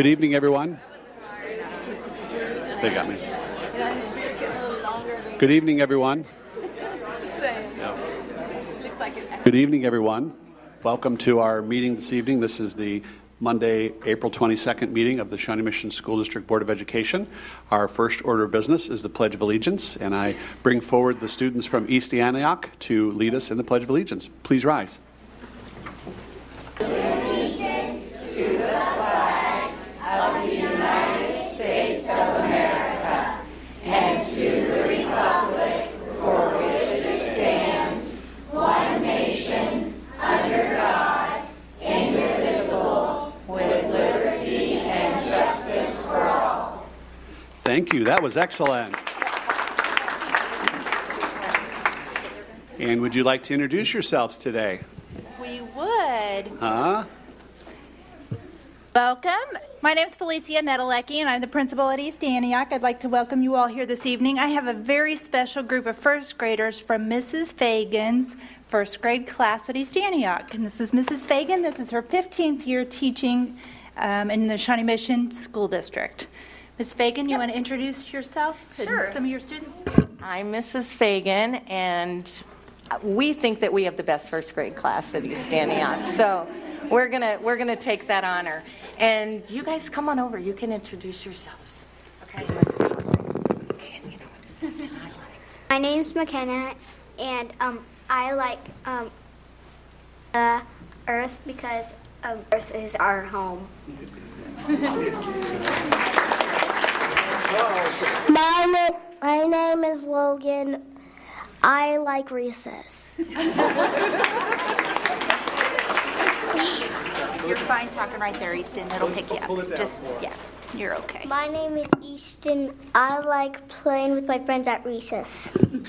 Good evening, everyone. They got me. Good evening, everyone. Good evening, everyone. Welcome to our meeting this evening. This is the Monday, April 22nd meeting of the Shawnee Mission School District Board of Education. Our first order of business is the Pledge of Allegiance, and I bring forward the students from East Antioch to lead us in the Pledge of Allegiance. Please rise. Thank you. That was excellent. And would you like to introduce yourselves today? We would. Huh? Welcome. My name is Felicia Nedelecki, and I'm the principal at East Antioch. I'd like to welcome you all here this evening. I have a very special group of first graders from Mrs. Fagan's first grade class at East Antioch. And this is Mrs. Fagan. This is her 15th year teaching um, in the Shawnee Mission School District. Ms. Fagan, you want to introduce yourself Sure. and some of your students? I'm Mrs. Fagan, and we think that we have the best first grade class at East Antioch. So we're gonna we're gonna take that honor. And you guys come on over. You can introduce yourselves. Okay. Okay, you know what to say. My name's McKenna, and um, I like um, uh, Earth because um, Earth is our home. my, na- my name is Logan. I like recess. You're fine talking right there, Easton. It'll pick you up. Just, yeah, you're okay. My name is Easton. I like playing with my friends at recess. It'll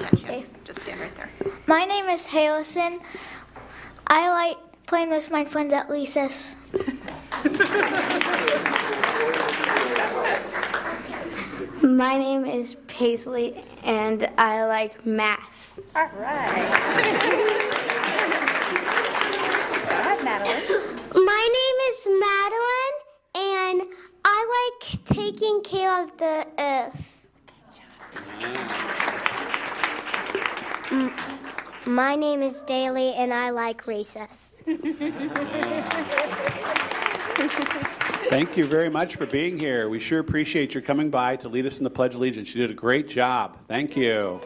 catch you. Okay. Just stand right there. My name is Harrison. I like playing with my friends at recess. my name is Paisley, and I like math. All right. Go ahead, Madeline. My name is Madeline, and I like taking care of the earth. M- My name is Daly, and I like recess. Thank you very much for being here. We sure appreciate your coming by to lead us in the Pledge of Allegiance. You did a great job. Thank you.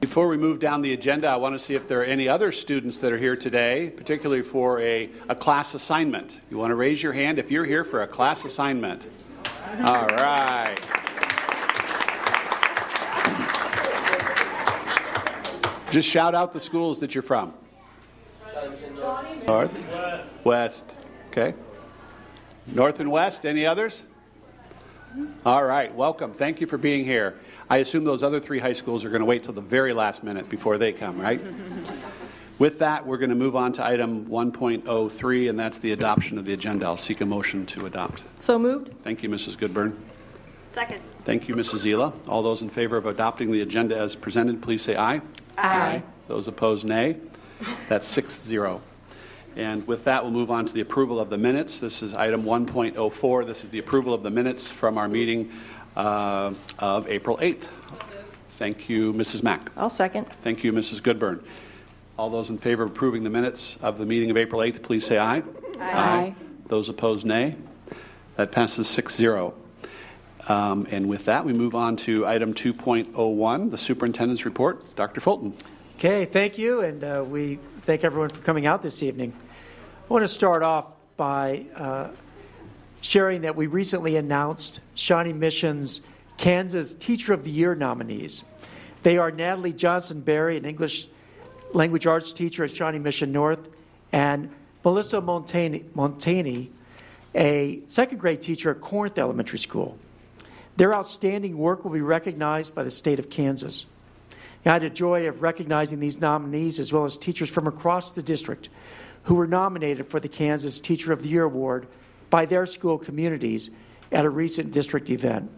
Before we move down the agenda, I want to see if there are any other students that are here today, particularly for a, a class assignment. You want to raise your hand if you're here for a class assignment. All right. Just shout out the schools that you're from. North? West. Okay. North and West. Any others? All right. Welcome. Thank you for being here. I assume those other three high schools are going to wait till the very last minute before they come, right? With that, we're going to move on to item 1.03, and that's the adoption of the agenda. I'll seek a motion to adopt. So moved. Thank you, Mrs. Goodburn. Second. Thank you, Mrs. Zila. All those in favor of adopting the agenda as presented, please say aye. Aye. Those opposed, nay. That's 6 0. And with that, we'll move on to the approval of the minutes. This is item 1.04. This is the approval of the minutes from our meeting uh, of April 8th. Thank you, Mrs. Mack. I'll second. Thank you, Mrs. Goodburn. All those in favor of approving the minutes of the meeting of April 8th, please say aye. Aye. Those opposed, nay. That passes 6 0. Um, and with that, we move on to item 2.01, the superintendent's report. Dr. Fulton. Okay, thank you, and uh, we thank everyone for coming out this evening. I want to start off by uh, sharing that we recently announced Shawnee Mission's Kansas Teacher of the Year nominees. They are Natalie Johnson Berry, an English language arts teacher at Shawnee Mission North, and Melissa Montani, Montani a second grade teacher at Corinth Elementary School. Their outstanding work will be recognized by the state of Kansas. I had the joy of recognizing these nominees as well as teachers from across the district who were nominated for the Kansas Teacher of the Year Award by their school communities at a recent district event.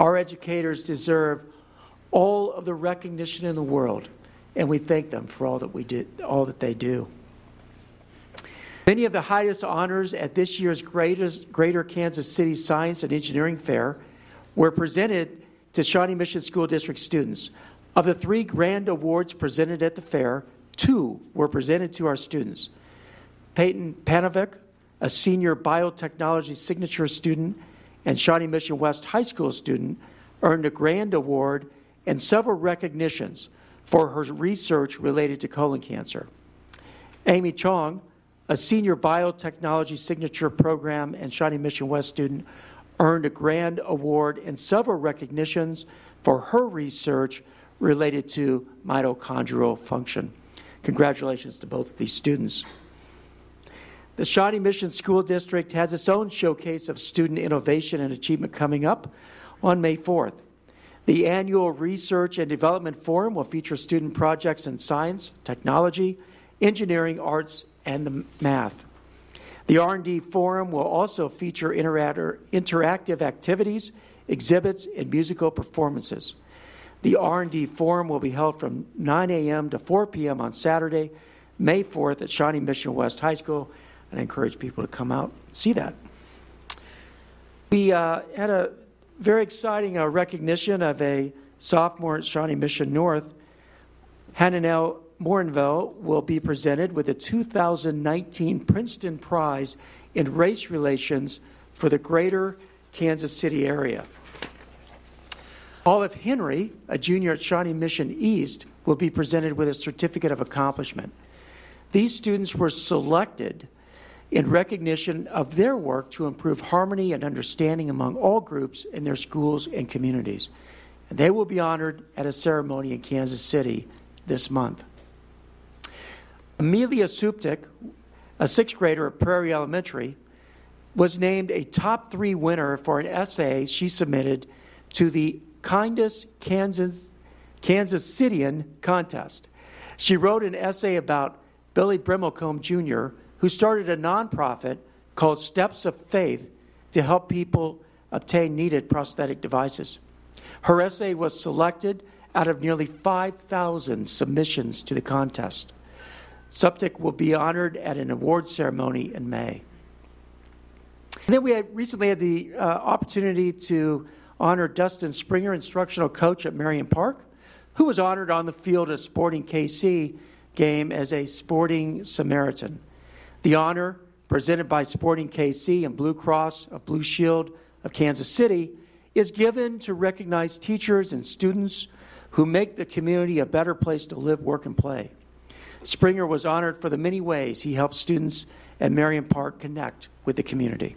Our educators deserve all of the recognition in the world, and we thank them for all that we did, all that they do. Many of the highest honors at this year's greatest, Greater Kansas City Science and Engineering Fair were presented to Shawnee Mission School District students. Of the three grand awards presented at the fair, two were presented to our students. Peyton Panovic, a senior biotechnology signature student and Shawnee Mission West High School student, earned a grand award and several recognitions for her research related to colon cancer. Amy Chong, a senior biotechnology signature program and Shawnee Mission West student, earned a grand award and several recognitions for her research related to mitochondrial function. Congratulations to both of these students. The Shawnee Mission School District has its own showcase of student innovation and achievement coming up on May 4th. The annual Research and Development Forum will feature student projects in science, technology, engineering, arts, and the math. The R&D Forum will also feature interactive activities, exhibits, and musical performances. The R&D Forum will be held from 9 a.m. to 4 p.m. on Saturday, May 4th at Shawnee Mission West High School, and I encourage people to come out and see that. We uh, had a very exciting uh, recognition of a sophomore at Shawnee Mission North. Hananel Morinville will be presented with the 2019 Princeton Prize in Race Relations for the greater Kansas City area. Olive Henry, a junior at Shawnee Mission East, will be presented with a certificate of accomplishment. These students were selected in recognition of their work to improve harmony and understanding among all groups in their schools and communities. And they will be honored at a ceremony in Kansas City this month. Amelia Suptik, a sixth grader at Prairie Elementary, was named a top three winner for an essay she submitted to the Kindest Kansas, Kansas Cityan contest. She wrote an essay about Billy Brimblecom Jr., who started a nonprofit called Steps of Faith to help people obtain needed prosthetic devices. Her essay was selected out of nearly 5,000 submissions to the contest. Suptik will be honored at an award ceremony in May. And then we had recently had the uh, opportunity to honor Dustin Springer, instructional coach at Merriam Park, who was honored on the field at Sporting KC game as a Sporting Samaritan. The honor, presented by Sporting KC and Blue Cross of Blue Shield of Kansas City, is given to recognize teachers and students who make the community a better place to live, work, and play. Springer was honored for the many ways he helped students at Merriam Park connect with the community.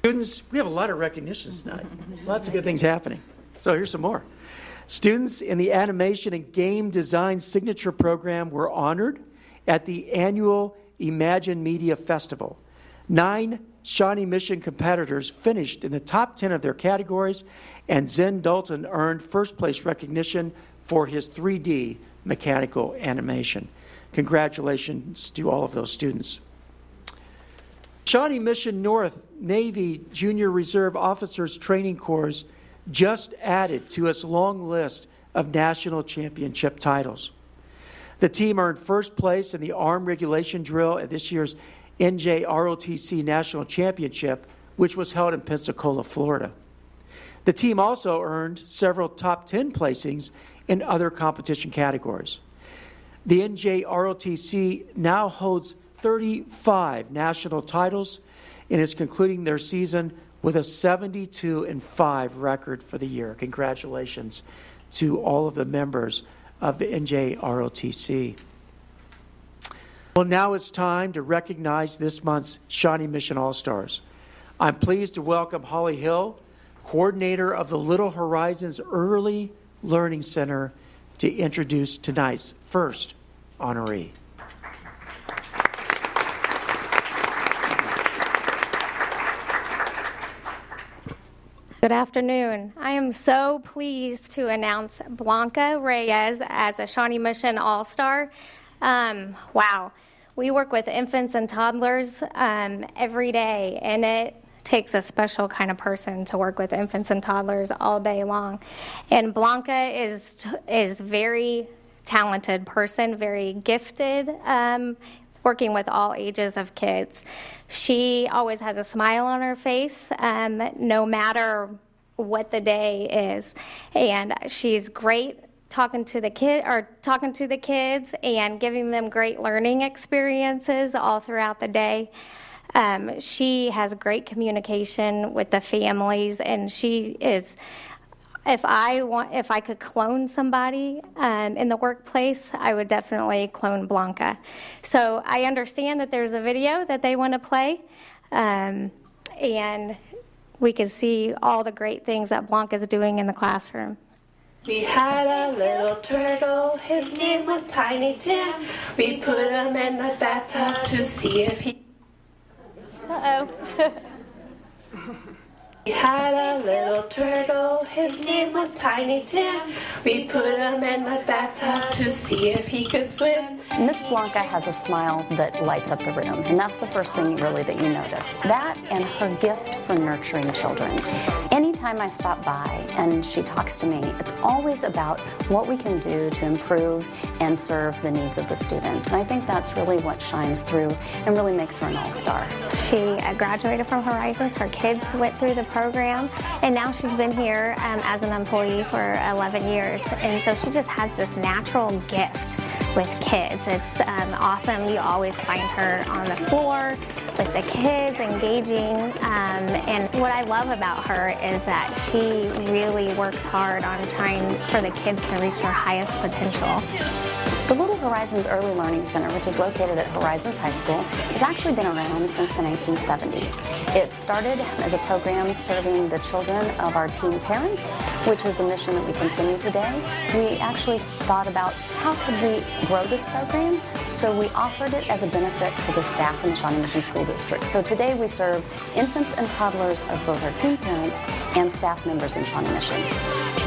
Students, we have a lot of recognitions tonight. Lots of good things happening. So here's some more. Students in the animation and game design signature program were honored at the annual Imagine Media Festival. Nine Shawnee Mission competitors finished in the top 10 of their categories, and Zen Dalton earned first place recognition for his 3D mechanical animation. Congratulations to all of those students. Shawnee Mission North Navy Junior Reserve Officers Training Corps just added to its long list of national championship titles. The team earned first place in the arm regulation drill at this year's NJROTC National Championship, which was held in Pensacola, Florida. The team also earned several top 10 placings in other competition categories. The NJROTC now holds 35 national titles and is concluding their season with a 72 and 5 record for the year. Congratulations to all of the members of the NJROTC. Well, now it's time to recognize this month's Shawnee Mission All Stars. I'm pleased to welcome Holly Hill, coordinator of the Little Horizons Early Learning Center, to introduce tonight's first honoree. Good afternoon. I am so pleased to announce Blanca Reyes as a Shawnee Mission All Star. Um, wow. We work with infants and toddlers um, every day, and it takes a special kind of person to work with infants and toddlers all day long. And Blanca is is very talented person, very gifted. Um, working with all ages of kids. She always has a smile on her face, um, no matter what the day is. And she's great talking to the kid or talking to the kids and giving them great learning experiences all throughout the day. Um, she has great communication with the families, and she is if I want, if I could clone somebody um, in the workplace, I would definitely clone Blanca. So I understand that there's a video that they want to play, um, and we can see all the great things that Blanca is doing in the classroom. We had a little turtle, his name was Tiny Tim. We put him in the bathtub to see if he. Uh oh. We had a little turtle, his name was Tiny Tim. We put him in the bathtub to see if he could swim. Miss Blanca has a smile that lights up the room, and that's the first thing really that you notice. That and her gift for nurturing children. Anytime I stop by and she talks to me, it's always about what we can do to improve and serve the needs of the students. And I think that's really what shines through and really makes her an all-star. She uh, graduated from Horizons. Her kids went through the program, and now she's been here um, as an employee for 11 years. And so she just has this natural gift with kids. It's um, awesome. You always find her on the floor with the kids, engaging. Um, and what I love about her is that she really works hard on trying for the kids to reach their highest potential. The Little Horizons Early Learning Center, which is located at Horizons High School, has actually been around since the 1970s. It started as a program serving the children of our teen parents, which is a mission that we continue today. We actually thought about how could we grow this program, so we offered it as a benefit to the staff in the Shawnee Mission School District. So today we serve infants and toddlers of both our teen parents and staff members in Shawnee Mission.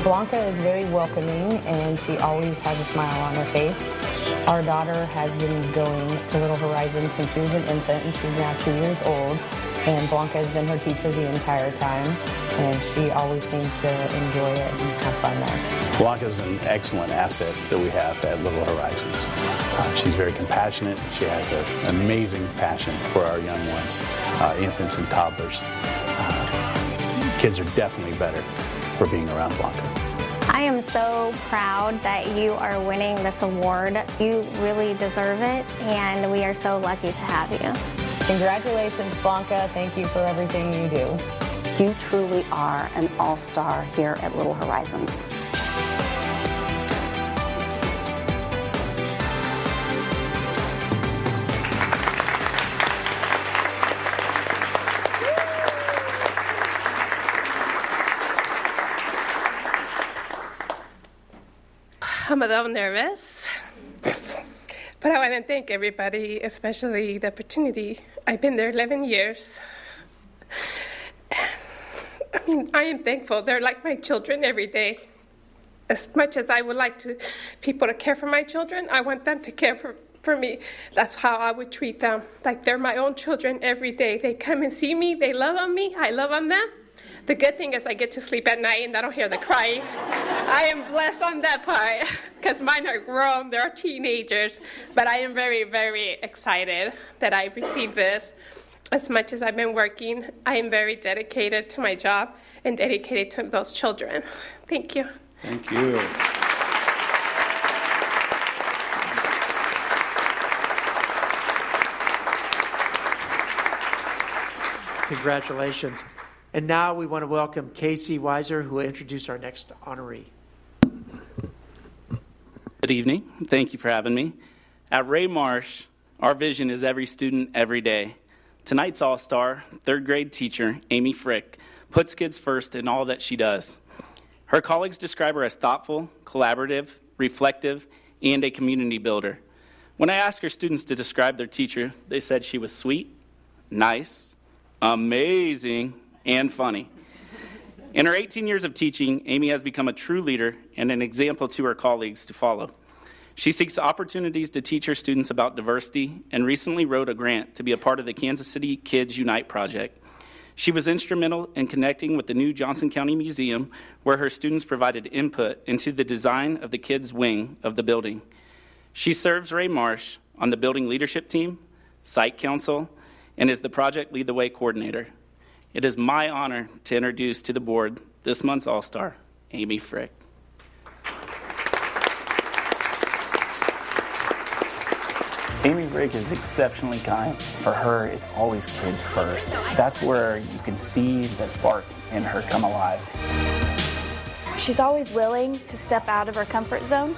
Blanca is very welcoming and she always has a smile on her face. Our daughter has been going to Little Horizons since she was an infant and she's now two years old. And Blanca has been her teacher the entire time and she always seems to enjoy it and have fun there. Blanca is an excellent asset that we have at Little Horizons. Uh, she's very compassionate. She has an amazing passion for our young ones, uh, infants and toddlers. Uh, kids are definitely better for being around Blanca. I am so proud that you are winning this award. You really deserve it, and we are so lucky to have you. Congratulations, Blanca. Thank you for everything you do. You truly are an all-star here at Little Horizons. I'm a little nervous, but I want to thank everybody, especially the opportunity. I've been there 11 years. I mean, I am thankful. They're like my children every day. As much as I would like to people to care for my children, I want them to care for, for me. That's how I would treat them. Like they're my own children every day. They come and see me, they love on me, I love on them. The good thing is I get to sleep at night and I don't hear the crying. I am blessed on that part because mine are grown, they're teenagers. But I am very, very excited that I've received this. As much as I've been working, I am very dedicated to my job and dedicated to those children. Thank you. Thank you. Congratulations. And now we want to welcome Casey Weiser, who will introduce our next honoree. Good evening. Thank you for having me. At Ray Marsh, our vision is every student, every day. Tonight's All Star, third grade teacher, Amy Frick, puts kids first in all that she does. Her colleagues describe her as thoughtful, collaborative, reflective, and a community builder. When I asked her students to describe their teacher, they said she was sweet, nice, amazing, and funny. In her 18 years of teaching, Amy has become a true leader and an example to her colleagues to follow. She seeks opportunities to teach her students about diversity and recently wrote a grant to be a part of the Kansas City Kids Unite project. She was instrumental in connecting with the new Johnson County Museum, where her students provided input into the design of the kids' wing of the building. She serves Ray Marsh on the building leadership team, site council, and is the project Lead the Way coordinator. It is my honor to introduce to the board this month's All Star, Amy Frick. Amy Frick is exceptionally kind. For her, it's always kids first. That's where you can see the spark in her come alive. She's always willing to step out of her comfort zone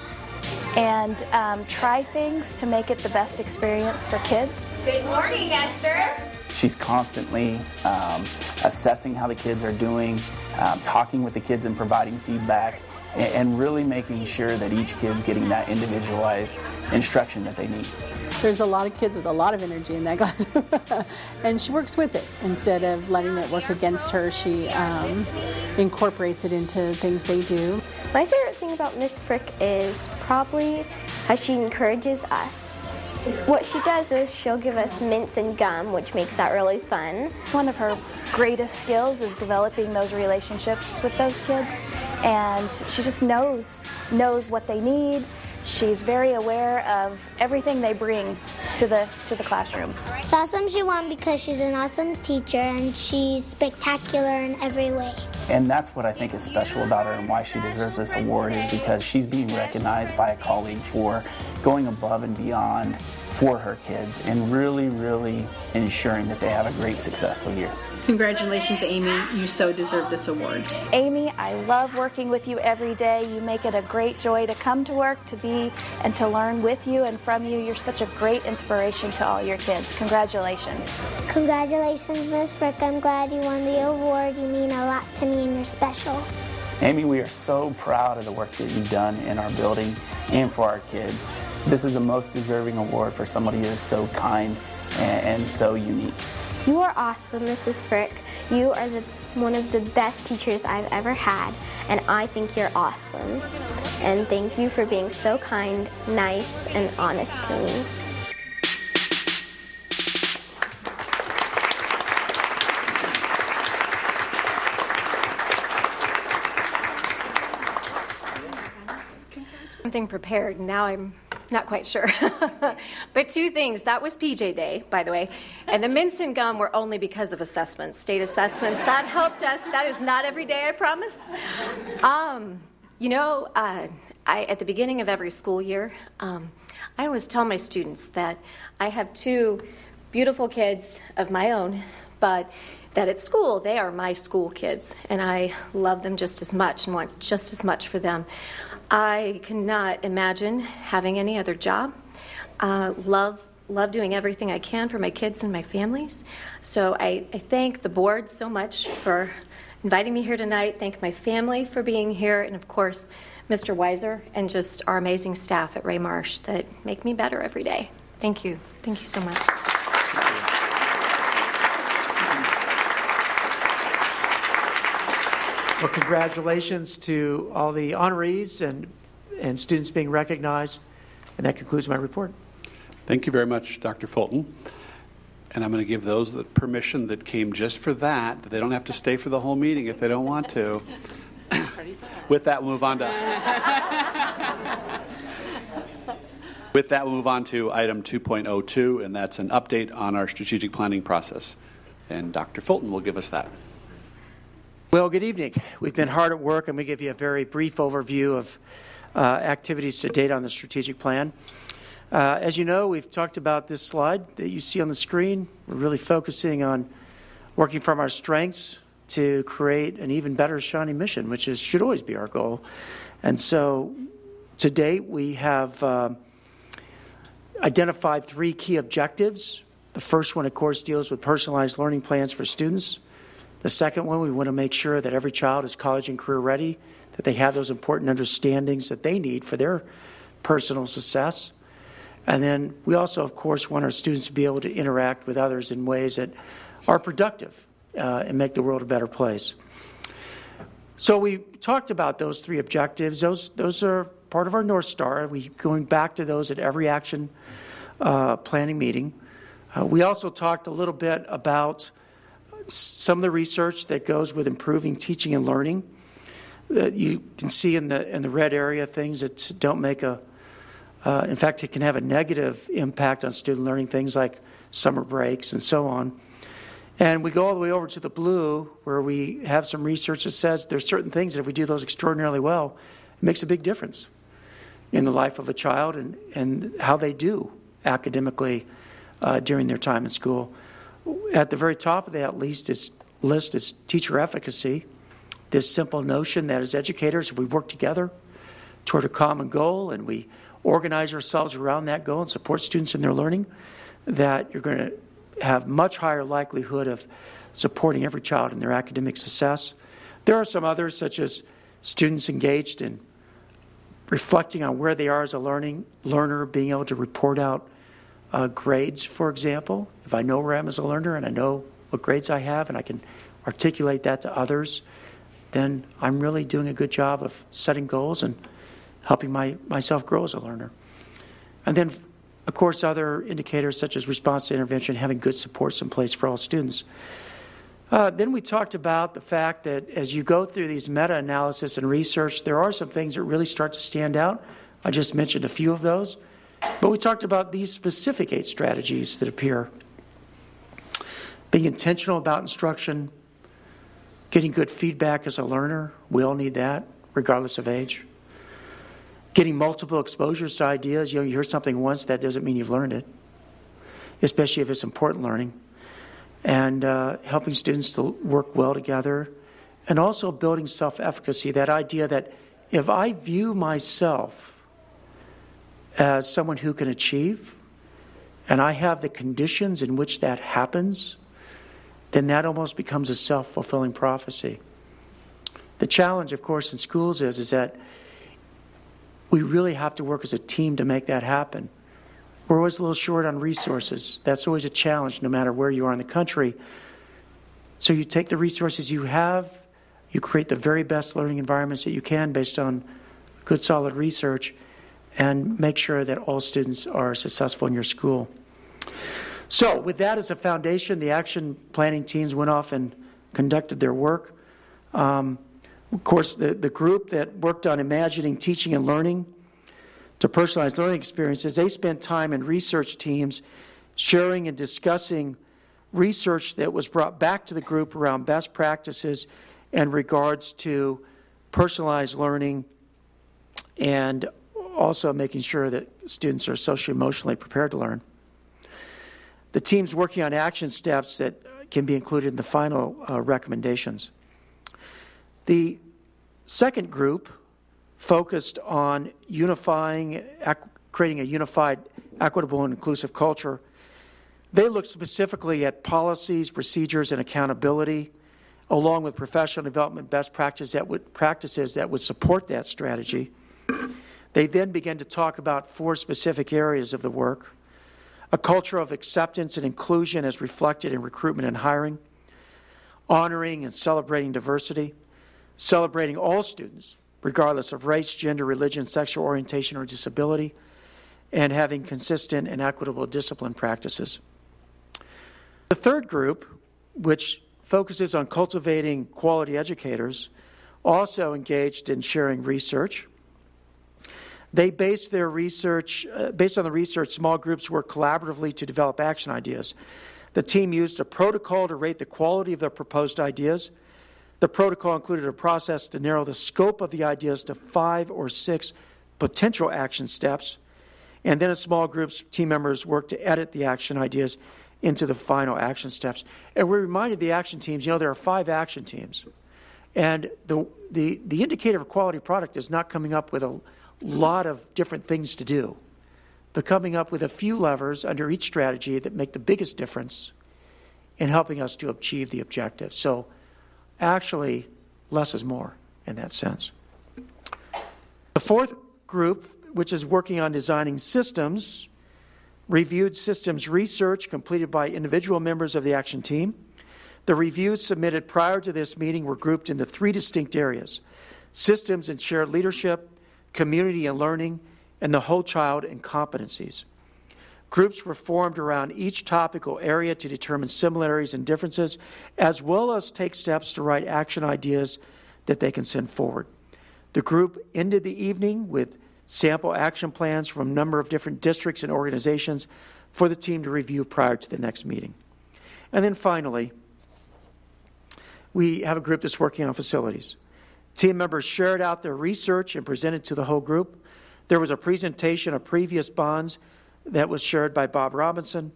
and um, try things to make it the best experience for kids. Good morning, Esther. She's constantly um, assessing how the kids are doing, um, talking with the kids and providing feedback, and, and really making sure that each kid's getting that individualized instruction that they need. There's a lot of kids with a lot of energy in that classroom, and she works with it instead of letting it work against her. She um, incorporates it into things they do. My favorite thing about Miss Frick is probably how she encourages us. What she does is she'll give us mints and gum, which makes that really fun. One of her greatest skills is developing those relationships with those kids, and she just knows knows what they need. She's very aware of everything they bring to the to the classroom. It's awesome she won because she's an awesome teacher and she's spectacular in every way. And that's what I think is special about her and why she deserves this award is because she's being recognized by a colleague for going above and beyond for her kids and really, really ensuring that they have a great, successful year. Congratulations, Amy. You so deserve this award. Amy, I love working with you every day. You make it a great joy to come to work, to be, and to learn with you and from you. You're such a great inspiration to all your kids. Congratulations. Congratulations, Miss Frick. I'm glad you won the award. You mean a lot to me and you're special. Amy, we are so proud of the work that you've done in our building and for our kids. This is the most deserving award for somebody who is so kind and, and so unique. You are awesome, Mrs. Frick. You are the, one of the best teachers I've ever had, and I think you're awesome. And thank you for being so kind, nice, and honest to me. Something prepared. Now I'm not quite sure. but two things. That was PJ Day, by the way. And the mints and gum were only because of assessments, state assessments. That helped us. That is not every day, I promise. Um, you know, uh, I, at the beginning of every school year, um, I always tell my students that I have two beautiful kids of my own, but that at school they are my school kids, and I love them just as much and want just as much for them. I cannot imagine having any other job. Uh, love love doing everything I can for my kids and my families. So I, I thank the board so much for inviting me here tonight. Thank my family for being here, and of course, Mr. Weiser and just our amazing staff at Ray Marsh that make me better every day. Thank you. Thank you so much. Well, congratulations to all the honorees and, and students being recognized. And that concludes my report. Thank you very much, Dr. Fulton. And I'm going to give those the permission that came just for that, that they don't have to stay for the whole meeting if they don't want to. With that, we'll move on to. With that, we'll move on to item 2.02, and that's an update on our strategic planning process. And Dr. Fulton will give us that. Well, good evening. We've been hard at work, and we give you a very brief overview of uh, activities to date on the strategic plan. Uh, as you know, we've talked about this slide that you see on the screen. We're really focusing on working from our strengths to create an even better Shawnee mission, which is, should always be our goal. And so, to date, we have uh, identified three key objectives. The first one, of course, deals with personalized learning plans for students. The second one, we want to make sure that every child is college and career ready, that they have those important understandings that they need for their personal success. And then we also, of course, want our students to be able to interact with others in ways that are productive uh, and make the world a better place. So we talked about those three objectives. Those, those are part of our North Star. We going back to those at every action uh, planning meeting. Uh, we also talked a little bit about some of the research that goes with improving teaching and learning. Uh, you can see in the in the red area things that don't make a. Uh, in fact, it can have a negative impact on student learning. Things like summer breaks and so on. And we go all the way over to the blue, where we have some research that says there's certain things that if we do those extraordinarily well, it makes a big difference in the life of a child and, and how they do academically uh, during their time in school. At the very top of that list is, list is teacher efficacy, this simple notion that as educators, if we work together toward a common goal and we organize ourselves around that goal and support students in their learning, that you're going to have much higher likelihood of supporting every child in their academic success. There are some others, such as students engaged in reflecting on where they are as a learning learner, being able to report out uh, grades, for example. If I know where I am as a learner and I know what grades I have and I can articulate that to others, then I'm really doing a good job of setting goals and helping my, myself grow as a learner. And then of course, other indicators such as response to intervention, having good supports in place for all students. Uh, then we talked about the fact that as you go through these meta analysis and research, there are some things that really start to stand out. I just mentioned a few of those. But we talked about these specific eight strategies that appear being intentional about instruction, getting good feedback as a learner. We all need that, regardless of age. Getting multiple exposures to ideas, you know, you hear something once, that doesn't mean you've learned it, especially if it's important learning. And uh, helping students to work well together, and also building self efficacy that idea that if I view myself as someone who can achieve, and I have the conditions in which that happens, then that almost becomes a self fulfilling prophecy. The challenge, of course, in schools is, is that we really have to work as a team to make that happen. We're always a little short on resources. That's always a challenge, no matter where you are in the country. So you take the resources you have, you create the very best learning environments that you can based on good, solid research, and make sure that all students are successful in your school. So, with that as a foundation, the action planning teams went off and conducted their work. Um, of course, the, the group that worked on imagining teaching and learning to personalized learning experiences, they spent time in research teams sharing and discussing research that was brought back to the group around best practices in regards to personalized learning and also making sure that students are socially emotionally prepared to learn. The team's working on action steps that can be included in the final uh, recommendations. The second group focused on unifying, creating a unified, equitable, and inclusive culture. They looked specifically at policies, procedures, and accountability, along with professional development best practices that would, practices that would support that strategy. They then began to talk about four specific areas of the work a culture of acceptance and inclusion as reflected in recruitment and hiring, honoring and celebrating diversity, celebrating all students, regardless of race, gender, religion, sexual orientation, or disability, and having consistent and equitable discipline practices. The third group, which focuses on cultivating quality educators, also engaged in sharing research. They based their research, uh, based on the research, small groups work collaboratively to develop action ideas. The team used a protocol to rate the quality of their proposed ideas the protocol included a process to narrow the scope of the ideas to five or six potential action steps, and then in small groups, team members worked to edit the action ideas into the final action steps. And we reminded the action teams, you know, there are five action teams. And the, the, the indicator of quality product is not coming up with a lot of different things to do, but coming up with a few levers under each strategy that make the biggest difference in helping us to achieve the objective. So actually, less is more in that sense. The fourth group, which is working on designing systems, reviewed systems research completed by individual members of the action team. The reviews submitted prior to this meeting were grouped into three distinct areas systems and shared leadership, community and learning, and the whole child and competencies. Groups were formed around each topical area to determine similarities and differences, as well as take steps to write action ideas that they can send forward. The group ended the evening with sample action plans from a number of different districts and organizations for the team to review prior to the next meeting. And then finally, we have a group that's working on facilities. Team members shared out their research and presented to the whole group. There was a presentation of previous bonds that was shared by Bob Robinson.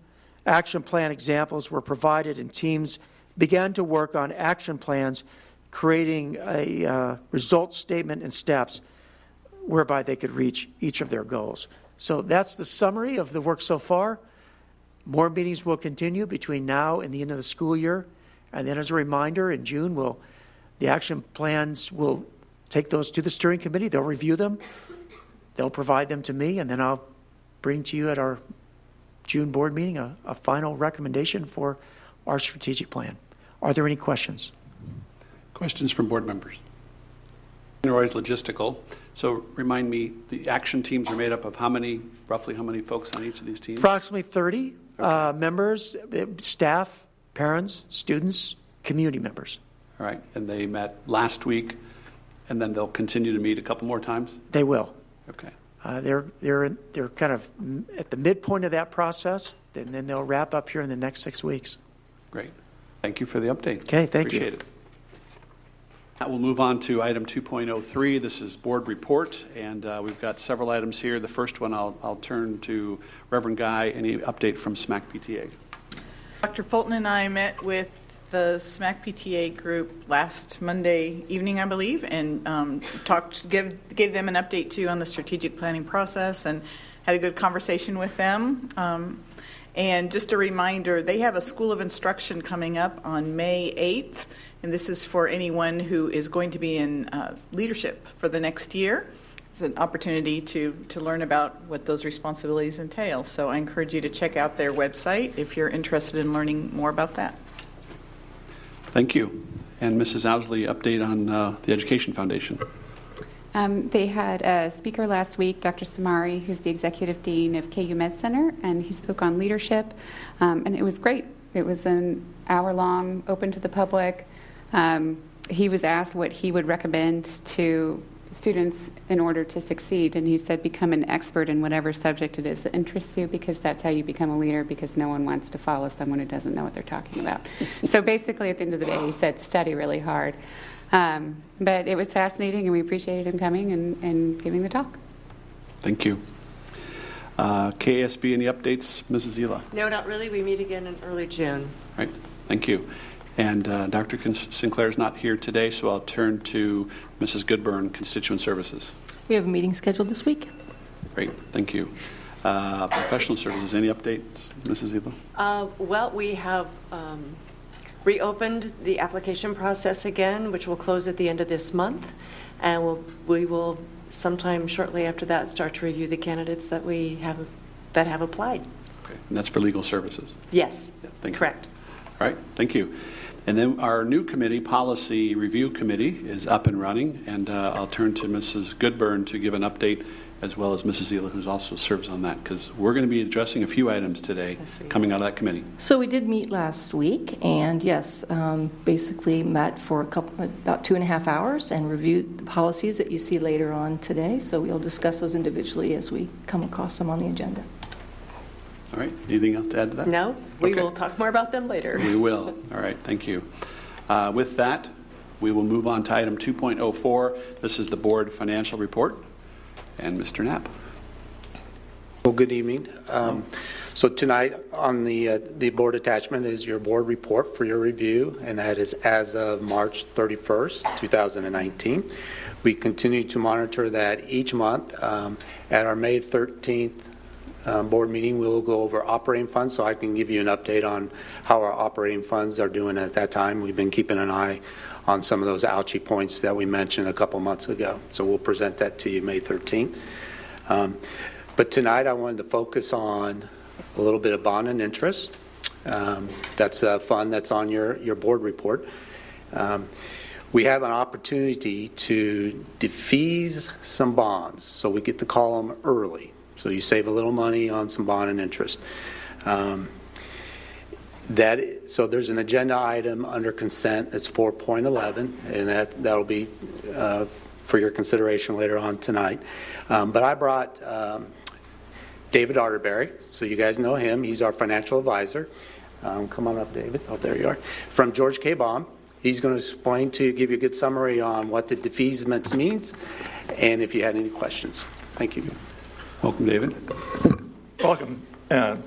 Action plan examples were provided, and teams began to work on action plans, creating a uh, result statement and steps whereby they could reach each of their goals. So that's the summary of the work so far. More meetings will continue between now and the end of the school year. And then, as a reminder, in June, we'll, the action plans will take those to the steering committee. They'll review them, they'll provide them to me, and then I'll bring to you at our June board meeting a, a final recommendation for our strategic plan. Are there any questions? Questions from board members? Roy's logistical. So remind me, the action teams are made up of how many, roughly how many folks on each of these teams? Approximately 30 uh, members, uh, staff, parents, students, community members. All right, and they met last week, and then they'll continue to meet a couple more times? They will. Okay. Uh, they're, they're, they're kind of at the midpoint of that process, and then they'll wrap up here in the next six weeks. Great. Thank you for the update. Okay, thank Appreciate you. Appreciate it. Now we'll move on to item 2.03. This is board report, and uh, we've got several items here. The first one I'll, I'll turn to Reverend Guy. Any update from SMAC PTA? Dr. Fulton and I met with the SMAC PTA group last Monday evening, I believe, and um, talked, gave, gave them an update too on the strategic planning process and had a good conversation with them. Um, and just a reminder, they have a School of Instruction coming up on May 8th, and this is for anyone who is going to be in uh, leadership for the next year. It's an opportunity to, to learn about what those responsibilities entail. So I encourage you to check out their website if you're interested in learning more about that. Thank you. And Mrs. Ousley, update on uh, the Education Foundation. Um, they had a speaker last week, Dr. Simari, who's the executive dean of KU Med Center, and he spoke on leadership, um, and it was great. It was an hour long, open to the public. Um, he was asked what he would recommend to students in order to succeed, and he said, become an expert in whatever subject it is that interests you, because that's how you become a leader, because no one wants to follow someone who doesn't know what they're talking about. so basically, at the end of the day, he said, study really hard. Um, but it was fascinating, and we appreciated him coming and, and giving the talk. Thank you. Uh, KASB, any updates, Mrs. Zila? No, not really. We meet again in early June. Right. Thank you. And uh, Dr. Sinclair is not here today, so I'll turn to Mrs. Goodburn, Constituent Services. We have a meeting scheduled this week. Great. Thank you. Uh, professional services, any updates, Mrs. Eva? Uh, well, we have um, reopened the application process again, which will close at the end of this month, and we'll, we will sometime shortly after that start to review the candidates that we have that have applied. Okay, and that's for legal services. Yes, yeah, thank correct. You. All right, thank you. And then our new committee, Policy Review Committee, is up and running, and uh, I'll turn to Mrs. Goodburn to give an update as well as Mrs. Zila, who also serves on that, because we're going to be addressing a few items today coming out of that committee. So we did meet last week, and yes, um, basically met for a couple, about two and a half hours, and reviewed the policies that you see later on today. So we'll discuss those individually as we come across them on the agenda. All right. Anything else to add to that? No. We okay. will talk more about them later. We will. All right. Thank you. Uh, with that, we will move on to item 2.04. This is the board financial report. And Mr. Knapp. Well, good evening. Um, so tonight on the uh, the board attachment is your board report for your review, and that is as of March 31st, 2019. We continue to monitor that each month. Um, at our May 13th um, board meeting, we will go over operating funds, so I can give you an update on how our operating funds are doing at that time. We've been keeping an eye on some of those ouchie points that we mentioned a couple months ago. So we'll present that to you May 13th. Um, but tonight I wanted to focus on a little bit of bond and interest. Um, that's a fund that's on your, your board report. Um, we have an opportunity to defease some bonds, so we get to call them early. So you save a little money on some bond and interest. Um, that, so there's an agenda item under consent, it's 4.11, and that, that'll be uh, for your consideration later on tonight. Um, But I brought um, David Arterberry, so you guys know him, he's our financial advisor. Um, Come on up, David, oh, there you are, from George K. Baum. He's going to explain to you, give you a good summary on what the defeasance means, and if you had any questions. Thank you. Welcome, David. Welcome. Uh,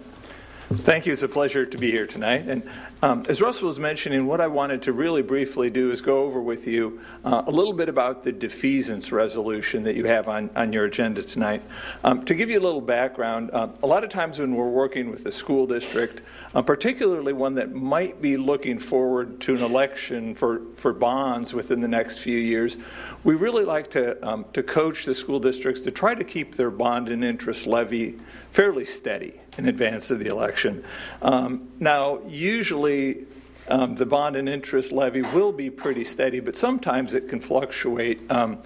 Thank you. It's a pleasure to be here tonight. And um, as Russell was mentioning, what I wanted to really briefly do is go over with you uh, a little bit about the defeasance resolution that you have on, on your agenda tonight. Um, to give you a little background, uh, a lot of times when we're working with the school district, uh, particularly one that might be looking forward to an election for, for bonds within the next few years, we really like to, um, to coach the school districts to try to keep their bond and interest levy fairly steady in advance of the election. Um, now, usually um, the bond and interest levy will be pretty steady, but sometimes it can fluctuate. Um,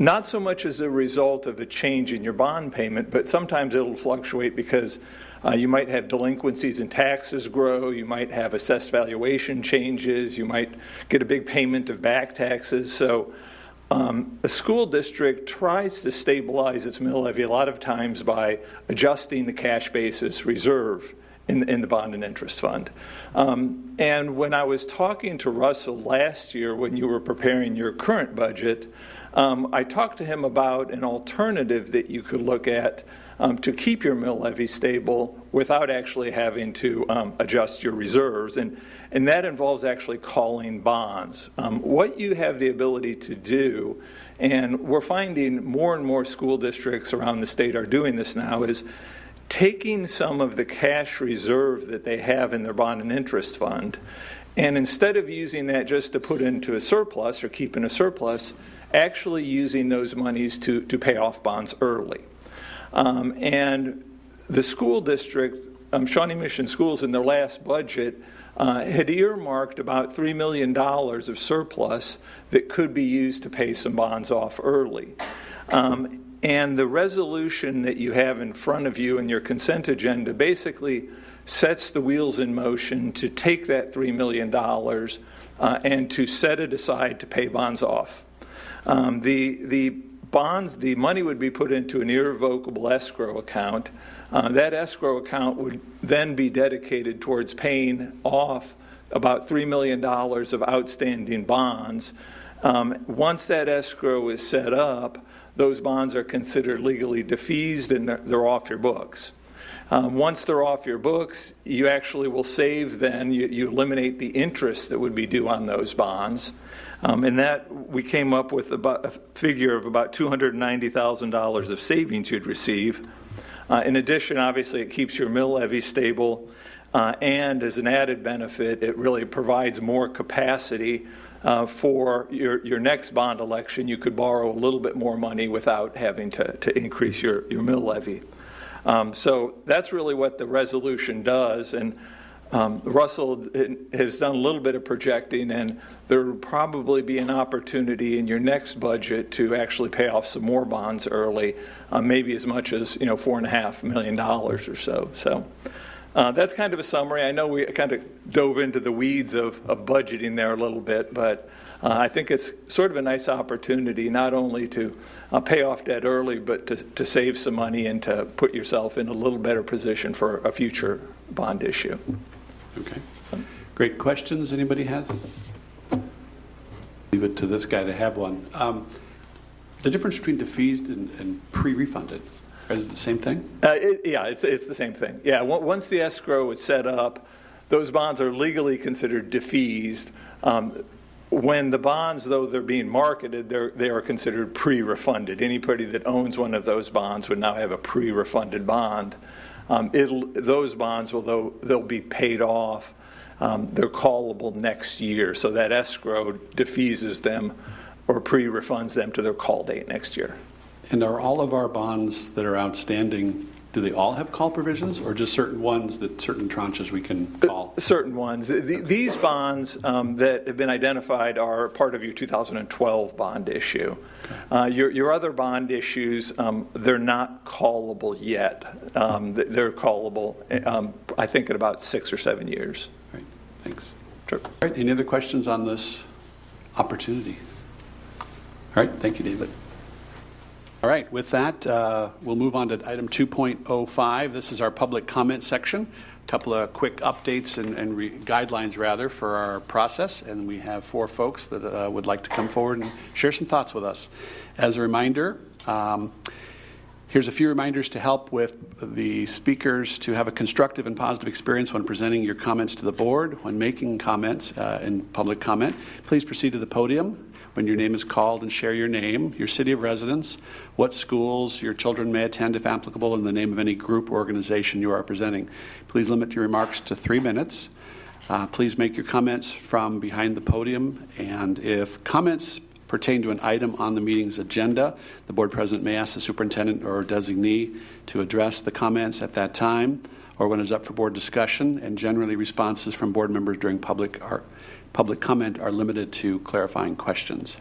not so much as a result of a change in your bond payment, but sometimes it'll fluctuate because uh, you might have delinquencies and taxes grow, you might have assessed valuation changes, you might get a big payment of back taxes. So um, a school district tries to stabilize its mill levy a lot of times by adjusting the cash basis reserve in, in the bond and interest fund. Um, and when I was talking to Russell last year when you were preparing your current budget, um, I talked to him about an alternative that you could look at um, to keep your mill levy stable without actually having to um, adjust your reserves. And, and that involves actually calling bonds. Um, what you have the ability to do, and we're finding more and more school districts around the state are doing this now, is taking some of the cash reserve that they have in their bond and interest fund, and instead of using that just to put into a surplus or keep in a surplus, actually using those monies to, to pay off bonds early. Um, and the school district, um, Shawnee Mission Schools, in their last budget, uh, had earmarked about $3 million of surplus that could be used to pay some bonds off early. Um, and the resolution that you have in front of you in your consent agenda basically sets the wheels in motion to take that $3 million uh, and to set it aside to pay bonds off. Um, the, the bonds, the money would be put into an irrevocable escrow account. Uh, that escrow account would then be dedicated towards paying off about $3 million of outstanding bonds. Um, once that escrow is set up, those bonds are considered legally defeased and they're, they're off your books. Um, once they're off your books, you actually will save then, you, you eliminate the interest that would be due on those bonds. Um, and that we came up with about a figure of about $290,000 of savings you'd receive. Uh, in addition, obviously, it keeps your mill levy stable, uh, and as an added benefit, it really provides more capacity uh, for your, your next bond election. You could borrow a little bit more money without having to, to increase your, your mill levy. Um, so that's really what the resolution does. And um, Russell has done a little bit of projecting, and there will probably be an opportunity in your next budget to actually pay off some more bonds early, uh, maybe as much as you know four and a half million dollars or so. So. Uh, that's kind of a summary. I know we kind of dove into the weeds of, of budgeting there a little bit, but uh, I think it's sort of a nice opportunity not only to uh, pay off debt early, but to, to save some money and to put yourself in a little better position for a future bond issue. Okay. Great questions. Anybody have? Leave it to this guy to have one. Um, the difference between defeased and, and pre-refunded is it the same thing? Uh, it, yeah, it's, it's the same thing. Yeah, once the escrow is set up, those bonds are legally considered defeased. Um, when the bonds, though they're being marketed, they're, they are considered pre refunded. Anybody that owns one of those bonds would now have a pre refunded bond. Um, those bonds, although they'll be paid off, um, they're callable next year. So that escrow defeases them or pre refunds them to their call date next year. And are all of our bonds that are outstanding do they all have call provisions, or just certain ones that certain tranches we can call? Certain ones. Th- th- These bonds um, that have been identified are part of your 2012 bond issue. Uh, Your your other bond issues, um, they're not callable yet. Um, They're callable, um, I think, in about six or seven years. Right, thanks. All right, any other questions on this opportunity? All right, thank you, David. All right, with that, uh, we'll move on to item 2.05. This is our public comment section. A couple of quick updates and, and re- guidelines, rather, for our process. And we have four folks that uh, would like to come forward and share some thoughts with us. As a reminder, um, Here's a few reminders to help with the speakers to have a constructive and positive experience when presenting your comments to the board. When making comments uh, in public comment, please proceed to the podium when your name is called and share your name, your city of residence, what schools your children may attend if applicable, and the name of any group or organization you are presenting. Please limit your remarks to three minutes. Uh, please make your comments from behind the podium, and if comments pertain to an item on the meeting's agenda, the board president may ask the superintendent or designee to address the comments at that time or when it's up for board discussion, and generally responses from board members during public, are, public comment are limited to clarifying questions.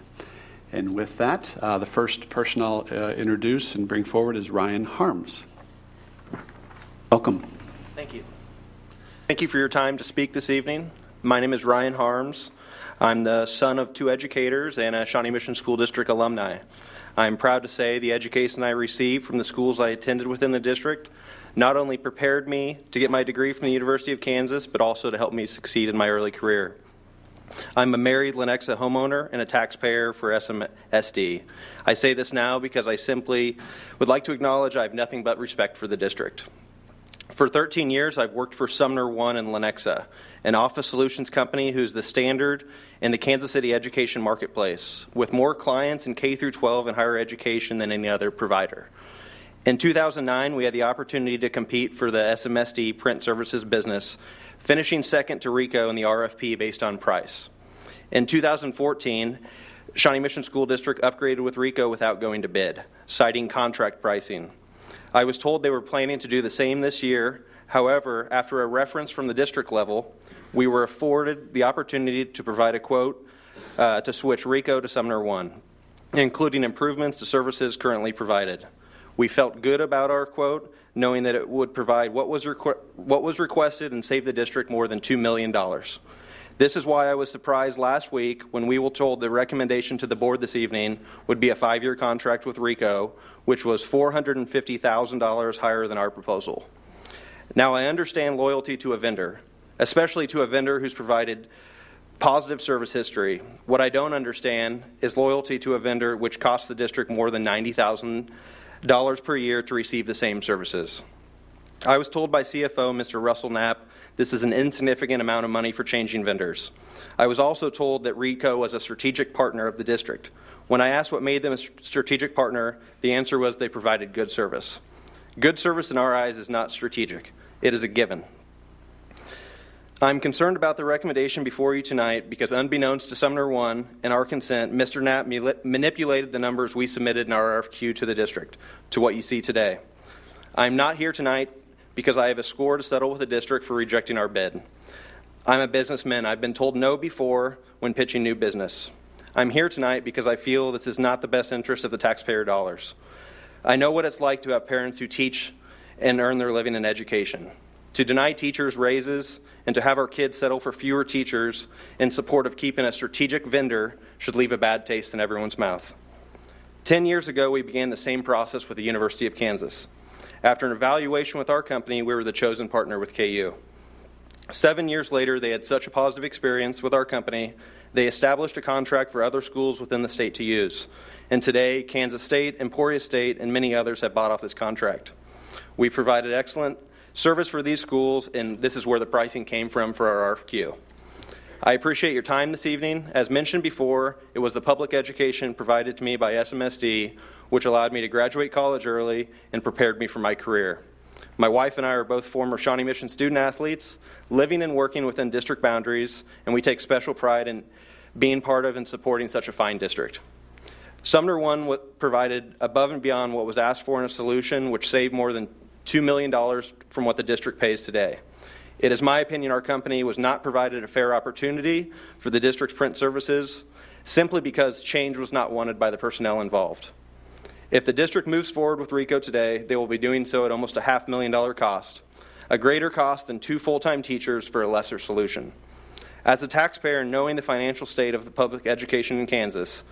And with that, uh, the first person I'll uh, introduce and bring forward is Ryan Harms. Welcome. Thank you. Thank you for your time to speak this evening. My name is Ryan Harms. I'm the son of two educators and a Shawnee Mission School District alumni. I'm proud to say the education I received from the schools I attended within the district not only prepared me to get my degree from the University of Kansas, but also to help me succeed in my early career. I'm a married Lenexa homeowner and a taxpayer for SMSD. I say this now because I simply would like to acknowledge I have nothing but respect for the district. For 13 years, I've worked for Sumner One in Lenexa, an office solutions company who's the standard in the Kansas City education marketplace, with more clients in K through 12 and higher education than any other provider. In 2009, we had the opportunity to compete for the SMSD print services business, finishing second to Ricoh in the RFP based on price. In 2014, Shawnee Mission School District upgraded with Ricoh without going to bid, citing contract pricing. I was told they were planning to do the same this year. However, after a reference from the district level, we were afforded the opportunity to provide a quote uh, to switch Ricoh to Sumner One, including improvements to services currently provided. We felt good about our quote, knowing that it would provide what was, requ- what was requested and save the district more than $2 million. This is why I was surprised last week when we were told the recommendation to the board this evening would be a five year contract with Ricoh, which was $450,000 higher than our proposal. Now, I understand loyalty to a vendor, especially to a vendor who's provided positive service history. What I don't understand is loyalty to a vendor which costs the district more than $90,000 per year to receive the same services. I was told by CFO Mr. Russell Knapp this is an insignificant amount of money for changing vendors. I was also told that Ricoh was a strategic partner of the district. When I asked what made them a strategic partner, the answer was they provided good service. Good service in our eyes is not strategic, it is a given. I'm concerned about the recommendation before you tonight because, unbeknownst to Sumner One and our consent, Mr. Knapp manipulated the numbers we submitted in our RFQ to the district to what you see today. I'm not here tonight because I have a score to settle with the district for rejecting our bid. I'm a businessman. I've been told no before when pitching new business. I'm here tonight because I feel this is not the best interest of the taxpayer dollars. I know what it's like to have parents who teach and earn their living in education. To deny teachers raises and to have our kids settle for fewer teachers in support of keeping a strategic vendor should leave a bad taste in everyone's mouth. Ten years ago, we began the same process with the University of Kansas. After an evaluation with our company, we were the chosen partner with KU. Seven years later, they had such a positive experience with our company, they established a contract for other schools within the state to use. And today, Kansas State, Emporia State, and many others have bought off this contract. We provided excellent service for these schools, and this is where the pricing came from for our RFQ. I appreciate your time this evening. As mentioned before, it was the public education provided to me by SMSD which allowed me to graduate college early and prepared me for my career. My wife and I are both former Shawnee Mission student athletes, living and working within district boundaries, and we take special pride in being part of and supporting such a fine district. Sumner One provided above and beyond what was asked for in a solution which saved more than $2 million from what the district pays today. It is my opinion our company was not provided a fair opportunity for the district's print services simply because change was not wanted by the personnel involved. If the district moves forward with Ricoh today, they will be doing so at almost a half million dollar cost, a greater cost than two full time teachers for a lesser solution. As a taxpayer, knowing the financial state of the public education in Kansas,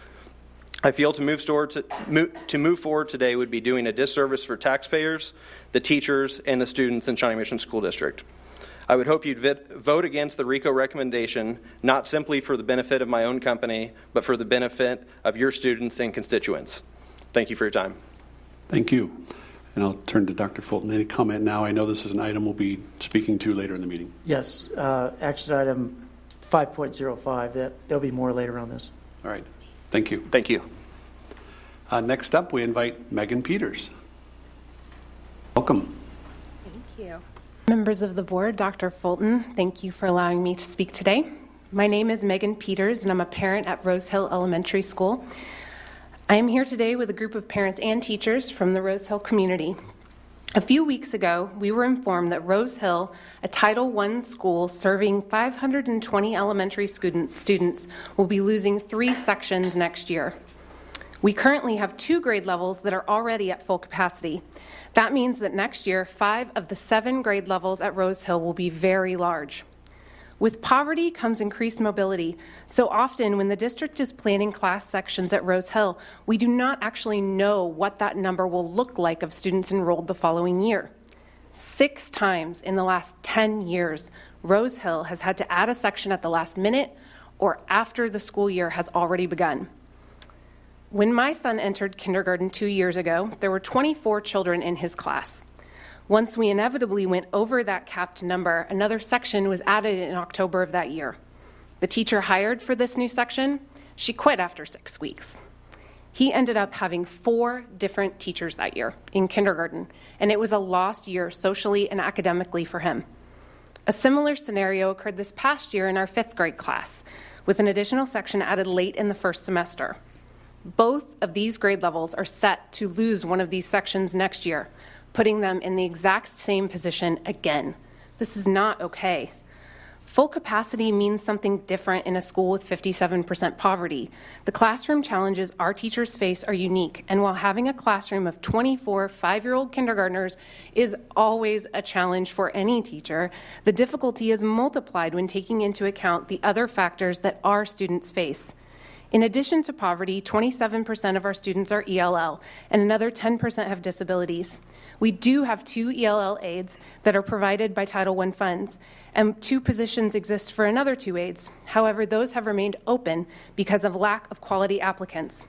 I feel to move, to, to move forward today would be doing a disservice for taxpayers, the teachers, and the students in Shawnee Mission School District. I would hope you'd vote against the Ricoh recommendation, not simply for the benefit of my own company, but for the benefit of your students and constituents. Thank you for your time. Thank you. And I'll turn to Dr. Fulton. Any comment now? I know this is an item we'll be speaking to later in the meeting. Yes, uh, action item 5.05. That, there'll be more later on this. All right. Thank you. Thank you. Uh, next up, we invite Megan Peters. Welcome. Thank you. Members of the board, Dr. Fulton, thank you for allowing me to speak today. My name is Megan Peters, and I'm a parent at Rose Hill Elementary School. I am here today with a group of parents and teachers from the Rose Hill community. A few weeks ago, we were informed that Rose Hill, a Title I school serving 520 elementary student, students, will be losing three sections next year. We currently have two grade levels that are already at full capacity. That means that next year, five of the seven grade levels at Rose Hill will be very large. With poverty comes increased mobility. So often, when the district is planning class sections at Rose Hill, we do not actually know what that number will look like of students enrolled the following year. Six times in the last 10 years, Rose Hill has had to add a section at the last minute or after the school year has already begun. When my son entered kindergarten two years ago, there were 24 children in his class. Once we inevitably went over that capped number, another section was added in October of that year. The teacher hired for this new section, she quit after six weeks. He ended up having four different teachers that year in kindergarten, and it was a lost year socially and academically for him. A similar scenario occurred this past year in our fifth grade class, with an additional section added late in the first semester. Both of these grade levels are set to lose one of these sections next year, putting them in the exact same position again. This is not okay. Full capacity means something different in a school with 57% poverty. The classroom challenges our teachers face are unique, and while having a classroom of 24 five year old kindergartners is always a challenge for any teacher, the difficulty is multiplied when taking into account the other factors that our students face. In addition to poverty, 27% of our students are ELL, and another 10% have disabilities. We do have two ELL aides that are provided by Title I funds, and two positions exist for another two aides. However, those have remained open because of lack of quality applicants.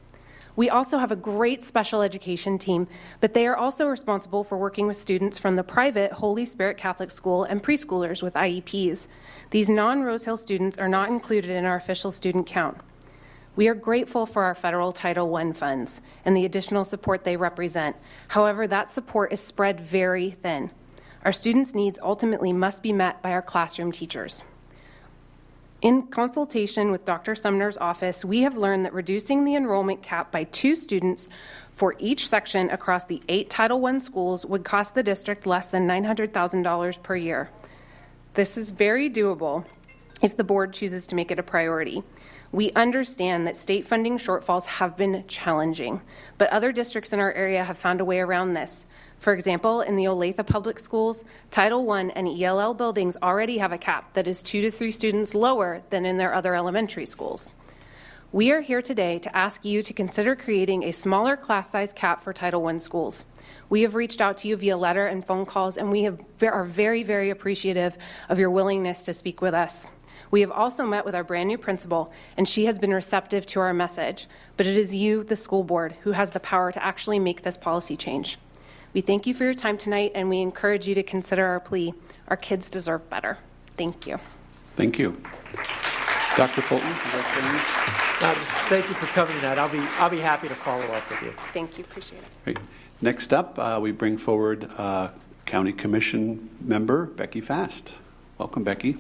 We also have a great special education team, but they are also responsible for working with students from the private Holy Spirit Catholic School and preschoolers with IEPs. These non Rose Hill students are not included in our official student count. We are grateful for our federal Title I funds and the additional support they represent. However, that support is spread very thin. Our students' needs ultimately must be met by our classroom teachers. In consultation with Dr. Sumner's office, we have learned that reducing the enrollment cap by two students for each section across the eight Title I schools would cost the district less than $900,000 per year. This is very doable if the board chooses to make it a priority. We understand that state funding shortfalls have been challenging, but other districts in our area have found a way around this. For example, in the Olathe Public Schools, Title I and ELL buildings already have a cap that is two to three students lower than in their other elementary schools. We are here today to ask you to consider creating a smaller class size cap for Title I schools. We have reached out to you via letter and phone calls, and we have, are very, very appreciative of your willingness to speak with us. We have also met with our brand new principal, and she has been receptive to our message. But it is you, the school board, who has the power to actually make this policy change. We thank you for your time tonight, and we encourage you to consider our plea. Our kids deserve better. Thank you. Thank you. Dr. Fulton, no, just thank you for covering that. I'll be, I'll be happy to follow up with you. Thank you. Appreciate it. Great. Next up, uh, we bring forward uh, County Commission member Becky Fast. Welcome, Becky.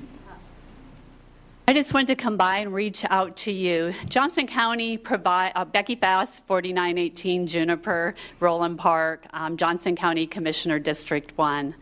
I just wanted to come by and reach out to you. Johnson County provide uh, Becky Fast, 4918 Juniper, Roeland Park, um, Johnson County Commissioner District 1.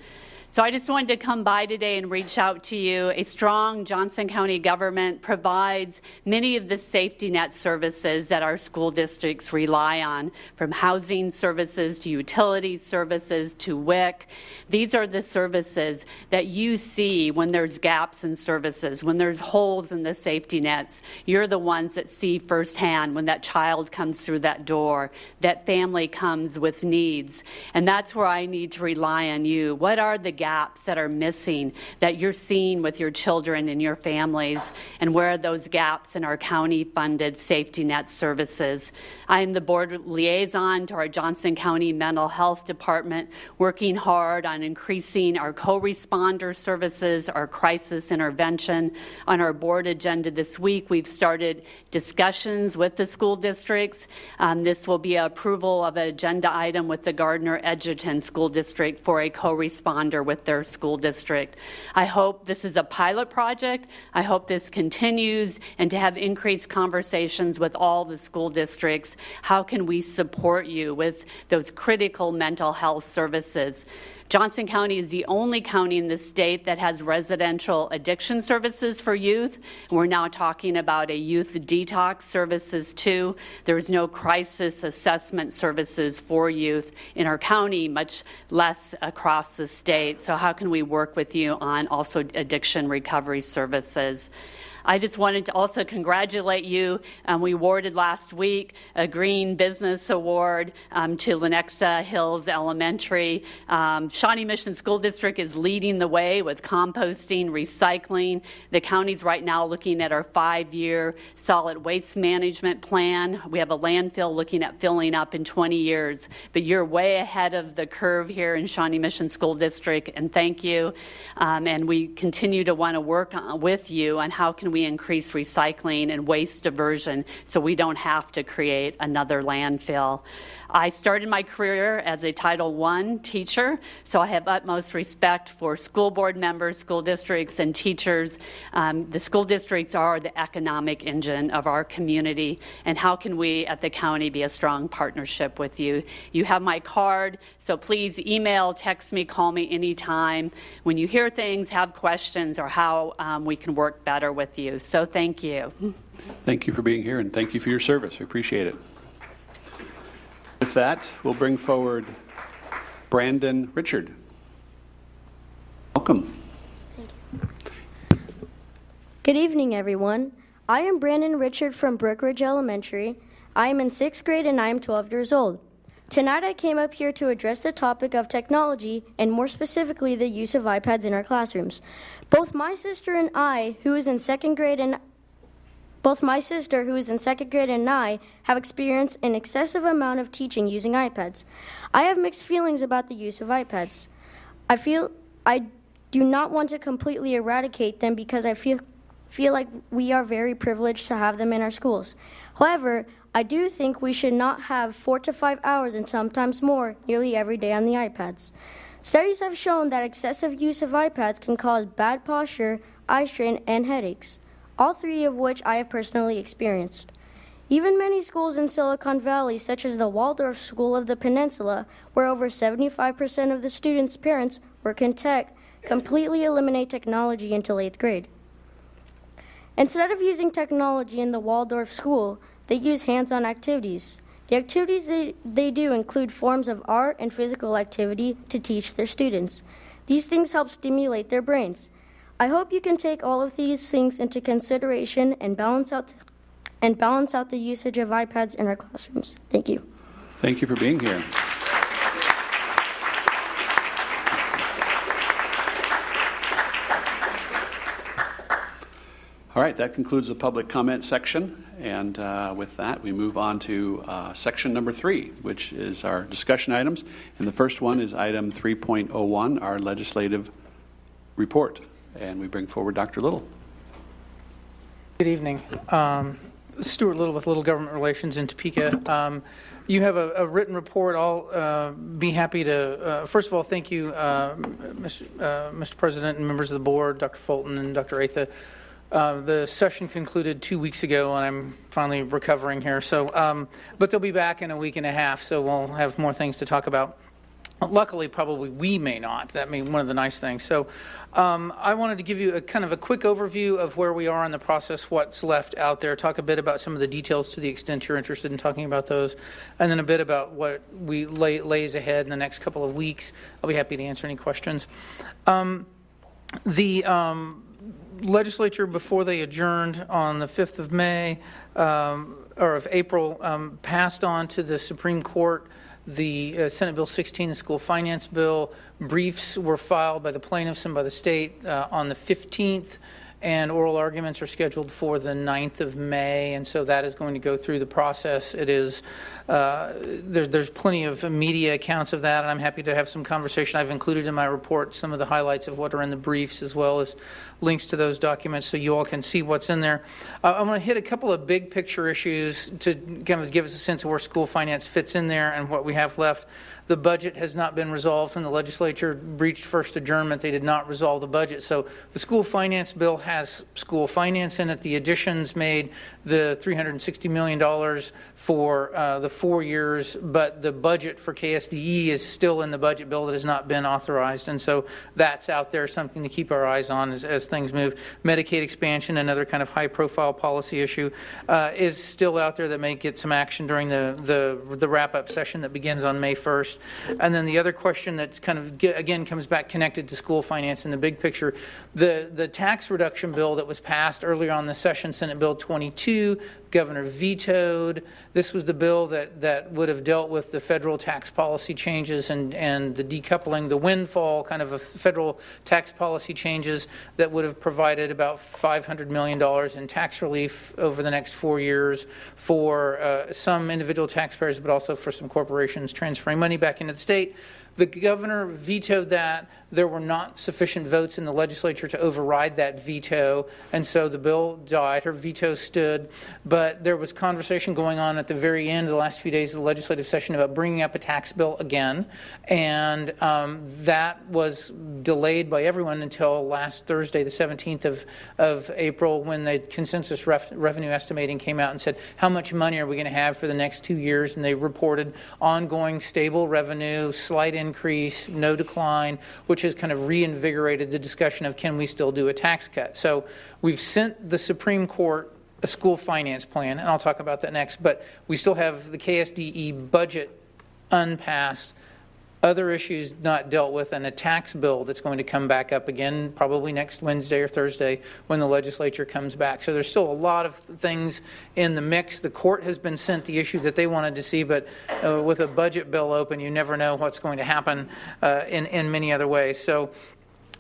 So I just wanted to come by today and reach out to you. A strong Johnson County government provides many of the safety net services that our school districts rely on, from housing services to utility services to WIC. These are the services that you see when there's gaps in services, when there's holes in the safety nets. You're the ones that see firsthand when that child comes through that door, that family comes with needs. And that's where I need to rely on you. What are the gaps that are missing that you're seeing with your children and your families, and where are those gaps in our county funded safety net services. I am the board liaison to our Johnson County Mental Health Department, working hard on increasing our co responder services, our crisis intervention. On our board agenda this week, we've started discussions with the school districts. Um, this will be approval of an agenda item with the Gardner Edgerton School District for a co responder with with their school district. I hope this is a pilot project. I hope this continues and to have increased conversations with all the school districts. How can we support you with those critical mental health services? Johnson County is the only county in the state that has residential addiction services for youth. We're now talking about a youth detox services too. There's no crisis assessment services for youth in our county, much less across the state. So, how can we work with you on also addiction recovery services? I just wanted to also congratulate you. Um, we awarded last week a Green Business Award um, to Lenexa Hills Elementary. Um, Shawnee Mission School District is leading the way with composting, recycling. The county's right now looking at our five year solid waste management plan. We have a landfill looking at filling up in 20 years, but you're way ahead of the curve here in Shawnee Mission School District, and thank you. Um, and we continue to want to work on, with you on how can we increase recycling and waste diversion so we don't have to create another landfill. I started my career as a Title I teacher, so I have utmost respect for school board members, school districts, and teachers. Um, the school districts are the economic engine of our community, and how can we at the county be a strong partnership with you? You have my card, so please email, text me, call me anytime. When you hear things, have questions, or how um, we can work better with you. So thank you. Thank you for being here, and thank you for your service. We appreciate it. With that, we'll bring forward Brandon Richard. Welcome. Good evening, everyone. I am Brandon Richard from Brookridge Elementary. I am in sixth grade and I am 12 years old. Tonight, I came up here to address the topic of technology and more specifically the use of iPads in our classrooms. Both my sister and I, who is in second grade, and both my sister, who is in second grade, and I have experienced an excessive amount of teaching using iPads. I have mixed feelings about the use of iPads. I feel I do not want to completely eradicate them because I feel feel like we are very privileged to have them in our schools. However, I do think we should not have four to five hours and sometimes more nearly every day on the iPads. Studies have shown that excessive use of iPads can cause bad posture, eye strain, and headaches all three of which I have personally experienced. Even many schools in Silicon Valley, such as the Waldorf School of the Peninsula, where over 75% of the students' parents work in tech, completely eliminate technology until eighth grade. Instead of using technology in the Waldorf school, they use hands on activities. The activities they, they do include forms of art and physical activity to teach their students. These things help stimulate their brains. I hope you can take all of these things into consideration and balance out and balance out the usage of iPads in our classrooms. Thank you. Thank you for being here. All right, that concludes the public comment section. And uh, with that, we move on to uh, section number three, which is our discussion items. And the first one is item 3.01, our legislative report and we bring forward Dr. Little. Good evening. Um, Stuart Little with Little Government Relations in Topeka. Um, you have a, a, written report. I'll uh, be happy to. Uh, first of all, thank you, uh, Mr., uh, Mr., President and members of the board, Dr. Fulton and Dr. Atha, Uh, the session concluded two weeks ago, and I'm finally recovering here. So, um, but they'll be back in a week and a half, so we'll have more things to talk about. Luckily, probably we may not. That may be one of the nice things. So, um, I wanted to give you a kind of a quick overview of where we are in the process, what's left out there, talk a bit about some of the details to the extent you're interested in talking about those, and then a bit about what we lay, lays ahead in the next couple of weeks. I'll be happy to answer any questions. Um, the um, legislature, before they adjourned on the 5th of May um, or of April, um, passed on to the Supreme Court the uh, Senate Bill 16, the school finance bill. Briefs were filed by the plaintiffs and by the state uh, on the 15th, and oral arguments are scheduled for the 9th of May, and so that is going to go through the process. It is uh, there, there's plenty of media accounts of that, and I'm happy to have some conversation. I've included in my report some of the highlights of what are in the briefs, as well as links to those documents, so you all can see what's in there. Uh, I want to hit a couple of big picture issues to kind of give us a sense of where school finance fits in there and what we have left. The budget has not been resolved. When the legislature breached first adjournment, they did not resolve the budget. So the school finance bill has school finance in it. The additions made the $360 million for uh, the four years, but the budget for KSDE is still in the budget bill that has not been authorized. And so that's out there, something to keep our eyes on as, as things move. Medicaid expansion, another kind of high profile policy issue, uh, is still out there that may get some action during the, the, the wrap up session that begins on May 1st. And then the other question that's kind of, again, comes back connected to school finance in the big picture. The, the tax reduction bill that was passed earlier on the session, Senate Bill 22, governor vetoed. This was the bill that, that would have dealt with the federal tax policy changes and, and the decoupling, the windfall kind of federal tax policy changes that would have provided about $500 million in tax relief over the next four years for uh, some individual taxpayers, but also for some corporations transferring money back into the state. The governor vetoed that. There were not sufficient votes in the legislature to override that veto, and so the bill died. Her veto stood, but there was conversation going on at the very end of the last few days of the legislative session about bringing up a tax bill again, and um, that was delayed by everyone until last Thursday, the 17th of, of April, when the consensus ref, revenue estimating came out and said, How much money are we going to have for the next two years? And they reported ongoing stable revenue, slight increase, no decline, which has kind of reinvigorated the discussion of can we still do a tax cut. So we've sent the Supreme Court a school finance plan, and I'll talk about that next, but we still have the KSDE budget unpassed other issues not dealt with, and a tax bill that's going to come back up again probably next Wednesday or Thursday when the legislature comes back. So there's still a lot of things in the mix. The court has been sent the issue that they wanted to see, but uh, with a budget bill open, you never know what's going to happen uh, in, in many other ways. So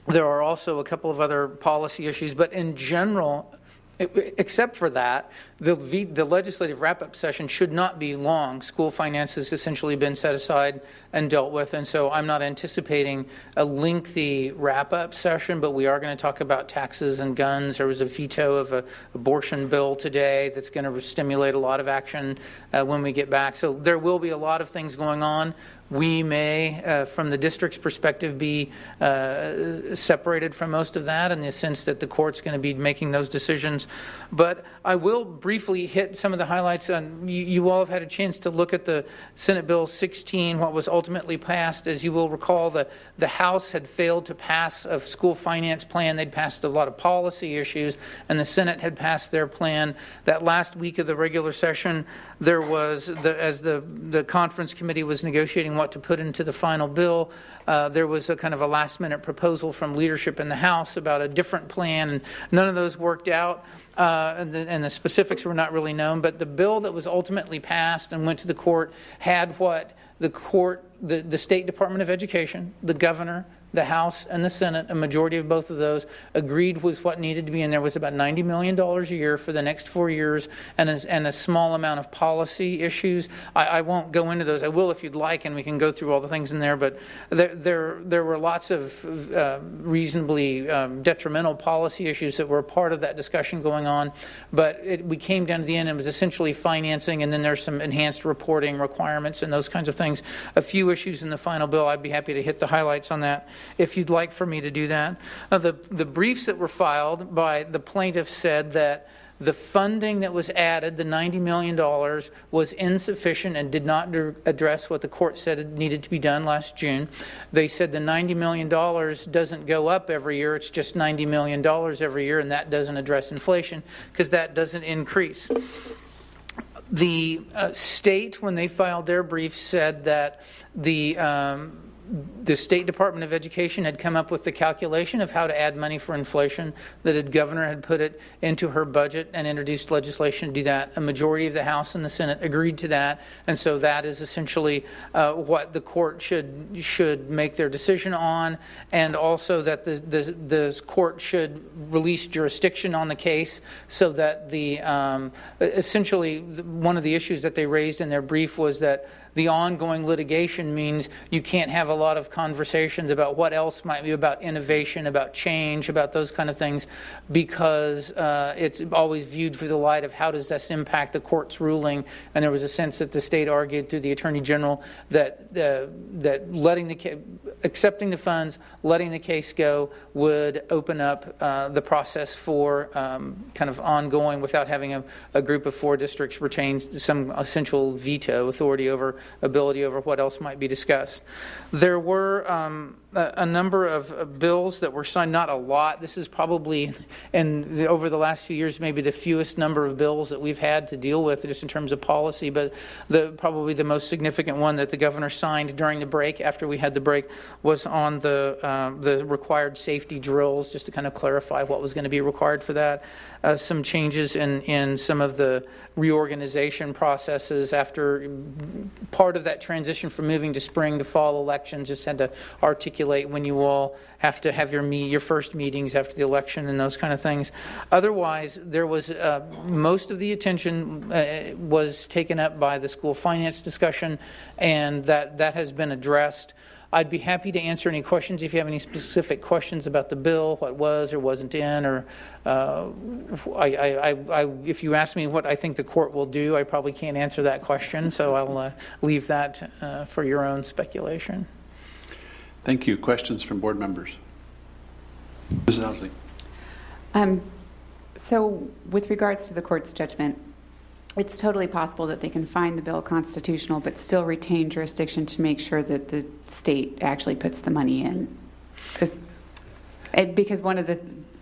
there are also a couple of other policy issues, but in general, Except for that, the, the legislative wrap up session should not be long. School finance has essentially been set aside and dealt with, and so I'm not anticipating a lengthy wrap up session, but we are going to talk about taxes and guns. There was a veto of an abortion bill today that's going to stimulate a lot of action uh, when we get back. So there will be a lot of things going on we may, uh, from the district's perspective, be uh, separated from most of that in the sense that the court's going to be making those decisions. But I will briefly hit some of the highlights. On, you, you, all have had a chance to look at the Senate Bill 16, what was ultimately passed. As you will recall, the, the House had failed to pass a school finance plan. They'd passed a lot of policy issues, and the Senate had passed their plan. That last week of the regular session, there was, the, as the, the conference committee was negotiating what to put into the final bill, uh, there was a kind of a last minute proposal from leadership in the House about a different plan, and none of those worked out. Uh, and, the, and, the, specifics were not really known, but the bill that was ultimately passed and went to the court had what the court, the, the State Department of Education, the governor, the House and the Senate, a majority of both of those, agreed with what needed to be in there was about $90 million a year for the next four years and a, and a small amount of policy issues. I, I, won't go into those. I will if you'd like, and we can go through all the things in there, but there, there, there were lots of uh, reasonably um, detrimental policy issues that were part of that discussion going on. But it, we came down to the end, and it was essentially financing, and then there's some enhanced reporting requirements and those kinds of things. A few issues in the final bill. I'd be happy to hit the highlights on that. If you'd like for me to do that. Uh, the, the briefs that were filed by the plaintiff said that the funding that was added, the $90 million, was insufficient and did not address what the court said needed to be done last June. They said the $90 million doesn't go up every year, it's just $90 million every year, and that doesn't address inflation because that doesn't increase. The uh, state, when they filed their brief, said that the um, the State Department of Education had come up with the calculation of how to add money for inflation. That the governor had put it into her budget and introduced legislation to do that. A majority of the House and the Senate agreed to that, and so that is essentially uh, what the court should should make their decision on, and also that the, the the court should release jurisdiction on the case so that the um, essentially one of the issues that they raised in their brief was that the ongoing litigation means you can't have a lot of conversations about what else might be about innovation, about change, about those kind of things, because uh, it's always viewed through the light of how does this impact the court's ruling. And there was a sense that the state argued to the attorney general that uh, that letting the ca- accepting the funds, letting the case go would open up uh, the process for um, kind of ongoing without having a, a group of four districts retain some essential veto authority over ability over what else might be discussed. There were um, a, a, number of bills that were signed, not a lot. This is probably, the, over the last few years, maybe the fewest number of bills that we've had to deal with just in terms of policy, but the, probably the most significant one that the governor signed during the break, after we had the break, was on the, uh, the required safety drills, just to kind of clarify what was going to be required for that. Uh, some changes in, in some of the reorganization processes after part of that transition from moving to spring to fall elections, just had to articulate when you all have to have your meet, your first meetings after the election and those kind of things. Otherwise, there was uh, most of the attention uh, was taken up by the school finance discussion, and that that has been addressed. I'd be happy to answer any questions if you have any specific questions about the bill, what was or wasn't in, or uh, I, I, I, if you ask me what I think the court will do, I probably can't answer that question, so I'll uh, leave that uh, for your own speculation. Thank you. Questions from board members? Mrs. Ousley. Um, so, with regards to the court's judgment, it's totally possible that they can find the bill constitutional but still retain jurisdiction to make sure that the state actually puts the money in. Because one of the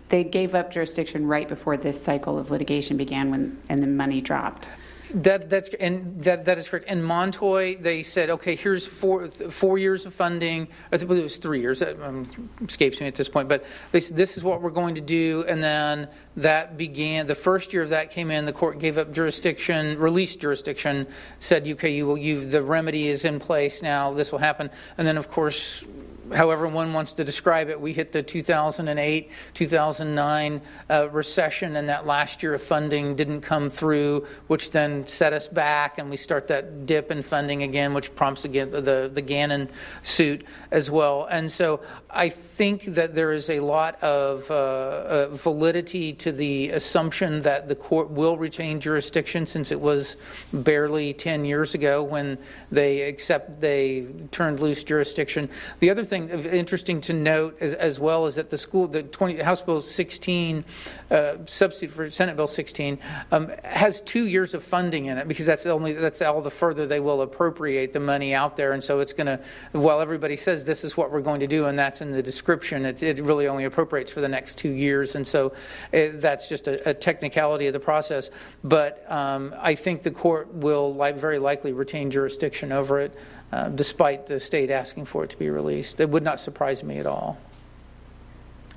they gave up jurisdiction right before this cycle of litigation began when and the money dropped. That, that's and that, that is correct. In Montoy, they said, okay, here's four four years of funding. I think it was three years. That um, escapes me at this point. But they said this is what we're going to do, and then that began. The first year of that came in. The court gave up jurisdiction, released jurisdiction, said, okay, you will. You the remedy is in place now. This will happen, and then of course however one wants to describe it, we hit the 2008 2009 uh, recession, and that last year of funding didn't come through, which then set us back, and we start that dip in funding again, which prompts again the, the Gannon suit as well. And so I think that there is a lot of uh, uh, validity to the assumption that the court will retain jurisdiction since it was barely 10 years ago when they accept they turned loose jurisdiction. The other thing interesting to note as, as well is that the school, the 20, House Bill 16, uh, substitute for Senate Bill 16, um, has two years of funding in it because that's only that's all the further they will appropriate the money out there, and so it's going to. While everybody says this is what we're going to do, and that's in the description, it, it really only appropriates for the next two years, and so it, that's just a, a, technicality of the process. But um, I think the court will li- very likely retain jurisdiction over it. Uh, despite the state asking for it to be released. It would not surprise me at all.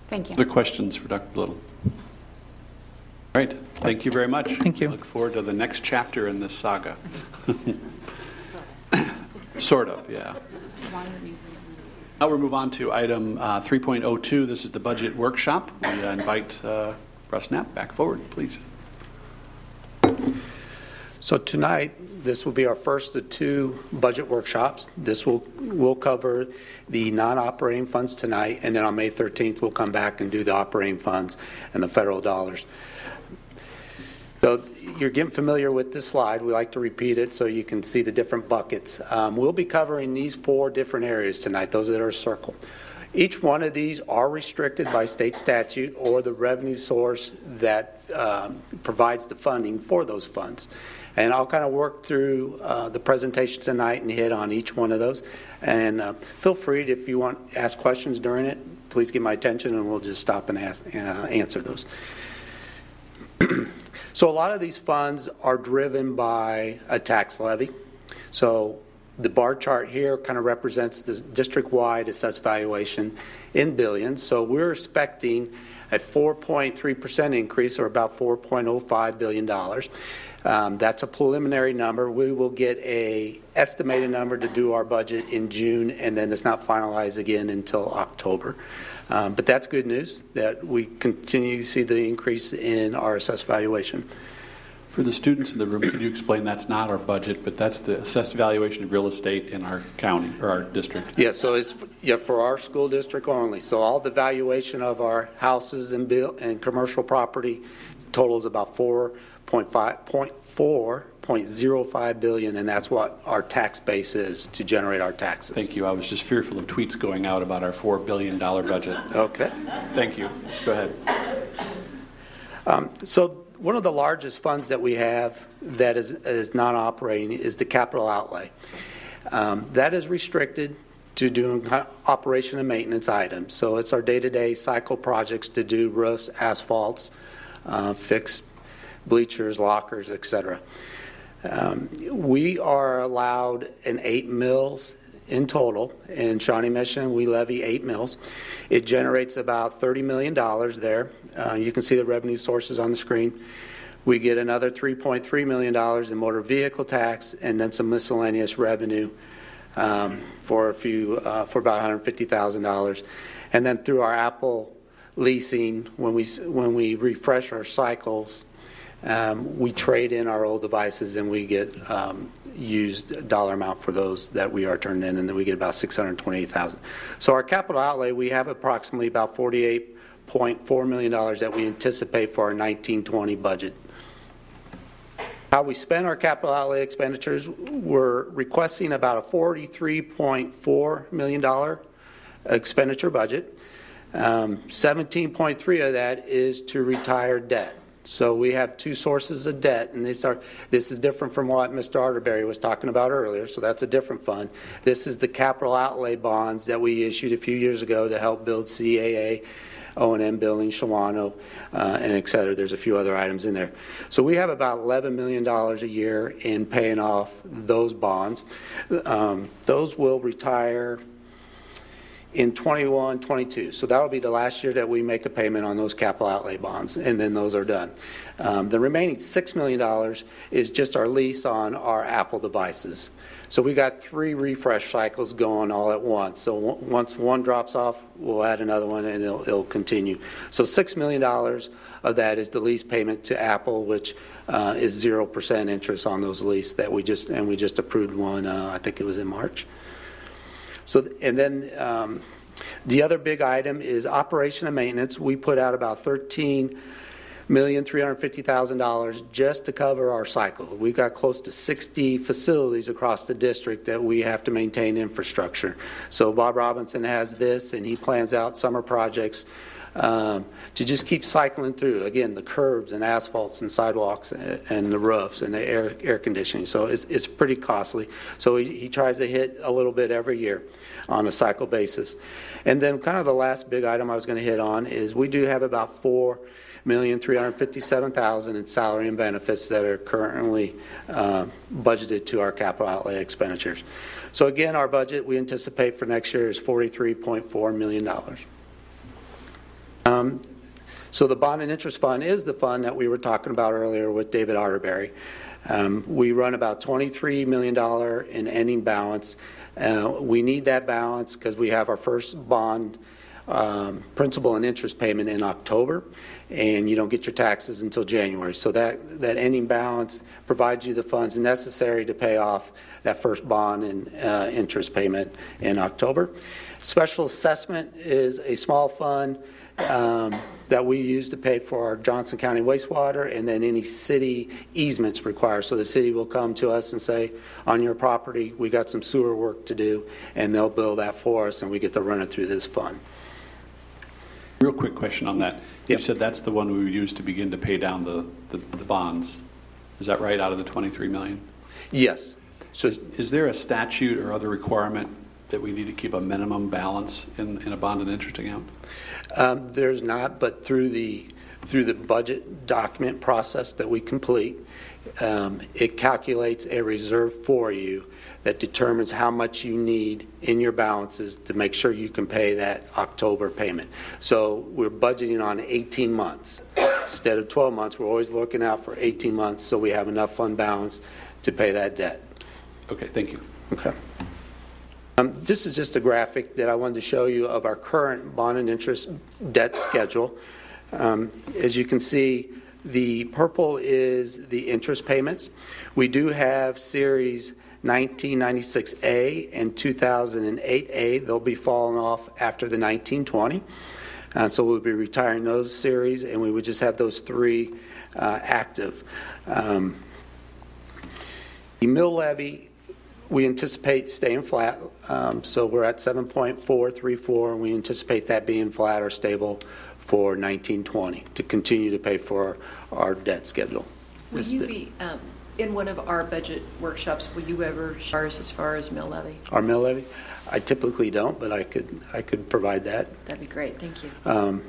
Thank you. Other questions for Dr. Little? All right. Thank you very much. Thank you. Look forward to the next chapter in this saga. sort of, yeah. Now we'll move on to item uh, 3.02. This is the budget workshop. We uh, invite uh, Russ Knapp back forward, please. So tonight, this will be our first of two budget workshops. This will will cover the non-operating funds tonight, and then on May 13th we'll come back and do the operating funds and the federal dollars. So you're getting familiar with this slide. We like to repeat it so you can see the different buckets. Um, we'll be covering these four different areas tonight. Those that are circled. Each one of these are restricted by state statute or the revenue source that um, provides the funding for those funds. And I'll kind of work through uh, the presentation tonight and hit on each one of those. And uh, feel free to, if you want to ask questions during it, please get my attention and we'll just stop and ask, uh, answer those. so a lot of these funds are driven by a tax levy. So the bar chart here kind of represents the district-wide assessed valuation in billions. So we're expecting a 4.3% increase, or about $4.05 billion. Um, that's a preliminary number. We will get a estimated number to do our budget in June, and then it's not finalized again until October. Um, but that's good news that we continue to see the increase in our assessed valuation. For the students in the room, could you explain that's not our budget, but that's the assessed valuation of real estate in our county or our district? Yeah, so it's yeah, for our school district only. So all the valuation of our houses and bill and commercial property totals about 4.5 billion and that's what our tax base is to generate our taxes. Thank you. I was just fearful of tweets going out about our 4 billion dollar budget. Okay. Thank you. Go ahead. Um, so one of the largest funds that we have that is, is non operating is the capital outlay. Um, that is restricted to doing operation and maintenance items. So it's our day to day cycle projects to do roofs, asphalts, uh, fix bleachers, lockers, etc. Um, we are allowed an eight mills in total. In Shawnee Mission, we levy eight mills. It generates about $30 million there. Uh, you can see the revenue sources on the screen. We get another $3.3 million in motor vehicle tax and then some miscellaneous revenue um, for a few, uh, for about $150,000. And then through our Apple leasing, when we, when we refresh our cycles, um, we trade in our old devices and we get um, used dollar amount for those that we are turned in, and then we get about 628,000. So our capital outlay, we have approximately about 48.4 million dollars that we anticipate for our 1920 budget. How we spend our capital outlay expenditures, we're requesting about a $43.4 million expenditure budget. Um, 17.3 of that is to retire debt. So we have two sources of debt, and these are this is different from what Mr. Arterberry was talking about earlier. So that's a different fund. This is the capital outlay bonds that we issued a few years ago to help build CAA. O&M building, Shawanoe, uh, and et cetera. There's a few other items in there. So we have about $11 million a year in paying off those bonds. Um, those will retire in 21, 22. So that'll be the last year that we make a payment on those capital outlay bonds, and then those are done. Um, the remaining $6 million is just our lease on our Apple devices. So we got three refresh cycles going all at once. So w- once one drops off, we'll add another one, and it'll, it'll continue. So $6 million of that is the lease payment to Apple, which uh, is 0% interest on those lease that we just, and we just approved one, uh, I think it was in March. So, and then um, the other big item is operation and maintenance. We put out about thirteen million three hundred fifty thousand dollars just to cover our cycle. We've got close to sixty facilities across the district that we have to maintain infrastructure. So Bob Robinson has this, and he plans out summer projects um, to just keep cycling through. Again, the curbs and asphalts and sidewalks and, and the roofs and the air, air conditioning. So it's, it's pretty costly. So he, he tries to hit a little bit every year on a cycle basis. And then, kind of the last big item I was going to hit on is we do have about four million three hundred fifty-seven thousand in salary and benefits that are currently uh, budgeted to our capital outlay expenditures. So again, our budget we anticipate for next year is forty-three point four million dollars. Um, so the bond and interest fund is the fund that we were talking about earlier with David Arterberry. Um, we run about $23 million in ending balance. Uh, we need that balance because we have our first bond um, principal and interest payment in October, and you don't get your taxes until January. So that, that ending balance provides you the funds necessary to pay off that first bond and uh, interest payment in October. Special assessment is a small fund um, that we use to pay for our Johnson County wastewater and then any city easements required. So the city will come to us and say, on your property, we got some sewer work to do, and they'll bill that for us, and we get to run it through this fund. Real quick question on that. You said that's the one we would use to begin to pay down the, the the bonds. Is that right, out of the 23 million? Yes. So is there a statute or other requirement that we need to keep a minimum balance in, in a bond and interest account? Um, There's not, but through the, through the budget document process that we complete, um, it calculates a reserve for you that determines how much you need in your balances to make sure you can pay that October payment. So we're budgeting on 18 months. Instead of 12 months, we're always looking out for 18 months so we have enough fund balance to pay that debt. Okay, thank you. Okay. Um, This is just a graphic that I wanted to show you of our current bond and interest debt schedule. Um, As you can see, the purple is the interest payments. We do have Series 1996A and 2008A. They'll be falling off after the 1920. Uh, So we'll be retiring those series, and we would just have those three uh, active. Um, The mill levy we anticipate staying flat, um, so we're at 7.434, and we anticipate that being flat or stable for 1920 to continue to pay for our debt schedule. Will This- you be, um, in one of our budget workshops, will you ever share us as far as mill levy? Our mill levy? I typically don't, but I could, I could provide that. That'd be great, thank you. Um,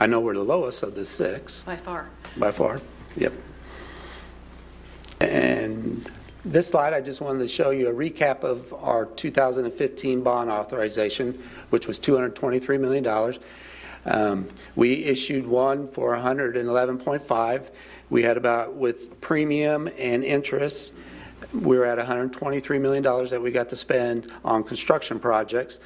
I know we're the lowest of the six, By far. by far, yep. And this slide, I just wanted to show you a recap of our 2015 bond authorization, which was $223 million. Um, We issued one for 111.5. We had about, with premium and interest, we were at $123 million that we got to spend on construction projects.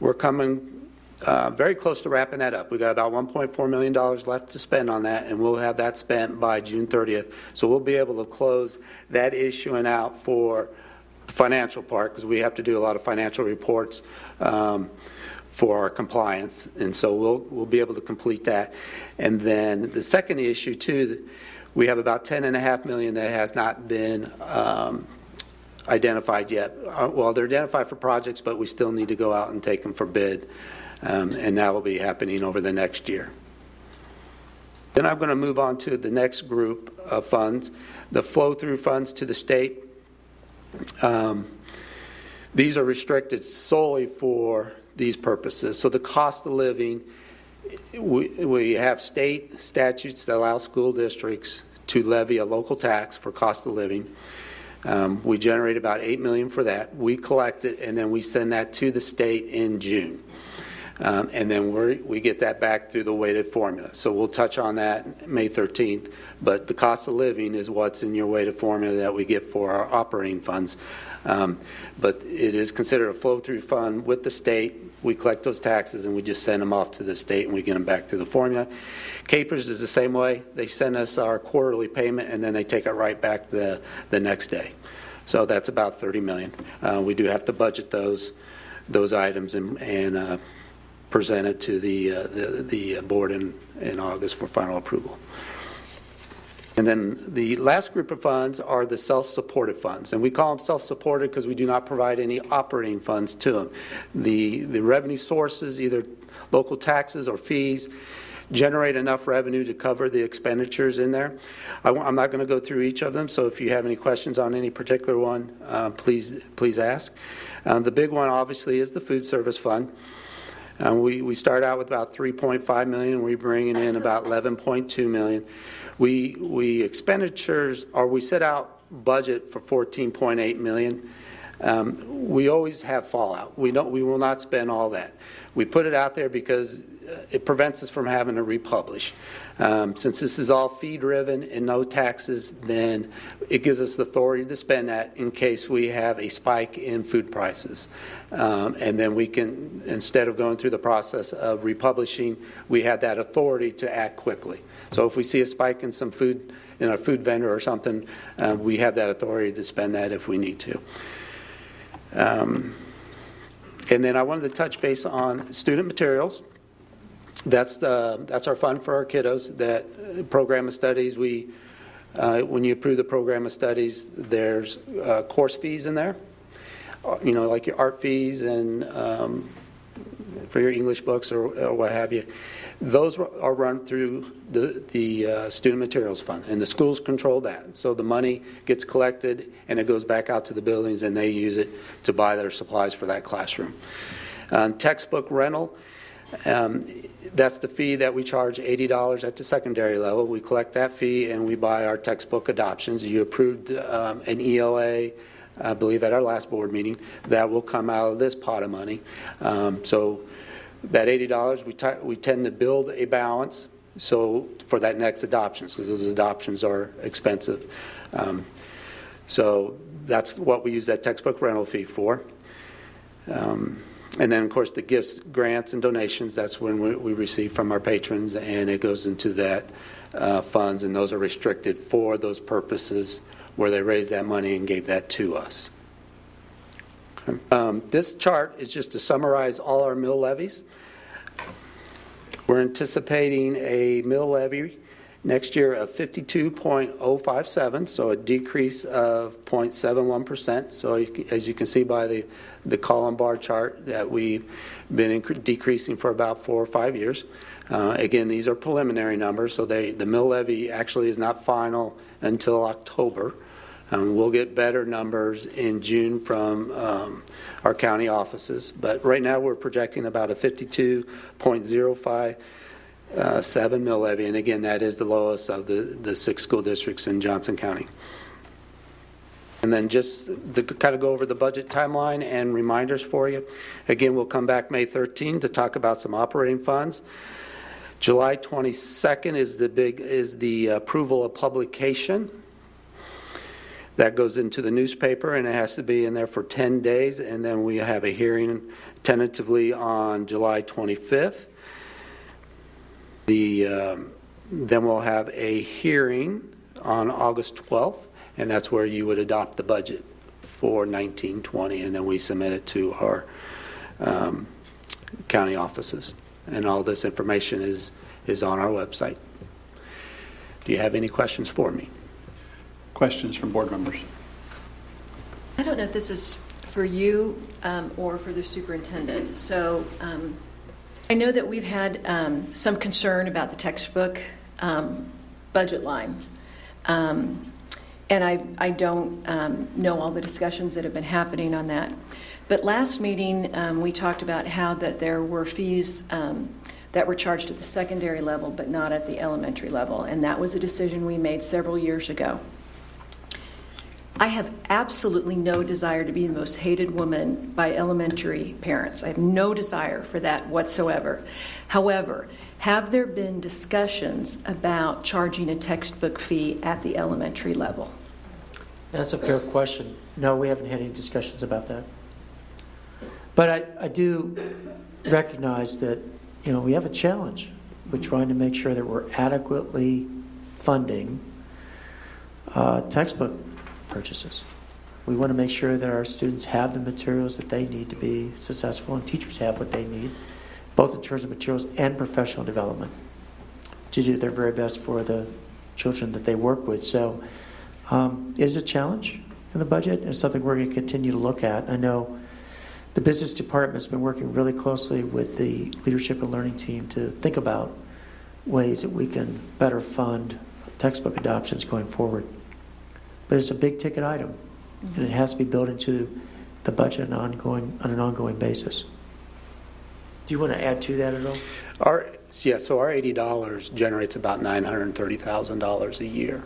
We're coming uh, very close to wrapping that up. We've got about 1.4 million dollars left to spend on that, and we'll have that spent by June 30th. So we'll be able to close that issuing out for the financial part because we have to do a lot of financial reports. Um, for our compliance, and so we'll we'll be able to complete that. And then the second issue too, we have about 10.5 million that has not been um, identified yet. Uh, Well, they're identified for projects, but we still need to go out and take them for bid, um, and that will be happening over the next year. Then I'm going to move on to the next group of funds, the flow-through funds to the state. Um, These are restricted solely for these purposes. So the cost of living, we, we have state statutes that allow school districts to levy a local tax for cost of living. Um, we generate about eight million for that. We collect it and then we send that to the state in June. Um, and then we we get that back through the weighted formula. So we'll touch on that May 13th. But the cost of living is what's in your weighted formula that we get for our operating funds. Um, but it is considered a flow-through fund with the state. We collect those taxes and we just send them off to the state and we get them back through the formula. KPERS is the same way. They send us our quarterly payment and then they take it right back the, the next day. So that's about 30 million. Uh, we do have to budget those those items and, and uh, present it to the uh, the, the board in, in August for final approval. And then the last group of funds are the self-supported funds, and we call them self-supported because we do not provide any operating funds to them. The the revenue sources, either local taxes or fees, generate enough revenue to cover the expenditures in there. I, am not going to go through each of them, so if you have any questions on any particular one, uh, please please ask. Um, the big one, obviously, is the food service fund. Um, we, we start out with about 3.5 million, and we bring in about 11.2 million. We, we expenditures, or we set out budget for 14.8 million. Um, we always have fallout. We don't, we will not spend all that. We put it out there because uh, it prevents us from having to republish. Um, since this is all fee driven and no taxes, then it gives us the authority to spend that in case we have a spike in food prices. Um, and then we can, instead of going through the process of republishing, we have that authority to act quickly. So if we see a spike in some food, in a food vendor or something, uh, we have that authority to spend that if we need to. Um, and then I wanted to touch base on student materials. That's the that's our fund for our kiddos. That uh, program of studies we. Uh, when you approve the program of studies, there's uh, course fees in there. Uh, You know, like your art fees and um, for your English books or, or what have you. Those are run through the, the uh, Student Materials Fund, and the schools control that. So the money gets collected and it goes back out to the buildings, and they use it to buy their supplies for that classroom. Um, textbook rental, um, that's the fee that we charge $80 at the secondary level. We collect that fee and we buy our textbook adoptions. You approved um, an ELA, I believe, at our last board meeting. That will come out of this pot of money. Um, so that $80, we, ti we tend to build a balance so for that next adoptions because those adoptions are expensive. Um, so that's what we use that textbook rental fee for. Um, and then, of course, the gifts, grants, and donations, that's when we, we receive from our patrons, and it goes into that uh, funds, and those are restricted for those purposes where they raised that money and gave that to us. Okay. Um, this chart is just to summarize all our mill levies. We're anticipating a mill levy next year of 52.057, so a decrease of 0.71%. So as you can see by the, the column bar chart that we've been decreasing for about four or five years. Uh, Again, these are preliminary numbers, so they, the mill levy actually is not final until October. Um, We'll get better numbers in June from um, our county offices, but right now we're projecting about a 52.05 uh, seven mill levy, and again, that is the lowest of the, the six school districts in Johnson County. And then just to kind of go over the budget timeline and reminders for you. Again, we'll come back May 13 to talk about some operating funds. July 22nd is the big is the approval of publication. That goes into the newspaper and it has to be in there for 10 days, and then we have a hearing tentatively on July 25th. The, um, then we'll have a hearing on August 12th, and that's where you would adopt the budget for 1920, and then we submit it to our um, county offices. And all this information is, is on our website. Do you have any questions for me? Questions from board members? I don't know if this is for you um, or for the superintendent. So um, I know that we've had um, some concern about the textbook um, budget line. Um, and I, I don't um, know all the discussions that have been happening on that. But last meeting, um, we talked about how that there were fees um, that were charged at the secondary level, but not at the elementary level. And that was a decision we made several years ago. I have absolutely no desire to be the most hated woman by elementary parents. I have no desire for that whatsoever. However, have there been discussions about charging a textbook fee at the elementary level? That's a fair question. No, we haven't had any discussions about that. But I, I do recognize that, you know, we have a challenge. We're trying to make sure that we're adequately funding uh, textbook purchases. We want to make sure that our students have the materials that they need to be successful, and teachers have what they need, both in terms of materials and professional development, to do their very best for the children that they work with. So um, it is a challenge in the budget. It's something we're going to continue to look at. I know the business department's been working really closely with the leadership and learning team to think about ways that we can better fund textbook adoptions going forward. But it's a big ticket item, and it has to be built into the budget on, ongoing, on an ongoing basis. Do you want to add to that at all? Our, yeah, so our $80 generates about $930,000 a year.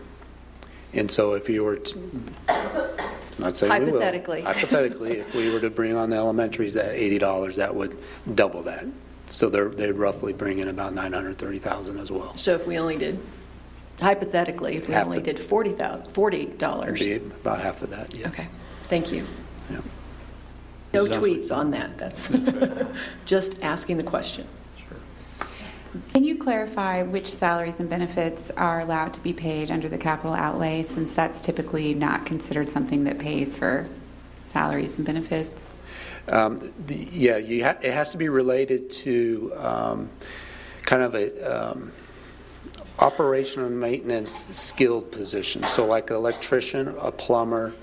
And so if you were to, not saying we will. Hypothetically. Hypothetically, if we were to bring on the elementaries at $80, that would double that. So they're, they'd roughly bring in about 930,000 as well. So if we only did, hypothetically, if we Half only of- did $40,000 $40, be about half of that, yes. Okay, thank you. Yeah. No Mrs. tweets on that, that's just asking the question. Can you clarify which salaries and benefits are allowed to be paid under the capital outlay, since that's typically not considered something that pays for salaries and benefits? Um, the, yeah, you ha- it has to be related to um, kind of a um, operational and maintenance skilled positions. So like an electrician, a plumber,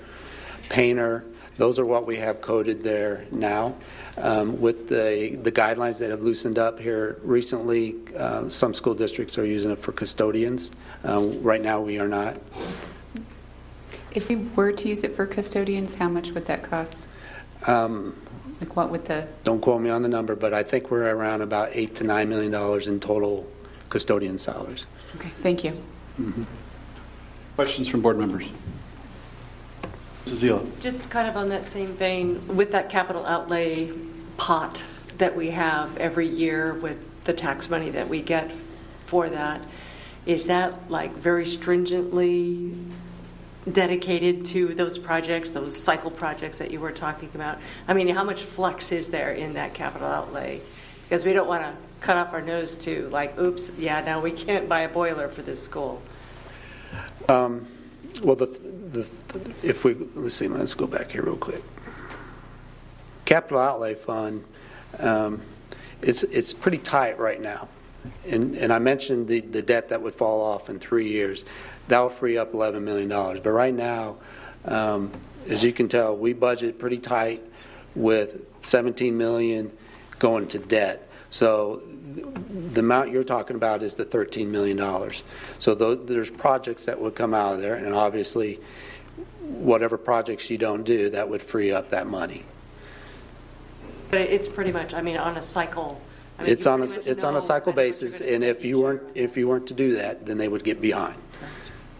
painter, those are what we have coded there now. Um, with the, the guidelines that have loosened up here recently, uh, some school districts are using it for custodians. Um, right now, we are not. If we were to use it for custodians, how much would that cost? Um, Like what would the, don't quote me on the number, but I think we're around about eight to nine million dollars in total custodian salaries. Okay, thank you. Mm-hmm. Questions from board members? Mrs. Zila? Just kind of on that same vein, with that capital outlay pot that we have every year with the tax money that we get for that, is that like very stringently dedicated to those projects, those cycle projects that you were talking about? I mean, how much flex is there in that capital outlay? Because we don't want to cut off our nose to like, oops, yeah, now we can't buy a boiler for this school. Um, well, the, the, if we let's see, let's go back here real quick. Capital outlay fund, um, it's it's pretty tight right now, and and I mentioned the the debt that would fall off in three years, that will free up eleven million dollars. But right now, um, as you can tell, we budget pretty tight with seventeen million going to debt. So the amount you're talking about is the $13 million. So tho- there's projects that would come out of there, and obviously, whatever projects you don't do, that would free up that money. But it's pretty much, I mean, on a cycle. I mean, It's on a, it's on a cycle that's what you're basis, and if you weren't, if you weren't to do that, then they would get behind.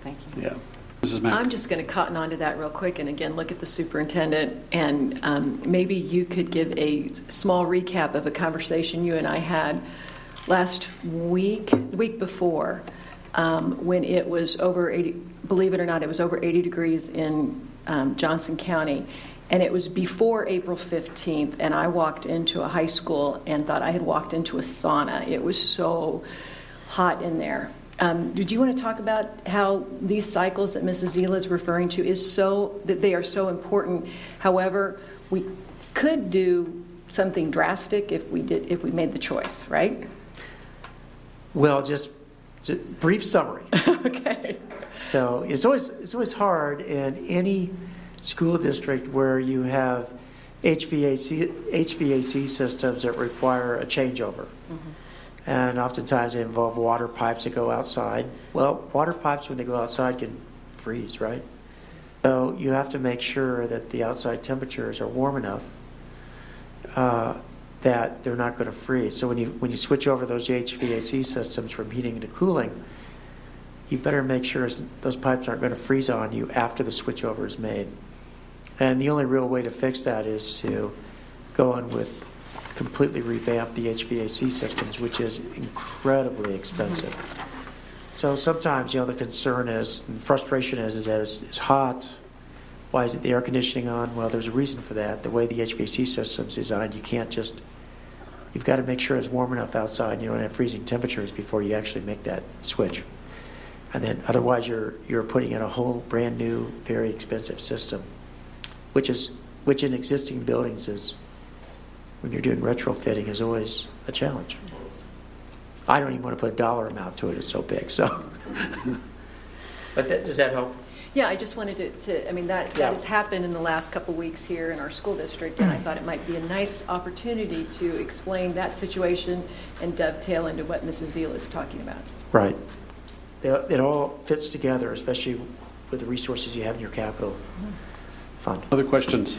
Thank you. Yeah. I'm just going to cotton on to that real quick and again look at the superintendent and um, maybe you could give a small recap of a conversation you and I had last week, week before, um, when it was over 80, believe it or not, it was over 80 degrees in um, Johnson County. And it was before April 15th, and I walked into a high school and thought I had walked into a sauna. It was so hot in there. Um, did you want to talk about how these cycles that Mrs. Zila is referring to is so that they are so important? However, we could do something drastic if we did if we made the choice, right? Well, just, just brief summary. okay. So it's always it's always hard in any school district where you have HVAC HVAC systems that require a changeover. And oftentimes they involve water pipes that go outside. Well, water pipes, when they go outside, can freeze, right? So you have to make sure that the outside temperatures are warm enough uh, that they're not going to freeze. So when you when you switch over those HVAC systems from heating to cooling, you better make sure those pipes aren't going to freeze on you after the switchover is made. And the only real way to fix that is to go in with completely revamp the HVAC systems, which is incredibly expensive. Mm-hmm. So sometimes, you know, the concern is, and frustration is, is that it's, it's hot. Why is it the air conditioning on? Well, there's a reason for that. The way the HVAC system's designed, you can't just, you've got to make sure it's warm enough outside and you don't have freezing temperatures before you actually make that switch. And then otherwise, you're, you're putting in a whole brand new, very expensive system, which is, which in existing buildings is when you're doing retrofitting is always a challenge. I don't even want to put a dollar amount to it; it's so big. So, but that, does that help? Yeah, I just wanted to, to I mean, that, Yeah. that has happened in the last couple of weeks here in our school district, and I thought it might be a nice opportunity to explain that situation and dovetail into what Mrs. Zeal is talking about. Right. They, it all fits together, especially with the resources you have in your capital mm-hmm. fund. Other questions?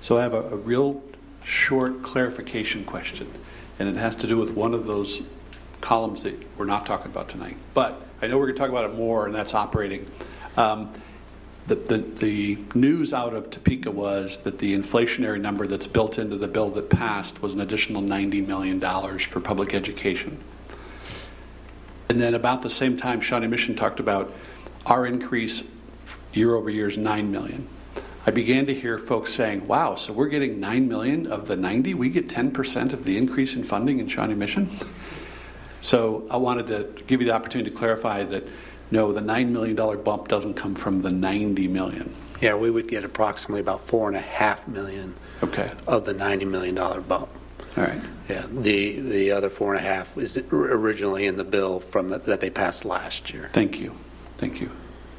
So I have a, a real short clarification question, and it has to do with one of those columns that we're not talking about tonight. But I know we're going to talk about it more, and that's operating. Um, the, the, the news out of Topeka was that the inflationary number that's built into the bill that passed was an additional $90 million for public education. And then about the same time, Shawnee Mission talked about our increase year over year is 9 million. I began to hear folks saying, wow, so we're getting 9 million of the 90? We get 10% of the increase in funding in Shawnee Mission? So I wanted to give you the opportunity to clarify that no, the $9 million bump doesn't come from the 90 million. Yeah, we would get approximately about four and a half million Okay. of the $90 million bump. All right. Yeah, the, the other four and a half is originally in the bill from, the- that they passed last year. Thank you. Thank you.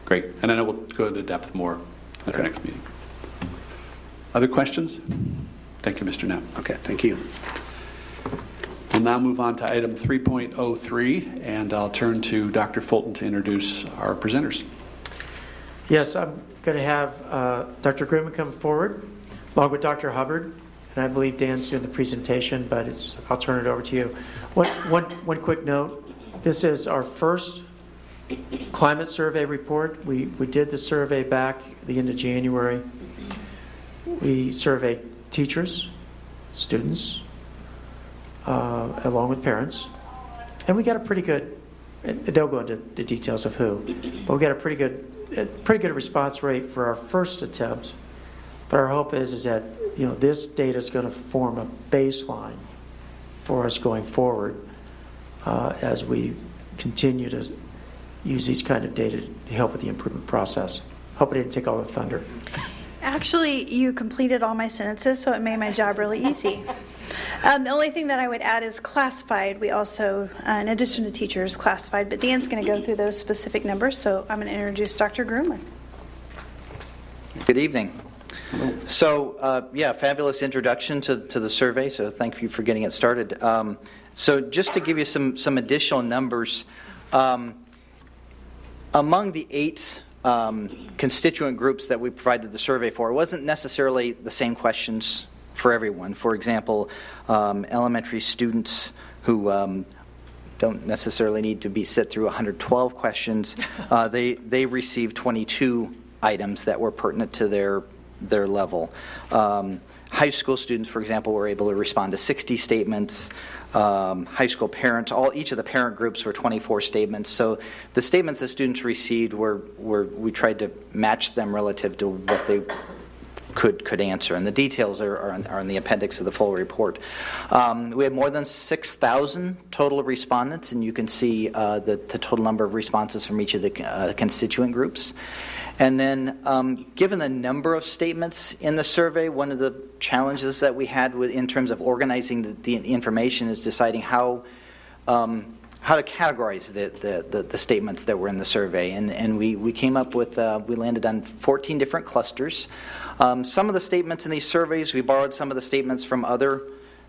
Great. And I know we'll go into depth more at our next meeting. Other questions? Thank you, Mr. Knapp. Okay, thank you. We'll now move on to item 3.03, and I'll turn to Dr. Fulton to introduce our presenters. Yes, I'm going to have uh, Dr. Grimmett come forward, along with Dr. Hubbard, and I believe Dan's doing the presentation, but it's, I'll turn it over to you. One, one, one quick note, this is our first climate survey report. We, we did the survey back at the end of January. We survey teachers, students, uh, along with parents, and we got a pretty good. They'll go into the details of who, but we got a pretty good, pretty good response rate for our first attempt. But our hope is is that you know this data is going to form a baseline for us going forward uh, as we continue to use these kind of data to help with the improvement process. Hope I didn't take all the thunder. Actually, you completed all my sentences, so it made my job really easy. Um, the only thing that I would add is classified. We also, uh, in addition to teachers, classified, but Dan's going to go through those specific numbers, so I'm going to introduce Dr. Groomer. Good evening. So, uh, yeah, fabulous introduction to, to the survey, so thank you for getting it started. Um, so, just to give you some, some additional numbers, um, among the eight um, constituent groups that we provided the survey for, it wasn't necessarily the same questions for everyone. For example, um, elementary students who um, don't necessarily need to be sit through 112 questions, uh, they, they received 22 items that were pertinent to their, their level. Um, high school students, for example, were able to respond to 60 statements. Um, high school parents, all each of the parent groups were 24 statements. So the statements that students received were, were we tried to match them relative to what they could could answer, and the details are, are, in, are in the appendix of the full report. Um, we had more than 6,000 total respondents, and you can see uh, the, the total number of responses from each of the uh, constituent groups. And then, um, given the number of statements in the survey, one of the challenges that we had with, in terms of organizing the, the information is deciding how. Um, how to categorize the, the, the, the, statements that were in the survey. And, and we, we came up with, uh, we landed on 14 different clusters. Um, some of the statements in these surveys, we borrowed some of the statements from other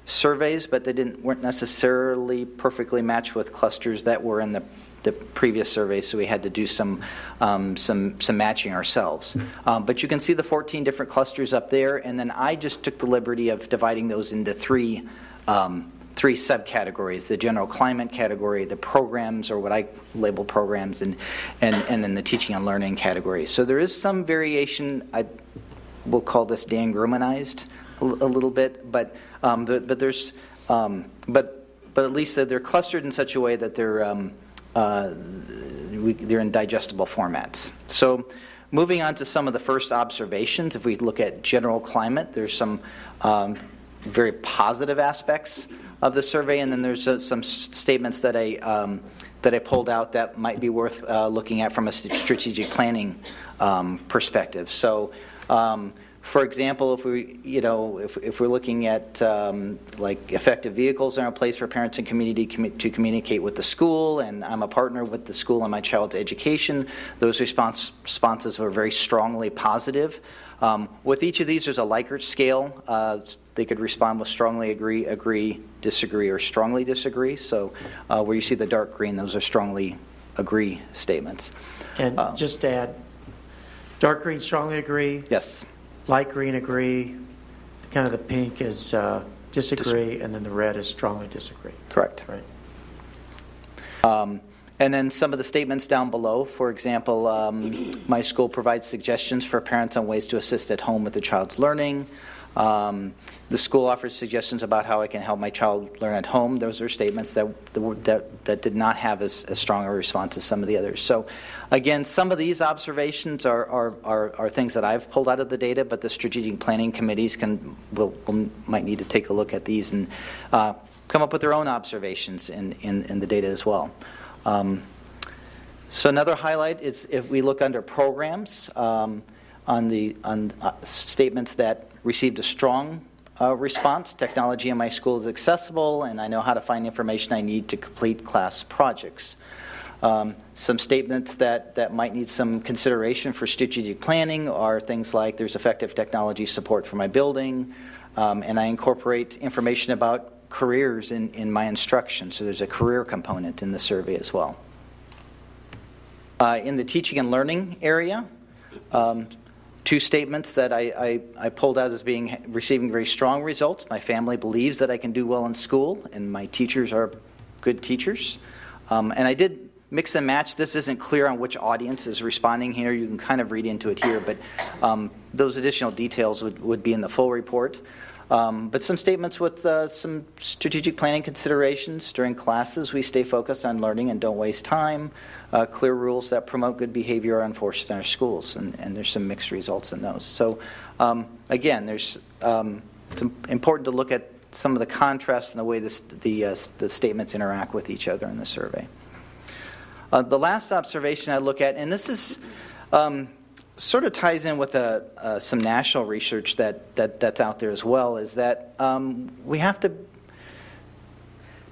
surveys, but they didn't, weren't necessarily perfectly matched with clusters that were in the, the previous survey, so we had to do some, um, some, some matching ourselves. Um, but you can see the 14 different clusters up there, and then I just took the liberty of dividing those into three um, three subcategories the general climate category, the programs, or what I label programs, and, and, and then the teaching and learning category. So there is some variation. I will call this Dan Grummanized a, a little bit, but, um, but, but, there's, um, but, but at least they're clustered in such a way that they're, um, uh, we, they're in digestible formats. So moving on to some of the first observations, if we look at general climate, there's some um, very positive aspects of the survey, and then there's uh, some statements that I um, that I pulled out that might be worth uh, looking at from a strategic planning um, perspective. So. Um, for example, if we, you know, if, if we're looking at um, like effective vehicles are a place for parents and community com- to communicate with the school, and I'm a partner with the school in my child's education, those response, responses were very strongly positive. Um, with each of these, there's a Likert scale. Uh, they could respond with strongly agree, agree, disagree, or strongly disagree. So, uh, where you see the dark green, those are strongly agree statements. And uh, just to add, dark green strongly agree. Yes. Light green agree. Kind of the pink is uh, disagree, Dis- and then the red is strongly disagree. Correct. Right. Um, and then some of the statements down below, for example, um, my school provides suggestions for parents on ways to assist at home with the child's learning. Um, the school offers suggestions about how I can help my child learn at home. Those are statements that that, that did not have as, as strong a response as some of the others. So, again, some of these observations are, are, are, are things that I've pulled out of the data, but the strategic planning committees can will, will might need to take a look at these and uh, come up with their own observations in, in, in the data as well. Um, so another highlight is if we look under programs um, on the on uh, statements that received a strong uh, response. Technology in my school is accessible, and I know how to find information I need to complete class projects. Um, some statements that, that might need some consideration for strategic planning are things like there's effective technology support for my building, um, and I incorporate information about careers in, in my instruction. So there's a career component in the survey as well. Uh, in the teaching and learning area, um, two statements that I, I, I, pulled out as being receiving very strong results. My family believes that I can do well in school, and my teachers are good teachers. Um, and I did mix and match. This isn't clear on which audience is responding here. You can kind of read into it here, but um, those additional details would, would be in the full report. Um, but some statements with uh, some strategic planning considerations. During classes, we stay focused on learning and don't waste time. Uh, clear rules that promote good behavior are enforced in our schools, and, and there's some mixed results in those. So, um, again, there's um, it's important to look at some of the contrast in the way this, the, uh, the statements interact with each other in the survey. Uh, the last observation I look at, and this is um, sort of ties in with uh, uh, some national research that, that, that's out there as well, is that um, we have to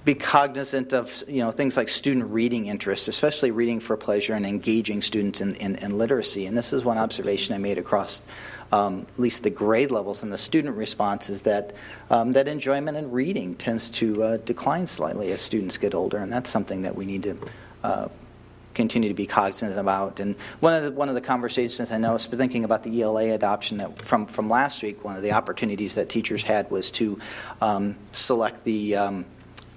be cognizant of you know things like student reading interests, especially reading for pleasure and engaging students in, in, in literacy. And this is one observation I made across um, at least the grade levels and the student response is that um, that enjoyment in reading tends to uh, decline slightly as students get older, and that's something that we need to uh, continue to be cognizant about. And one of the one of the conversations I know, is thinking about the ELA adoption that from from last week, one of the opportunities that teachers had was to um, select the. Um,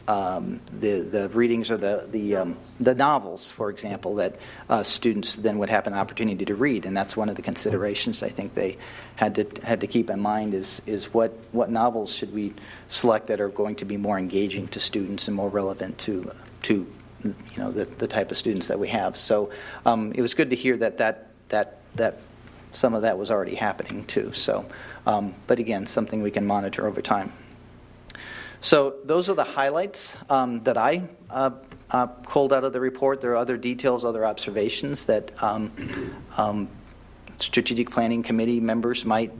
um, the the readings or the the um, the novels, for example, that uh, students then would have an opportunity to read, and that's one of the considerations I think they had to had to keep in mind is is what what novels should we select that are going to be more engaging to students and more relevant to to you know the, the type of students that we have. So um, it was good to hear that that that that some of that was already happening too. So, um, but again, something we can monitor over time. So those are the highlights um, that I uh, uh, pulled out of the report. There are other details, other observations that um, um, strategic planning committee members might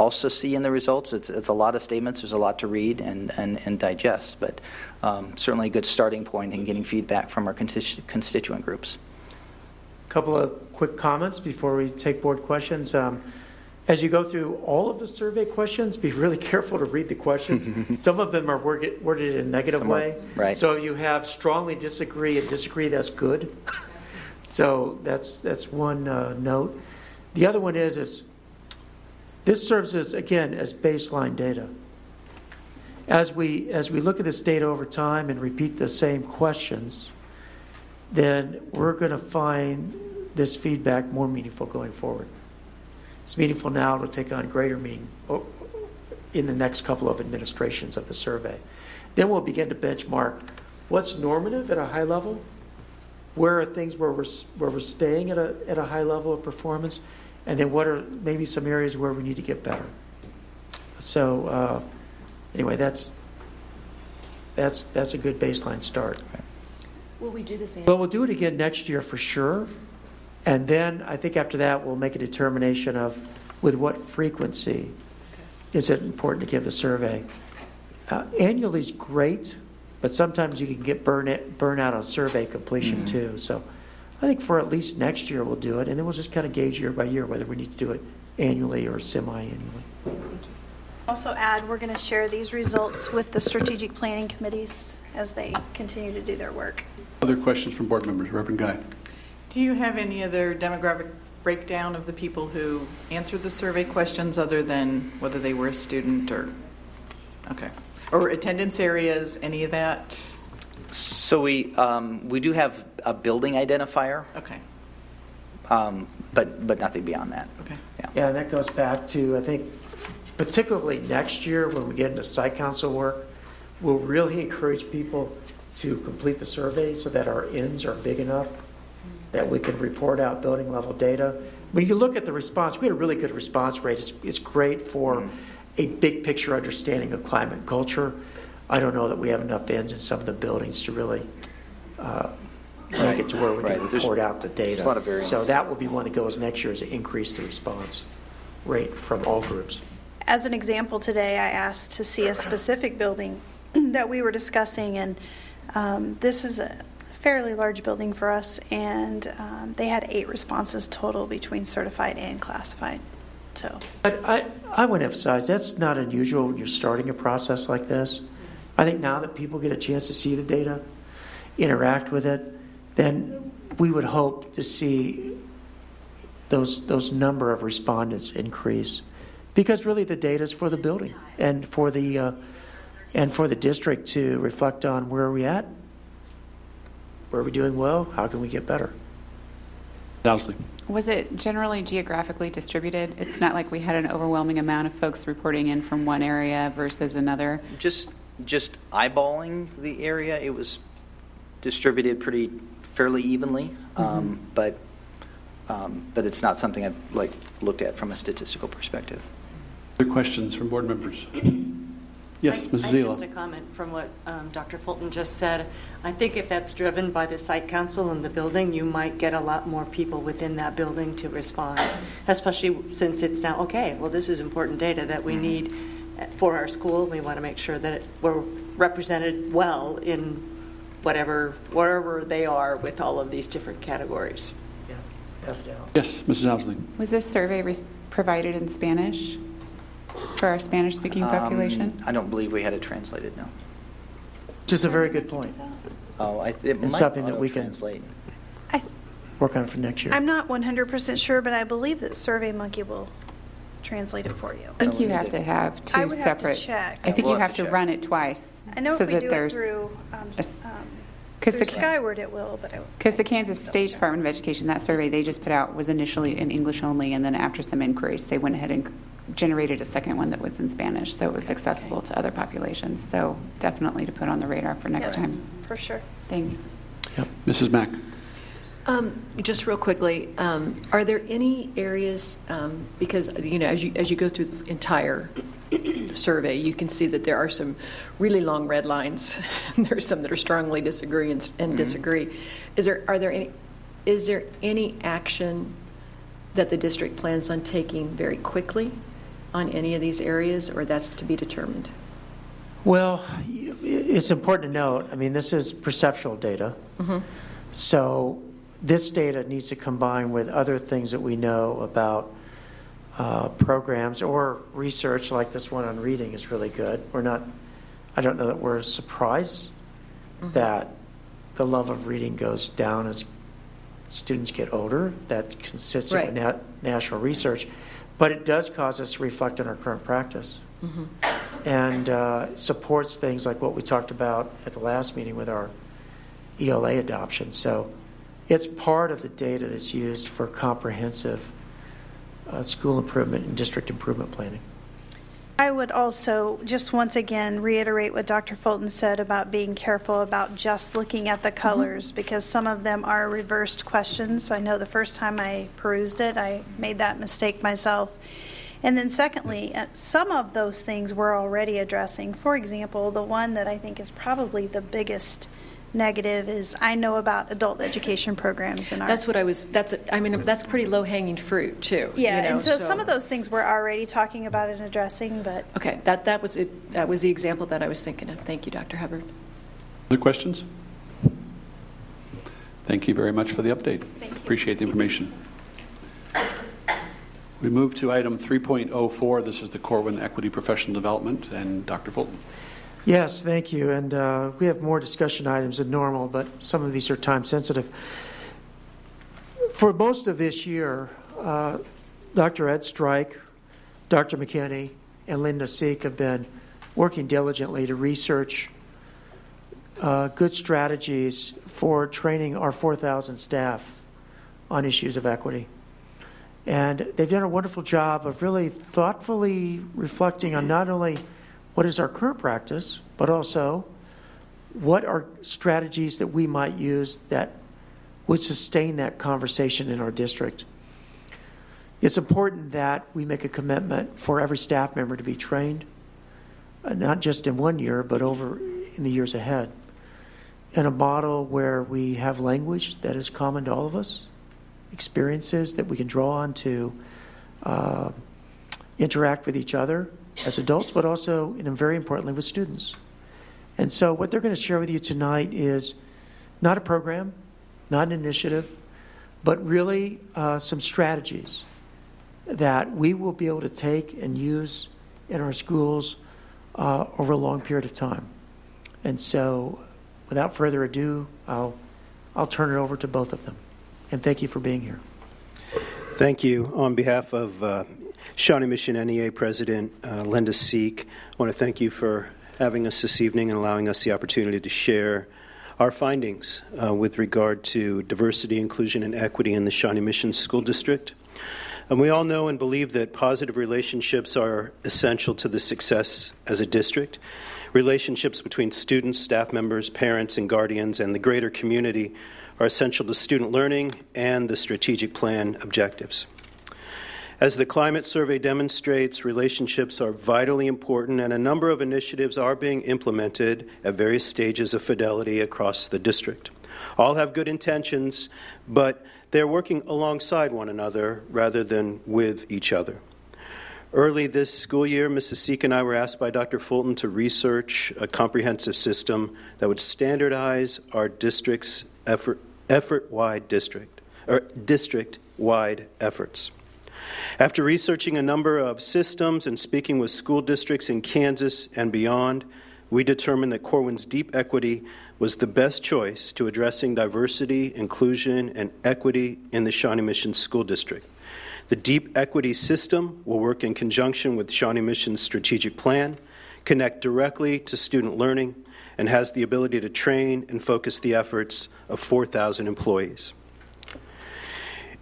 also see in the results. It's, it's a lot of statements, there's a lot to read and, and, and digest, but um, certainly a good starting point in getting feedback from our constituent groups. A couple of quick comments before we take board questions. Um, as you go through all of the survey questions, be really careful to read the questions. Some of them are worded, worded in a negative Somewhat, way. right. So if you have strongly disagree and disagree, that's good. so that's, that's one uh, note. The other one is, is this serves as, again, as baseline data. As we, as we look at this data over time and repeat the same questions, then we're going to find this feedback more meaningful going forward. It's meaningful now, it'll take on greater meaning oh, in the next couple of administrations of the survey. Then we'll begin to benchmark what's normative at a high level, where are things where we're, where we're staying at a, at a high level of performance, and then what are maybe some areas where we need to get better. So uh, anyway, that's that's that's a good baseline start. Will we do the same? Well, we'll do it again next year for sure, and then I think after that we'll make a determination of with what frequency is it important to give the survey. Uh, annually is great, but sometimes you can get burn it, burn out on survey completion Mm-hmm. too. So I think for at least next year we'll do it, and then we'll just kind of gauge year by year whether we need to do it annually or semi-annually. Thank you. Also add, we're going to share these results with the strategic planning committees as they continue to do their work. Other questions from board members? Reverend Guy. Do you have any other demographic breakdown of the people who answered the survey questions other than whether they were a student or, okay, or attendance areas, any of that? So we um, we do have a building identifier, Okay, um, but but nothing beyond that. okay. Yeah, and that goes back to, I think, particularly next year when we get into site council work, we'll really encourage people to complete the survey so that our ends are big enough that we can report out building level data. When you look at the response, we had a really good response rate. It's, it's great for a big picture understanding of climate and culture. I don't know that we have enough ends in some of the buildings to really uh, make it to where we Right. can There's- report out the data. there's a lot of variance. So that will be one that goes next year is to increase the response rate from all groups. as an example today, I asked to see a specific building that we were discussing, and um, this is a fairly large building for us, and um, they had eight responses total between certified and classified. So, But I, I would emphasize that's not unusual when you're starting a process like this. I think now that people get a chance to see the data, interact with it, then we would hope to see those those number of respondents increase, because really the data is for the building and for the uh, and for the district to reflect on where are we at, where are we doing well, how can we get better. Dowsley. Was it generally geographically distributed? It's not like we had an overwhelming amount of folks reporting in from one area versus another. Just just eyeballing the area, it was distributed pretty fairly evenly, um, but um, but it's not something I've like looked at from a statistical perspective. Other questions from board members? Yes, I- Mrs. I- Just a comment from what um, Dr. Fulton just said. I think if that's driven by the site council and the building, you might get a lot more people within that building to respond, especially since it's now, okay, well, this is important data that we need for our school. We want to make sure that it- we're represented well in whatever, wherever they are with all of these different categories. Yes, Mrs. Ousley. Was this survey re- provided in Spanish for our Spanish speaking population? Um, I don't believe we had it translated. No. Which is a very good point. Oh, I, it It's might something that we can translate. work on for next year. I'm not 100% sure, but I believe that SurveyMonkey will translate it for you. I think you have to have I two would have to separate. check. I think We'll you have have to to check. run it twice. I know so if we that do it there's- through, um, a- 'Cause through the- Skyward, it will, but Because the Kansas State Department of Education, that survey they just put out was initially in English only, and then after some inquiries, they went ahead and generated a second one that was in Spanish, so it was accessible to other populations. So definitely to put on the radar for next Yeah, time. for sure. Thanks. Mrs. Mack. Um, Just real quickly, um, are there any areas, um, because, you know, as you, as you go through the entire survey, you can see that there are some really long red lines. There's some that are strongly disagree and and disagree. Is there, are there any, is there any action that the district plans on taking very quickly on any of these areas, or that's to be determined? Well, it's important to note, I mean, this is perceptual data. Mhm. So this data needs to combine with other things that we know about uh, programs or research, like this one on reading is really good. We're not, I don't know that we're surprised that the love of reading goes down as students get older. That's consistent with Right. na- national research. But it does cause us to reflect on our current practice Mhm. and uh, supports things like what we talked about at the last meeting with our ELA adoption. So it's part of the data that's used for comprehensive uh, school improvement and district improvement planning. I would also just once again reiterate what Dr. Fulton said about being careful about just looking at the colors because some of them are reversed questions. I know the first time I perused it, I made that mistake myself. And then, secondly, uh, some of those things we're already addressing. For example, the one that I think is probably the biggest negative is I know about adult education programs in our That's what I was, that's, a- I mean, that's pretty low-hanging fruit, too. yeah, you know, and so, some of those things we're already talking about and addressing, but Okay, that, that was it, that was the example that I was thinking of. Thank you, Dr. Hubbard. Other questions? Thank you very much for the update. Appreciate the information. We move to item 3.04. This is the Corwin Equity Professional Development, and Dr. Fulton. Yes, thank you. And uh, we have more discussion items than normal, but some of these are time sensitive. For most of this year, uh, Dr. Ed Strike, Dr. McKinney, and Linda Seek have been working diligently to research uh, good strategies for training our 4,000 staff on issues of equity. And they've done a wonderful job of really thoughtfully reflecting on not only what is our current practice, but also what are strategies that we might use that would sustain that conversation in our district. It's important that we make a commitment for every staff member to be trained, uh, not just in one year, but over in the years ahead, in a model where we have language that is common to all of us, experiences that we can draw on to uh, interact with each other as adults, but also, and very importantly, with students. And so, what they're going to share with you tonight is not a program, not an initiative, but really uh, some strategies that we will be able to take and use in our schools uh, over a long period of time. And so, without further ado, I'll, I'll turn it over to both of them. And thank you for being here. Thank you. On behalf of uh, Shawnee Mission NEA President uh, Linda Seek, I want to thank you for having us this evening and allowing us the opportunity to share our findings uh, with regard to diversity, inclusion, and equity in the Shawnee Mission School District. And we all know and believe that positive relationships are essential to the success as a district. Relationships between students, staff members, parents, and guardians, and the greater community are essential to student learning and the strategic plan objectives. As the climate survey demonstrates, relationships are vitally important, and a number of initiatives are being implemented at various stages of fidelity across the district. All have good intentions, but they're working alongside one another rather than with each other. Early this school year, Mrs. Seek and I were asked by Dr. Fulton to research a comprehensive system that would standardize our district's effort, effort-wide district or district-wide efforts. After researching a number of systems and speaking with school districts in Kansas and beyond, we determined that Corwin's deep equity was the best choice to addressing diversity, inclusion, and equity in the Shawnee Mission School District. The Deep Equity System will work in conjunction with Shawnee Mission's strategic plan, connect directly to student learning, and has the ability to train and focus the efforts of 4,000 employees.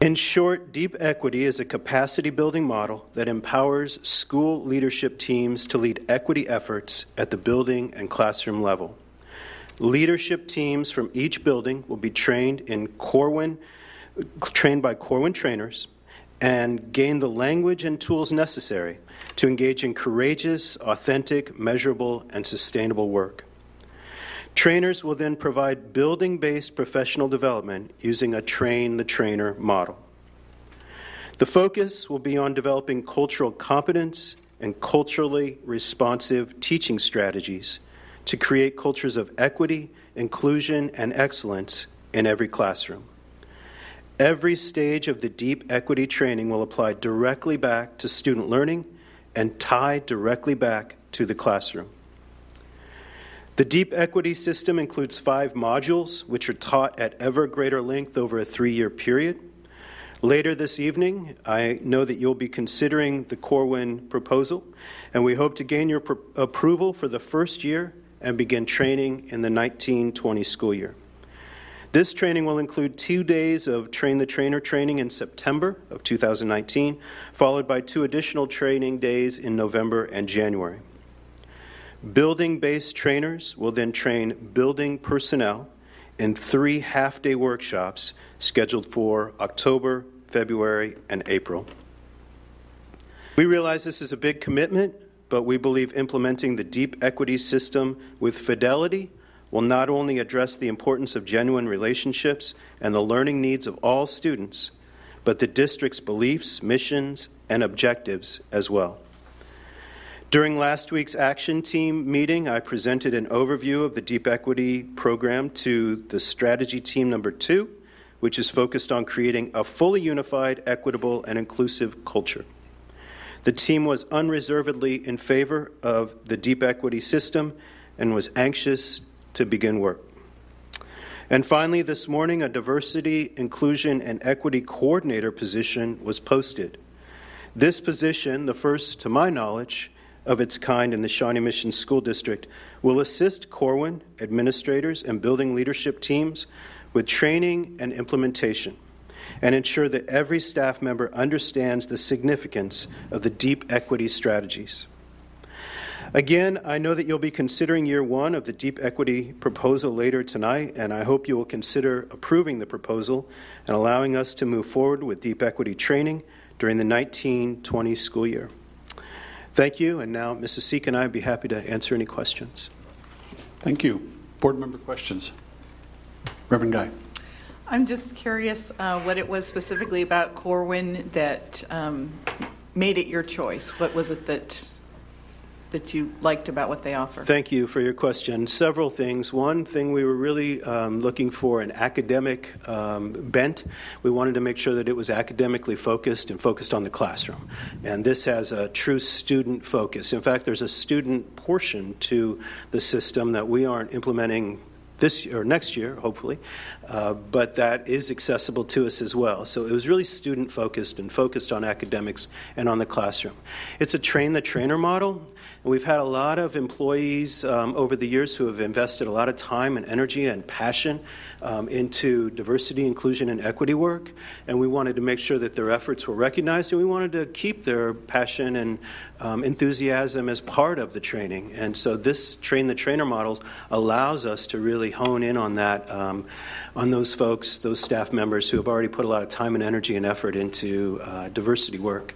In short, Deep Equity is a capacity building model that empowers school leadership teams to lead equity efforts at the building and classroom level. Leadership teams from each building will be trained in Corwin, trained by Corwin trainers, and gain the language and tools necessary to engage in courageous, authentic, measurable, and sustainable work. Trainers will then provide building based professional development using a train the trainer model. The focus will be on developing cultural competence and culturally responsive teaching strategies to create cultures of equity, inclusion, and excellence in every classroom. Every stage of the deep equity training will apply directly back to student learning and tie directly back to the classroom. The deep equity system includes five modules, which are taught at ever greater length over a three year period. Later this evening, I know that you'll be considering the Corwin proposal, and we hope to gain your pro- approval for the first year and begin training in the 1920 school year. This training will include two days of Train the Trainer training in September of 2019, followed by two additional training days in November and January. Building based trainers will then train building personnel in three half day workshops scheduled for October, February, and April. We realize this is a big commitment, but we believe implementing the deep equity system with fidelity will not only address the importance of genuine relationships and the learning needs of all students, but the district's beliefs, missions, and objectives as well. During last week's action team meeting, I presented an overview of the Deep Equity program to the strategy team number two, which is focused on creating a fully unified, equitable, and inclusive culture. The team was unreservedly in favor of the deep equity system and was anxious to begin work. And finally, this morning, a diversity, inclusion, and equity coordinator position was posted. This position, the first to my knowledge of its kind in the Shawnee Mission School District, will assist Corwin administrators and building leadership teams with training and implementation and ensure that every staff member understands the significance of the deep equity strategies. Again, I know that you'll be considering year one of the deep equity proposal later tonight, and I hope you will consider approving the proposal and allowing us to move forward with deep equity training during the 1920 school year. Thank you, and now Mrs. Seek and I would be happy to answer any questions. Thank you. Board member questions. Reverend Guy. I'm just curious uh, what it was specifically about Corwin that um, made it your choice? What was it that that you liked about what they offer? Thank you for your question. Several things. One thing we were really um, looking for an academic um, bent. We wanted to make sure that it was academically focused and focused on the classroom. And this has a true student focus. In fact, there's a student portion to the system that we aren't implementing this year or next year, hopefully, uh, but that is accessible to us as well. So it was really student focused and focused on academics and on the classroom. It's a train the trainer model, we've had a lot of employees um, over the years who have invested a lot of time and energy and passion um, into diversity, inclusion, and equity work, and we wanted to make sure that their efforts were recognized, and we wanted to keep their passion and um, enthusiasm as part of the training. And so this train the trainer models allows us to really hone in on that, um, on those folks, those staff members who have already put a lot of time and energy and effort into uh, diversity work.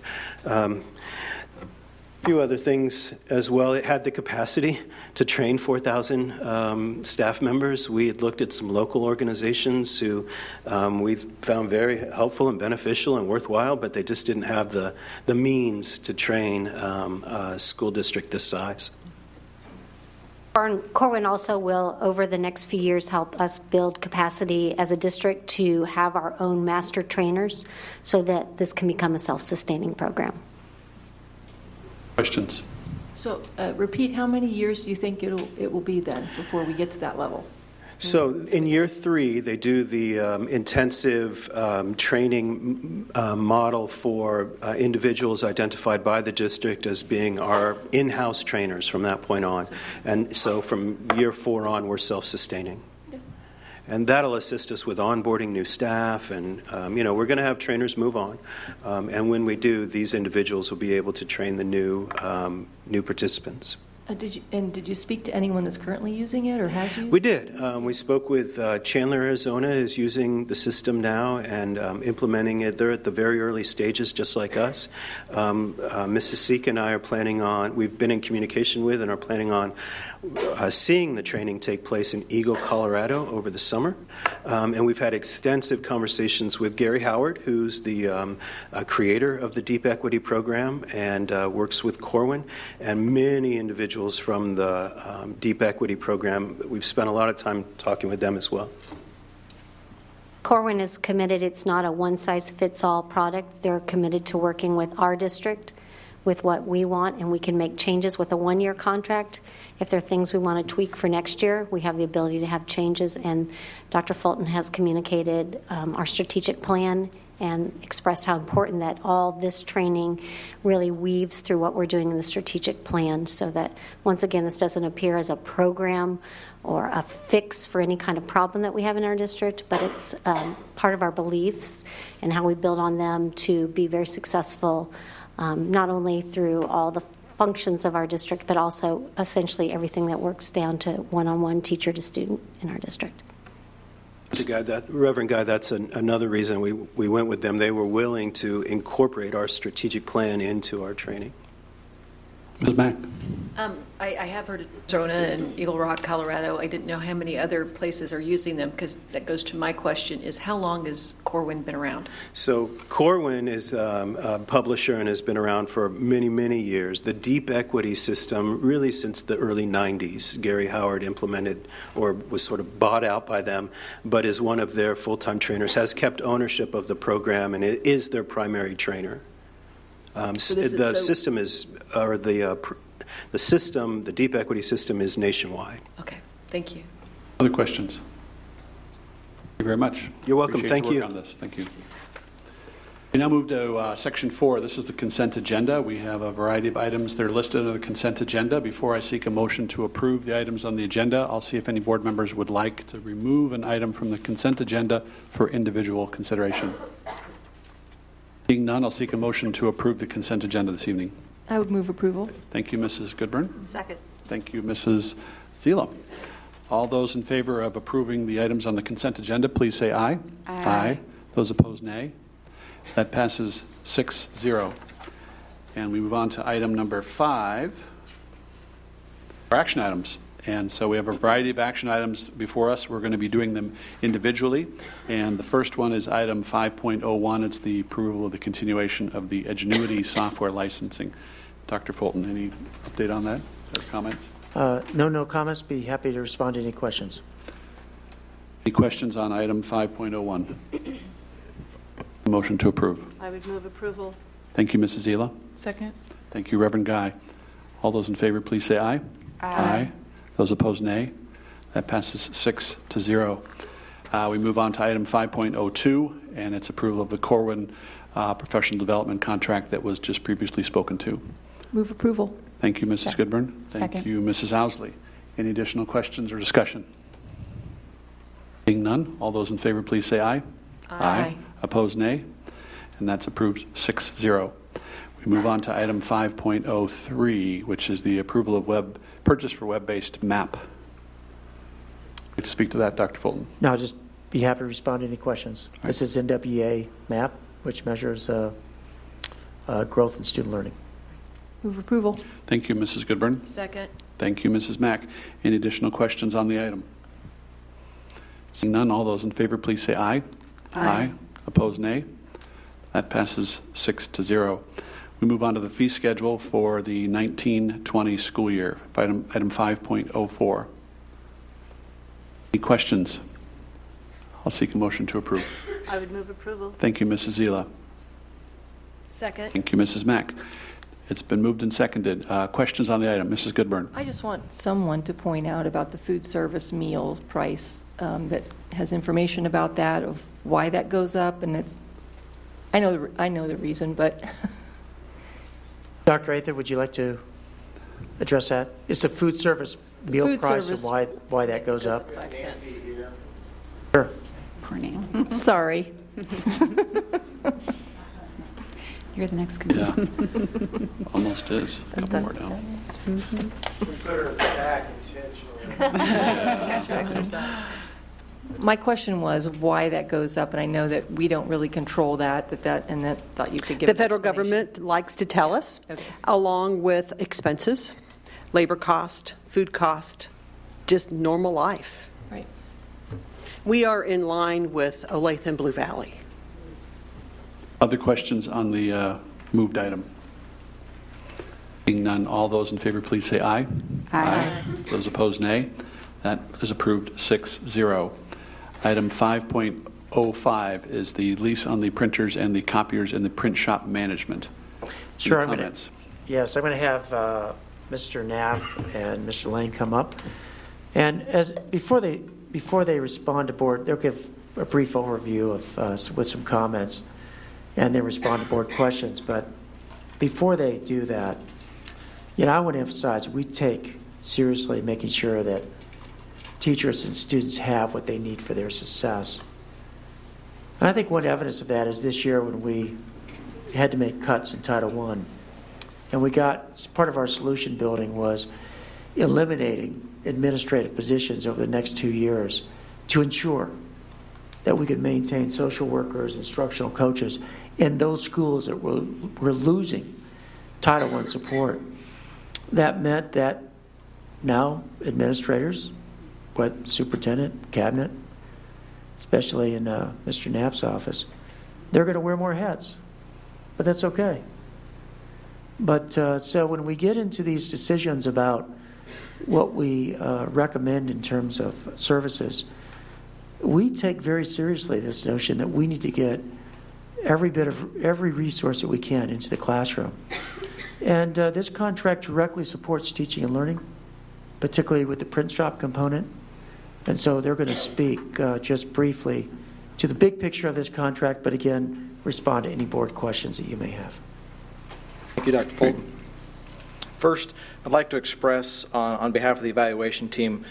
Few other things as well. It had the capacity to train 4,000 um, staff members. We had looked at some local organizations who um, we found very helpful and beneficial and worthwhile, but they just didn't have the, the means to train um, a school district this size. Corwin also will, over the next few years, help us build capacity as a district to have our own master trainers so that this can become a self sustaining program. Questions? So, uh, repeat, how many years do you think it'll, it will be then before we get to that level? So in year three, they do the um, intensive um, training uh, model for uh, individuals identified by the district as being our in-house trainers from that point on. And so from year four on, we're self-sustaining. And that'll assist us with onboarding new staff, and um, you know we're going to have trainers move on. Um, and when we do, these individuals will be able to train the new um, new participants. Uh, did you, and did you speak to anyone that's currently using it or has used We did. Um, we spoke with uh, Chandler, Arizona, is using the system now and um, implementing it. They're at the very early stages, just like us. Um, uh, Mrs. Seek and I are planning on, we've been in communication with and are planning on uh, seeing the training take place in Eagle, Colorado over the summer. Um, and we've had extensive conversations with Gary Howard, who's the um, uh, creator of the Deep Equity Program and uh, works with Corwin, and many individuals from the um, Deep Equity Program. We've spent a lot of time talking with them as well. Corwin is committed, it's not a one size fits all product. They're committed to working with our district with what we want, and we can make changes with a one year contract. If there are things we want to tweak for next year, we have the ability to have changes. And Dr. Fulton has communicated um, our strategic plan and expressed how important that all this training really weaves through what we're doing in the strategic plan so that, once again, this doesn't appear as a program or a fix for any kind of problem that we have in our district, but it's um, part of our beliefs and how we build on them to be very successful um, not only through all the functions of our district, but also essentially everything that works down to one on one teacher to student in our district. Guy, that, Reverend Guy, that's an, another reason we, we went with them. They were willing to incorporate our strategic plan into our training. Ms. Mack. Um, I, I, have heard of Arizona and Eagle Rock, Colorado. I didn't know how many other places are using them because that goes to my question: is how long has Corwin been around? So Corwin is um, a publisher and has been around for many, many years. The deep equity system, really since the early '90s, Gary Howard implemented or was sort of bought out by them, but is one of their full-time trainers. Has kept ownership of the program and is their primary trainer. Um, so the so system is, or the uh, pr- the system, the deep equity system is nationwide. Okay, thank you. Other questions? Thank you very much. You're welcome. Appreciate thank you. On this. Thank you. We now move to uh, section four. This is the consent agenda. We have a variety of items that are listed under the consent agenda. Before I seek a motion to approve the items on the agenda, I'll see if any board members would like to remove an item from the consent agenda for individual consideration. Being none, I'll seek a motion to approve the consent agenda this evening. I would move approval. Thank you, Mrs. Goodburn. Second. Thank you, Mrs. Zila. All those in favor of approving the items on the consent agenda, please say aye. Aye. aye. Those opposed, nay. That passes 6 0. And we move on to item number five. Our action items. And so we have a variety of action items before us. We're going to be doing them individually. And the first one is item 5.01. It's the approval of the continuation of the Edgenuity software licensing. Dr. Fulton, any update on that or comments? Uh, No, no comments. Be happy to respond to any questions. Any questions on item 5.01? Motion to approve. I would move approval. Thank you, Mrs. Zila. Second? Thank you, Reverend Guy. All those in favor, please say aye. Aye. Those opposed, nay. That passes six to zero. Uh, We move on to item 5.02, and it's approval of the Corwin uh, professional development contract that was just previously spoken to. Move approval. Thank you, Mrs. Goodburn. Thank Second. you, Mrs. Ousley. Any additional questions or discussion? Seeing none, all those in favor, please say aye. Aye. Opposed, nay. And that's approved 6-0. We move on to item 5.03, which is the approval of web, purchase for web-based map. Like to speak to that, Dr. Fulton? No, I'll just be happy to respond to any questions. This is NWEA MAP, which measures uh, uh, growth in student learning. Move approval. Thank you, Mrs. Goodburn. Second. Thank you, Mrs. Mack. Any additional questions on the item? Seeing none, all those in favor, please say aye. Aye. Opposed, nay. That passes six to zero. We move on to the fee schedule for the 1920 school year, item item 5.04. Any questions? I'll seek a motion to approve. I would move approval. Thank you, Mrs. Zila. Second. Thank you, Mrs. Mack. It's been moved and seconded. Uh, Questions on the item? Mrs. Goodburn. I just want someone to point out about the food service meal price um, that has information about that, of why that goes up, and it's, I know, I know the reason, but Dr. Ather, would you like to address that? It's a food service meal Food price and why, why that goes up? Five cents. Sure. sorry. You're the next Yeah, almost is. A couple more down. Mm-hmm. My question was why that goes up, and I know that we don't really control that, that that, and that, thought you could give The an federal explanation. government likes to tell us, Okay. along with expenses, labor cost, food cost, just normal life. Right. We are in line with Olathe and Blue Valley. Other questions on the uh, moved item? Being none, all those in favor, please say aye. Aye. Those opposed, nay. That is approved 6-0. Item 5.05 is the lease on the printers and the copiers in the print shop management. Any Sure, I'm going to, yes, I'm going to have uh, Mr. Knapp and Mr. Lane come up. And as, before they, before they respond to board, they'll give a brief overview of, uh, with some comments, and then respond to board questions. But before they do that, you know, I want to emphasize, we take seriously making sure that teachers and students have what they need for their success. And I think one evidence of that is this year when we had to make cuts in Title I. And we got, part of our solution building was eliminating administrative positions over the next two years to ensure that we could maintain social workers, instructional coaches in those schools that were, were losing Title I support. That meant that now administrators, what superintendent, cabinet, especially in uh, Mr. Knapp's office, they're going to wear more hats. But that's okay. But uh, so when we get into these decisions about what we uh, recommend in terms of services, we take very seriously this notion that we need to get every bit of every resource that we can into the classroom. And uh, this contract directly supports teaching and learning, particularly with the print shop component. And so they're going to speak uh, just briefly to the big picture of this contract, but again, respond to any board questions that you may have. Thank you, Dr. Fulton. First, I'd like to express, on, on behalf of the evaluation team,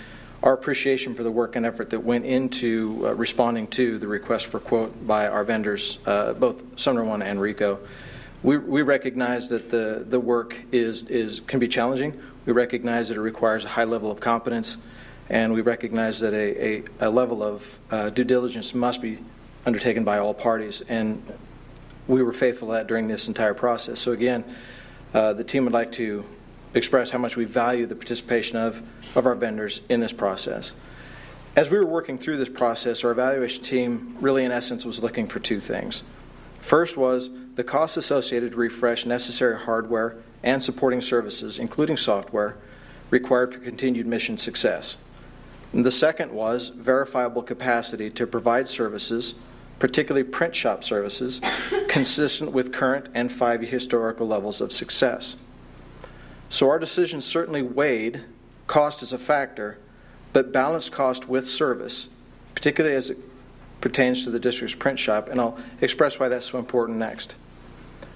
our appreciation for the work and effort that went into uh, responding to the request for quote by our vendors, uh, both Sumner One and Ricoh. We, we recognize that the, the work is, is, can be challenging. We recognize that it requires a high level of competence, and we recognize that a, a, a level of uh, due diligence must be undertaken by all parties. And we were faithful to that during this entire process. So again, uh, the team would like to express how much we value the participation of, of our vendors in this process. As we were working through this process, our evaluation team really, in essence, was looking for two things. First was the costs associated to refresh necessary hardware and supporting services, including software, required for continued mission success. And the second was verifiable capacity to provide services, particularly print shop services, consistent with current and five year historical levels of success. So our decision certainly weighed cost as a factor, but balanced cost with service, particularly as it pertains to the district's print shop, and I'll express why that's so important next.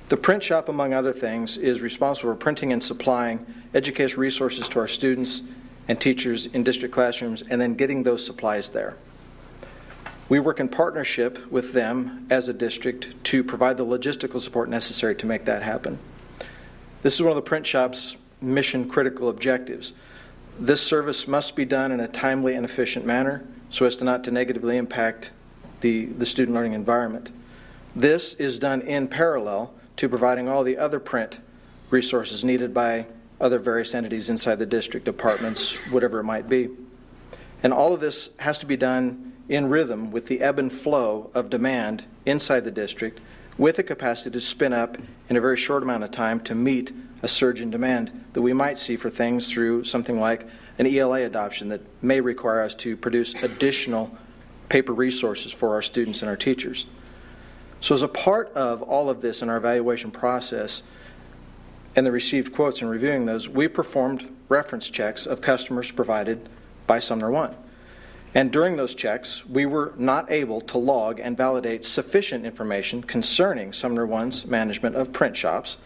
The print shop, among other things, is responsible for printing and supplying educational resources to our students and teachers in district classrooms and then getting those supplies there. We work in partnership with them as a district to provide the logistical support necessary to make that happen. This is one of the print shop's mission critical objectives. This service must be done in a timely and efficient manner so as to not to negatively impact the, the student learning environment. This is done in parallel to providing all the other print resources needed by other various entities inside the district, departments, whatever it might be. And all of this has to be done in rhythm with the ebb and flow of demand inside the district with the capacity to spin up in a very short amount of time to meet a surge in demand that we might see for things through something like an ELA adoption that may require us to produce additional paper resources for our students and our teachers. So, as a part of all of this in our evaluation process and the received quotes and reviewing those, we performed reference checks of customers provided by Sumner One. And during those checks, we were not able to log and validate sufficient information concerning Sumner One's management of print shops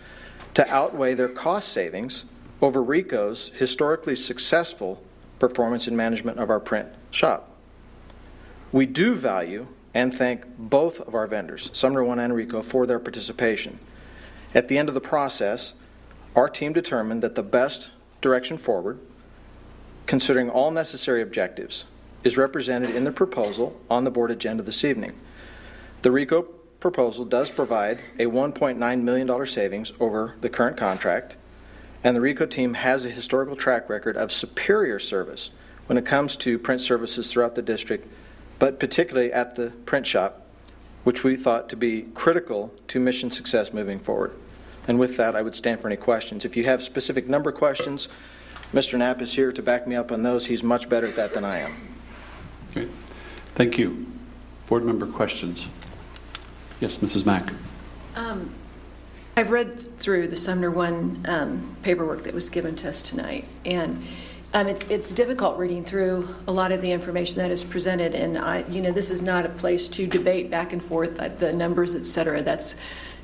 to outweigh their cost savings over Ricoh's historically successful performance in management of our print shop. We do value and thank both of our vendors, Sumner One and Ricoh, for their participation. At the end of the process, our team determined that the best direction forward, considering all necessary objectives, is represented in the proposal on the board agenda this evening. The Ricoh proposal does provide a $1.9 million savings over the current contract, and the Ricoh team has a historical track record of superior service when it comes to print services throughout the district, but particularly at the print shop, which we thought to be critical to mission success moving forward. And with that, I would stand for any questions. If you have specific number questions, Mr. Knapp is here to back me up on those. He's much better at that than I am. Okay. Thank you. Board member questions? Yes, Mrs. Mack. Um, I've read through the Sumner One um, paperwork that was given to us tonight, and um, it's it's difficult reading through a lot of the information that is presented. And I, you know, this is not a place to debate back and forth uh, the numbers, et cetera. That's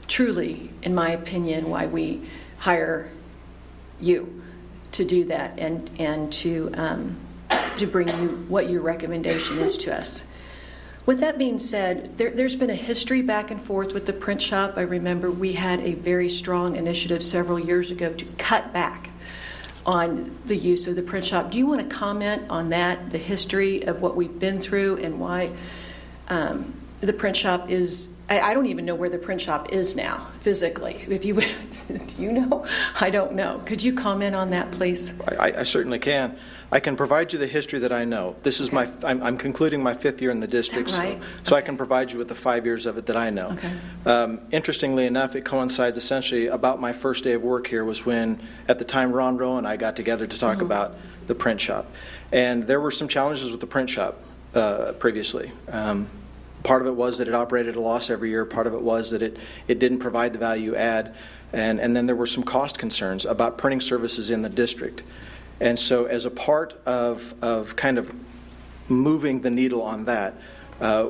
truly, in my opinion, why we hire you to do that and and to um, to bring you what your recommendation is to us. With that being said, there, has been a history back and forth with the print shop. I remember we had a very strong initiative several years ago to cut back on the use of the print shop. Do you want to comment on that, the history of what we've been through, and why um, the print shop is? I, I, don't even know where the print shop is now physically. If you do you know? I don't know. Could you comment on that, please? I, I certainly can. I can provide you the history that I know. This is my, I'm, I'm concluding my fifth year in the district, right? so, so I can provide you with the five years of it that I know. Okay. Um, interestingly enough, it coincides essentially about my first day of work here was when, at the time, Ron Rowe and I got together to talk Mhm. about the print shop. And there were some challenges with the print shop uh, previously. Um, part of it was that it operated at a loss every year, part of it was that it, it didn't provide the value add. And, and then there were some cost concerns about printing services in the district. And so, as a part of, of kind of moving the needle on that, uh,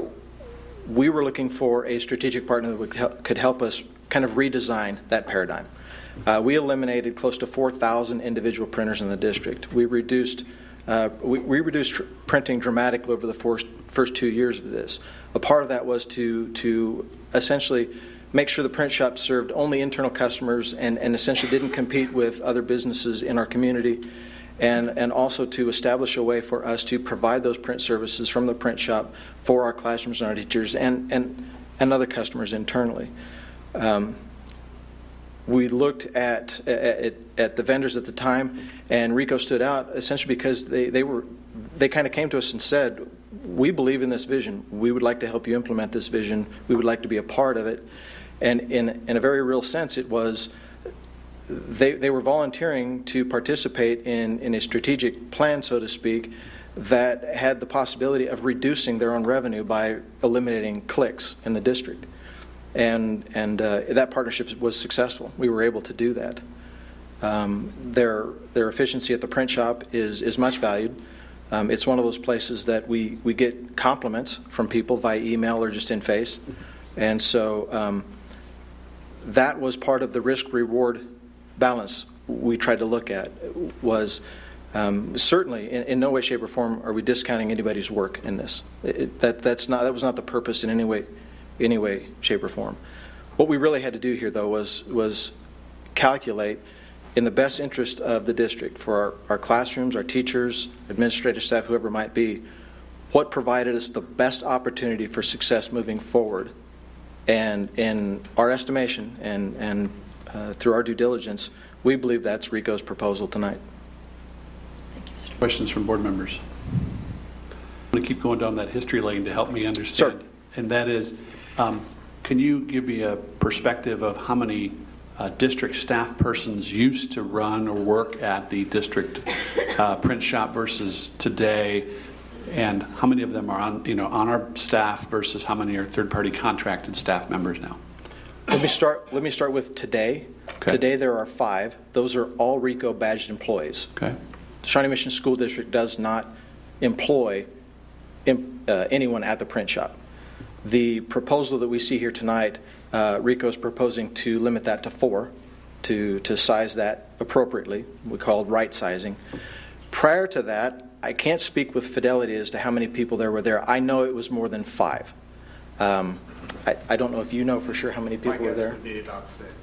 we were looking for a strategic partner that would help, could help us kind of redesign that paradigm. Uh, we eliminated close to 4,000 individual printers in the district. We reduced uh, we, we, reduced printing dramatically over the first, first two years of this. A part of that was to to essentially make sure the print shop served only internal customers and, and essentially didn't compete with other businesses in our community and, and also to establish a way for us to provide those print services from the print shop for our classrooms and our teachers and, and, and other customers internally. Um, we looked at, at, at the vendors at the time, and Ricoh stood out essentially because they, they were they kind of came to us and said, "We believe in this vision. We would like to help you implement this vision. We would like to be a part of it." And in in a very real sense, it was they they were volunteering to participate in in a strategic plan, so to speak, that had the possibility of reducing their own revenue by eliminating clicks in the district and and uh, that partnership was successful. We were able to do that. Um, their their efficiency at the print shop is is much valued. Um, it's one of those places that we we get compliments from people via email or just in face, and so um, that was part of the risk reward balance we tried to look at was. Um, certainly, in, in, no way, shape, or form are we discounting anybody's work in this. It, that, that's not, that was not the purpose in any way, any way, shape, or form. What we really had to do here, though, was, was calculate in the best interest of the district for our, our classrooms, our teachers, administrative staff, whoever it might be, what provided us the best opportunity for success moving forward. And in our estimation and, and uh, through our due diligence, we believe that's Ricoh's proposal tonight. Thank you, Mr. Questions from board members? I'm going to keep going down that history lane to help me understand. Sure. And that is, um, can you give me a perspective of how many uh, district staff persons used to run or work at the district uh, print shop versus today, and how many of them are on you know on our staff versus how many are third-party contracted staff members now? Let me start. Let me start with today. Okay. Today there are five. Those are all Ricoh badged employees. Okay. The Shawnee Mission School District does not employ em, uh, anyone at the print shop. The proposal that we see here tonight, uh, Ricoh is proposing to limit that to four, to, to size that appropriately. We call it right sizing. Prior to that, I can't speak with fidelity as to how many people there were there. I know it was more than five. Um, I, I, don't know if you know for sure how many people were there. Would be about six.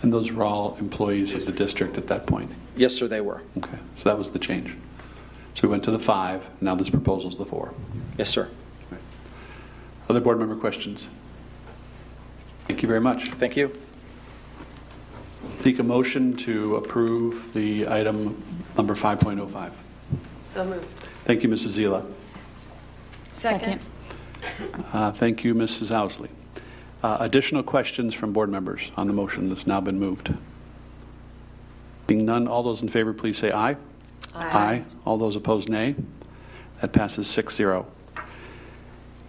And those were all employees of the district at that point? Yes, sir, they were. Okay, so that was the change. So we went to the five, now this proposal is the four. Yes, sir. Other board member questions? Thank you very much. Thank you. Seek a motion to approve the item number 5.05. So moved. Thank you, Mrs. Zila. Second. Uh, thank you, Mrs. Ousley. Uh, additional questions from board members on the motion that's now been moved? Being none, all those in favor, please say aye. Aye. aye. All those opposed, nay. That passes 6 0.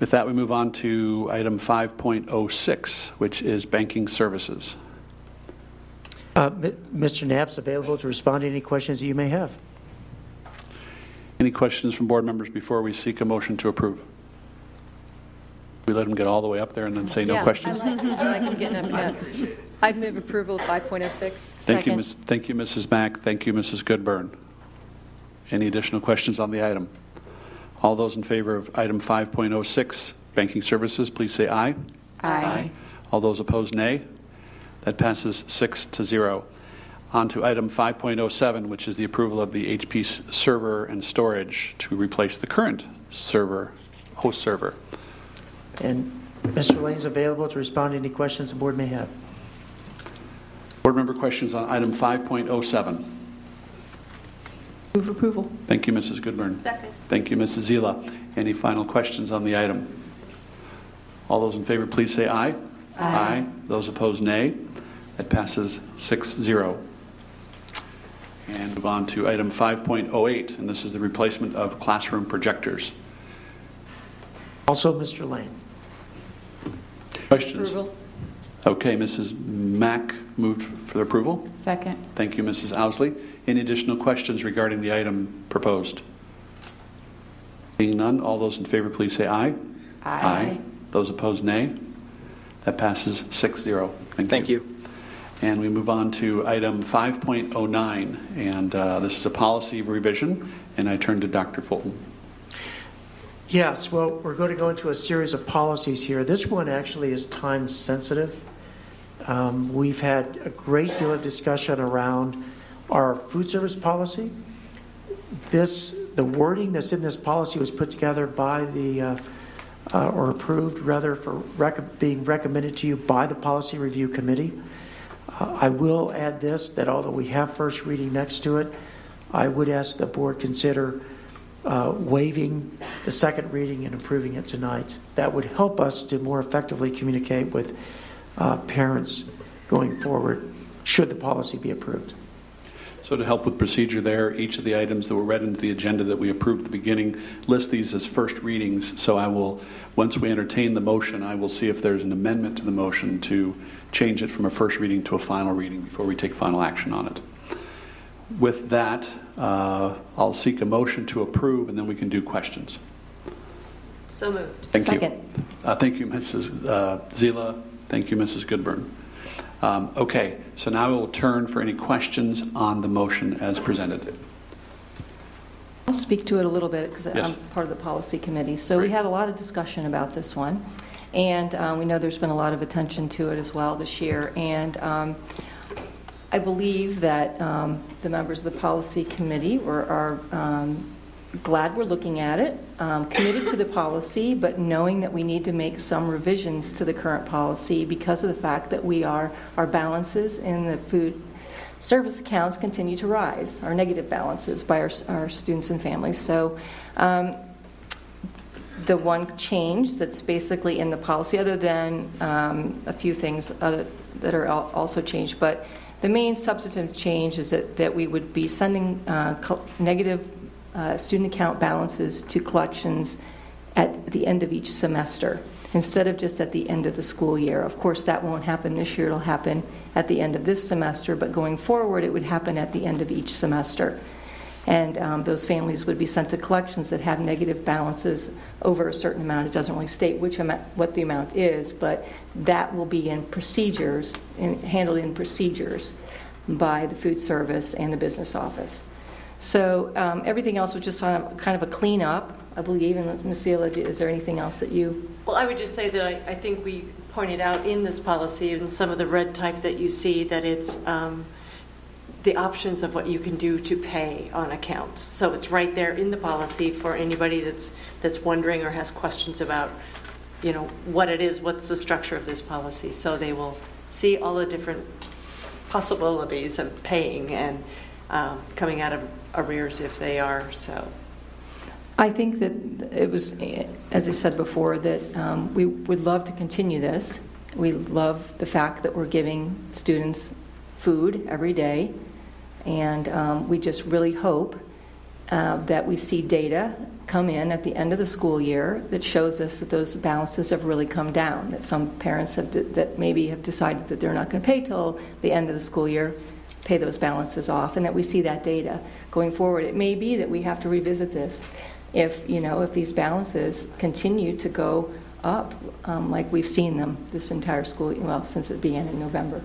With that, we move on to item 5.06, which is banking services. Uh, Mr. Knapp's available to respond to any questions that you may have. Any questions from board members before we seek a motion to approve? We let them get all the way up there and then say no Yeah, questions? I like, I like them getting up yeah. I'd move approval of 5.06. Thank you, Ms. Thank you, Mrs. Mack. Thank you, Mrs. Goodburn. Any additional questions on the item? All those in favor of item 5.06, banking services, please say aye. Aye. All those opposed, nay. That passes 6 to 0. On to item 5.07, which is the approval of the HP server and storage to replace the current server, host server. And Mr. Lane is available to respond to any questions the board may have. Board member questions on item 5.07. Move approval. Thank you, Mrs. Goodburn. Second. Thank you, Mrs. Zila. Any final questions on the item? All those in favor, please say aye. Aye. Those opposed, nay. That passes 6 0. And move on to item 5.08, and this is the replacement of classroom projectors. Also, Mr. Lane. Questions? Approval. Okay, Mrs. Mack moved for approval. Second. Thank you, Mrs. Ousley. Any additional questions regarding the item proposed? Being none, all those in favor, please say aye. Aye. Those opposed, nay. That passes 6 0. Thank, Thank you. And we move on to item 5.09, and uh, this is a policy revision, and I turn to Dr. Fulton. Yes, well, we're going to go into a series of policies here. This one actually is time sensitive. Um, we've had a great deal of discussion around our food service policy. This, the wording that's in this policy was put together by the, uh, uh, or approved rather, for rec- being recommended to you by the Policy Review Committee. Uh, I will add this, that although we have first reading next to it, I would ask the board consider uh, waiving the second reading and approving it tonight. That would help us to more effectively communicate with uh, parents going forward, should the policy be approved. So to help with procedure there, each of the items that were read into the agenda that we approved at the beginning, list these as first readings. So I will, once we entertain the motion, I will see if there's an amendment to the motion to change it from a first reading to a final reading before we take final action on it. With that, uh, I'll seek a motion to approve, and then we can do questions. So moved. Thank you. Uh, thank you, Mrs. Uh, Zila. Thank you, Mrs. Goodburn. Um, okay, so now we will turn for any questions on the motion as presented. I'll speak to it a little bit because Yes. I'm part of the policy committee. So we had a lot of discussion about this one, and um, we know there's been a lot of attention to it as well this year. And um, I believe that um, the members of the policy committee were, are um, glad we're looking at it, um, committed to the policy, but knowing that we need to make some revisions to the current policy because of the fact that we are our balances in the food service accounts continue to rise, our negative balances by our, our students and families. So. Um, the one change that's basically in the policy, other than um, a few things uh, that are al- also changed, but the main substantive change is that, that we would be sending uh, co- negative uh, student account balances to collections at the end of each semester instead of just at the end of the school year. Of course, that won't happen this year, it'll happen at the end of this semester, but going forward, it would happen at the end of each semester. And um, those families would be sent to collections that have negative balances over a certain amount. It doesn't really state which amount, what the amount is, but that will be in procedures, in, handled in procedures by the food service and the business office. So um, everything else was just kind of, kind of a cleanup, I believe. And Ms. Is there anything else that you? Well, I would just say that I, I think we pointed out in this policy, in some of the red type that you see, that it's um, the options of what you can do to pay on accounts. So it's right there in the policy for anybody that's that's wondering or has questions about, you know, what it is, what's the structure of this policy. So they will see all the different possibilities of paying and um, coming out of arrears if they are. So. I think that it was, as I said before, that um, we would love to continue this. We love the fact that we're giving students food every day, and um, we just really hope uh, that we see data come in at the end of the school year that shows us that those balances have really come down. That some parents have de- that maybe have decided that they're not going to pay till the end of the school year, pay those balances off, and that we see that data going forward. It may be that we have to revisit this if you know if these balances continue to go up um, like we've seen them this entire school well since it began in November.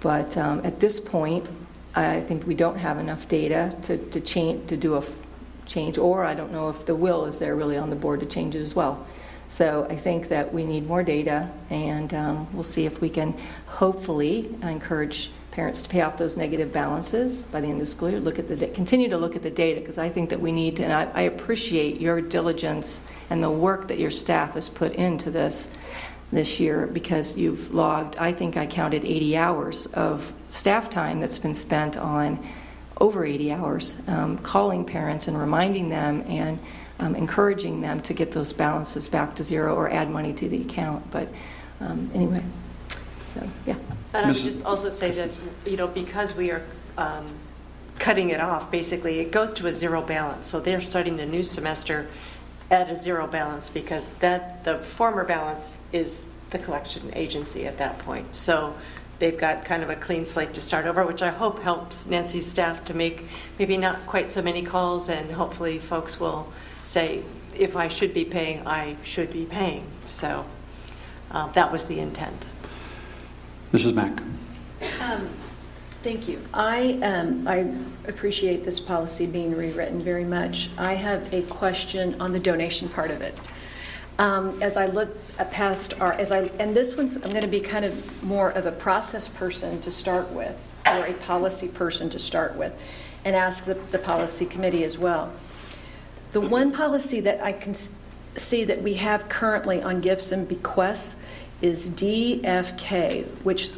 But um, at this point, I think we don't have enough data to, to change to do a change, or I don't know if the will is there really on the board to change it as well. So I think that we need more data, and um, we'll see if we can hopefully encourage parents to pay off those negative balances by the end of the school year. Look at the continue to look at the data because I think that we need to. And I, I appreciate your diligence and the work that your staff has put into this this year because you've logged. I think I counted 80 hours of staff time that's been spent on over 80 hours um, calling parents and reminding them and um, encouraging them to get those balances back to zero or add money to the account. But um, anyway, so yeah. And I would just also say that, you know, because we are um, cutting it off, basically, it goes to a zero balance. So they're starting the new semester at a zero balance because that the former balance is the collection agency at that point. So they've got kind of a clean slate to start over, which I hope helps Nancy's staff to make maybe not quite so many calls, and hopefully folks will say, if I should be paying, I should be paying. So uh, that was the intent. Mrs. Mack. Um, Thank you. I, um, I appreciate this policy being rewritten very much. I have a question on the donation part of it. Um, as I look past our, as I, and this one's, I'm going to be kind of more of a process person to start with, or a policy person to start with, and ask the, the policy committee as well. The one policy that I can see that we have currently on gifts and bequests is DFK, which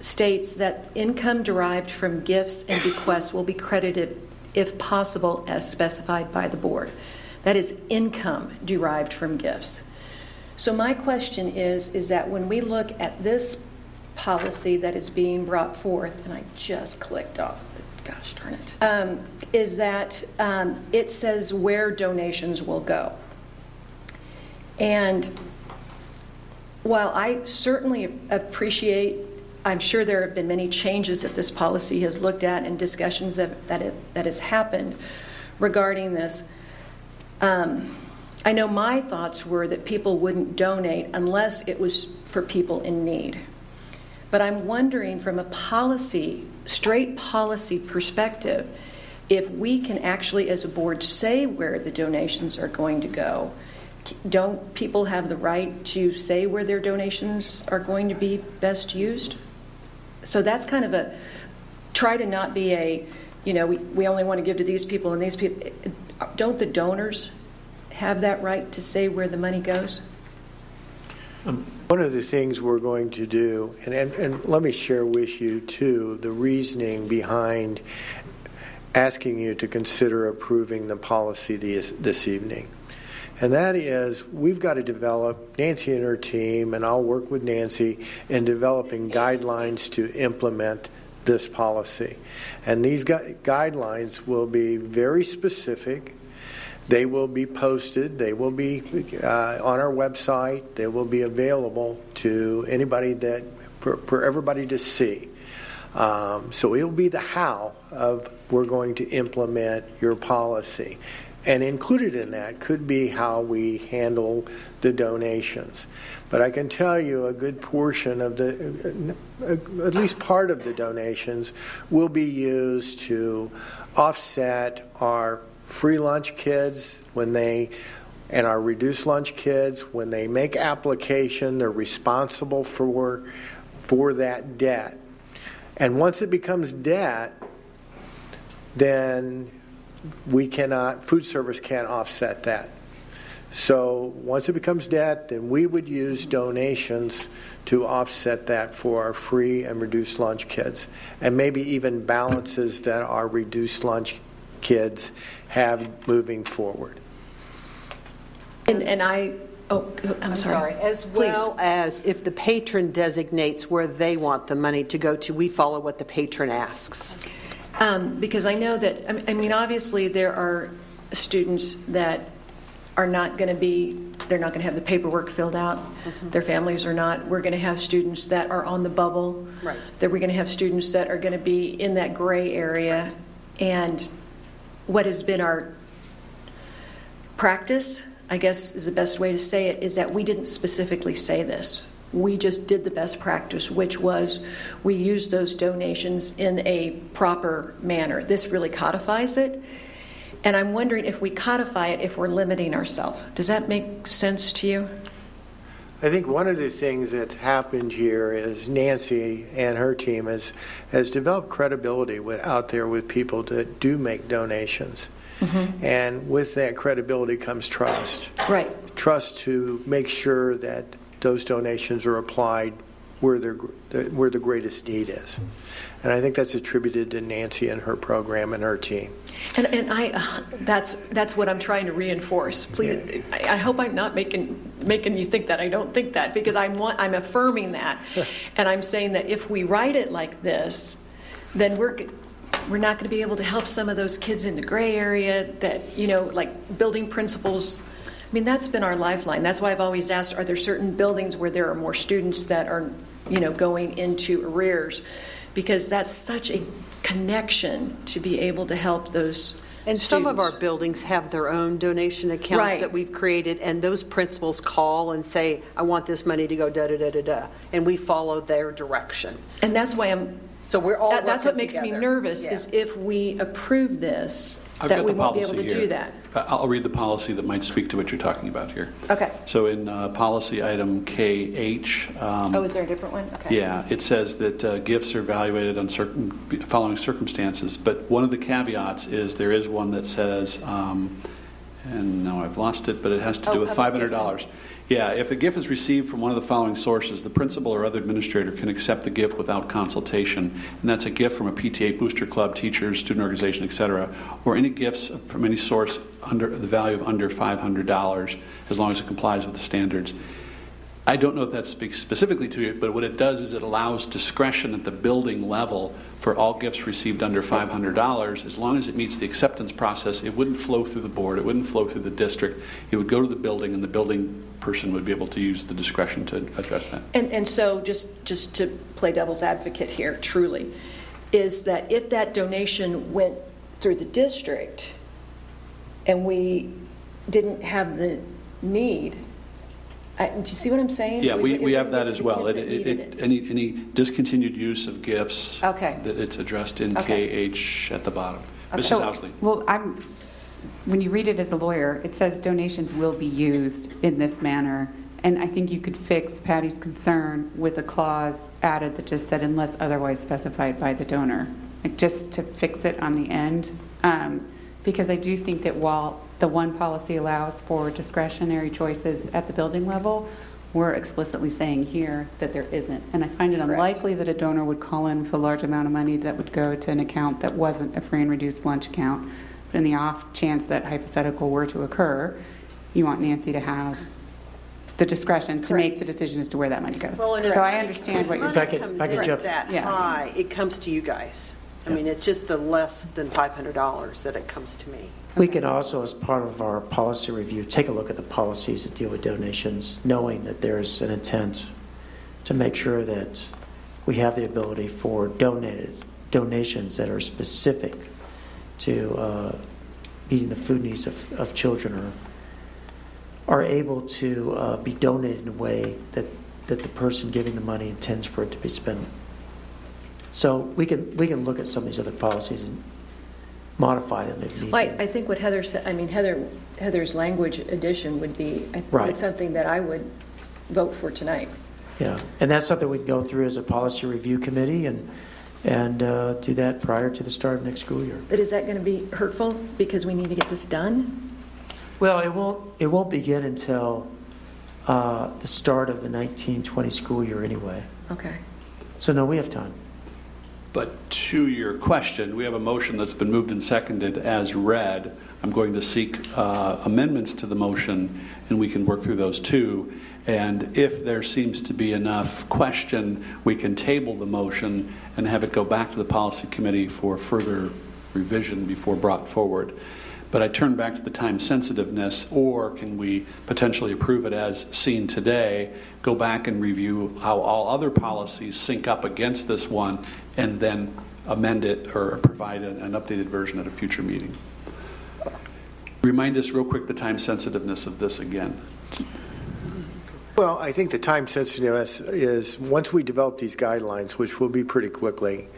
states that income derived from gifts and bequests will be credited, if possible, as specified by the board. That is income derived from gifts. So my question is, is that when we look at this policy that is being brought forth, and I just clicked off, gosh darn it, um, is that um, it says where donations will go. And while I certainly appreciate, I'm sure there have been many changes that this policy has looked at and discussions that, that, it, that has happened regarding this. Um, I know my thoughts were that people wouldn't donate unless it was for people in need. But I'm wondering from a policy, straight policy perspective, if we can actually, as a board, say where the donations are going to go. Don't people have the right to say where their donations are going to be best used? So that's kind of a try to not be a, you know, we, we only want to give to these people and these people. Don't the donors have that right to say where the money goes? Um, one of the things we're going to do, and, and, and let me share with you too the reasoning behind asking you to consider approving the policy this, this evening. And that is, we've got to develop, Nancy and her team, and I'll work with Nancy in developing guidelines to implement this policy. And these gu- guidelines will be very specific. They will be posted. They will be uh, on our website. They will be available to anybody that, for, for everybody to see. Um, so it'll be the how of we're going to implement your policy. And included in that could be how we handle the donations. But I can tell you a good portion of the, at least part of the donations, will be used to offset our free lunch kids when they and our reduced lunch kids when they make application they're responsible for for that debt and once it becomes debt then we cannot food service can't offset that so once it becomes debt then we would use donations to offset that for our free and reduced lunch kids and maybe even balances that our reduced lunch kids have moving forward. And, and I, oh, I'm, I'm sorry. sorry. As well as if the patron designates where they want the money to go to, we follow what the patron asks. Um, because I know that, I mean- obviously, there are students that are not going to be, they're not going to have the paperwork filled out. Their families are not. We're going to have students that are on the bubble. Right. That we're going to have students that are going to be in that gray area. And what has been our practice, I guess is the best way to say it, is that we didn't specifically say this. We just did the best practice, which was we used those donations in a proper manner. This really codifies it. And I'm wondering if we codify it, if we're limiting ourselves. Does that make sense to you? I think one of the things that's happened here is Nancy and her team has has developed credibility with, out there with people that do make donations, Mm-hmm. and with that credibility comes trust. Right. Trust to make sure that those donations are applied where they're, where the greatest need is, and I think that's attributed to Nancy and her program and her team. And, and I, uh, that's that's what I'm trying to reinforce. Please, I, I hope I'm not making making you think that. I don't think that because I'm want, I'm affirming that, and I'm saying that if we write it like this, then we're we're not going to be able to help some of those kids in the gray area that you know, like building principals. I mean, that's been our lifeline. That's why I've always asked: Are there certain buildings where there are more students that are, you know, going into arrears? Because that's such a connection to be able to help those. And some of our buildings have their own donation accounts Right. that we've created, and those principals call and say, I want this money to go da da da da da. And we follow their direction. And that's why I'm. So we're all That, that's what makes me nervous Yeah. is if we approve this, I've that got we the won't be able to policy do that. Uh, I'll read the policy that might speak to what you're talking about here. Okay. So in uh, policy item KH. um, Oh, is there a different one? Okay. Yeah, it says that uh, gifts are evaluated on certain following circumstances, but one of the caveats is there is one that says, um, and now I've lost it, but it has to Oh, do with $500. Yeah, if a gift is received from one of the following sources, the principal or other administrator can accept the gift without consultation, and that's a gift from a PTA booster club, teachers, student organization, et cetera, or any gifts from any source under the value of under $500, as long as it complies with the standards. I don't know if that speaks specifically to it, but what it does is it allows discretion at the building level for all gifts received under $500. As long as it meets the acceptance process, it wouldn't flow through the board, it wouldn't flow through the district. It would go to the building, and the building person would be able to use the discretion to address that. And, and so, just, just to play devil's advocate here, truly, is that if that donation went through the district and we didn't have the need, I, do you see what I'm saying? Yeah, we, we have that as well. It- it- it- Any any discontinued use of gifts. Okay. That it's addressed in Okay. KH at the bottom. Mrs. So- Ousley. Well, I'm, when you read it as a lawyer, it says donations will be used in this manner. And I think you could fix Patty's concern with a clause added that just said unless otherwise specified by the donor. Like just to fix it on the end. Um, because I do think that while the one policy allows for discretionary choices at the building level, we're explicitly saying here that there isn't. And I find it unlikely that a donor would call in with a large amount of money that would go to an account that wasn't a free and reduced lunch account. But in the off chance that hypothetical were to occur, you want Nancy to have the discretion to make the decision as to where that money goes. Well, so I understand if what you're money saying. comes in that Yeah. high, it comes to you guys. I mean, it's just the less than $500 that it comes to me. We can also, as part of our policy review, take a look at the policies that deal with donations, knowing that there's an intent to make sure that we have the ability for donated, donations that are specific to uh, meeting the food needs of, of children or are able to uh, be donated in a way that, that the person giving the money intends for it to be spent. So we can, we can look at some of these other policies and modify them if need Well, be. I, I think what Heather said, I mean, Heather, Heather's language addition would be, I- Right. it's something that I would vote for tonight. Yeah, and that's something we can go through as a policy review committee and, and uh, do that prior to the start of next school year. But is that going to be hurtful because we need to get this done? Well, it won't, it won't begin until uh, the start of the 1920 school year anyway. Okay. So no, we have time. But to your question, we have a motion that's been moved and seconded as read. I'm going to seek uh, amendments to the motion, and we can work through those too. And if there seems to be enough question, we can table the motion and have it go back to the policy committee for further revision before brought forward. But I turn back to the time sensitiveness, or can we potentially approve it as seen today, go back and review how all other policies sync up against this one, and then amend it or provide an updated version at a future meeting? Remind us real quick the time sensitiveness of this again. Well, I think the time sensitiveness is, once we develop these guidelines, which will be pretty quickly,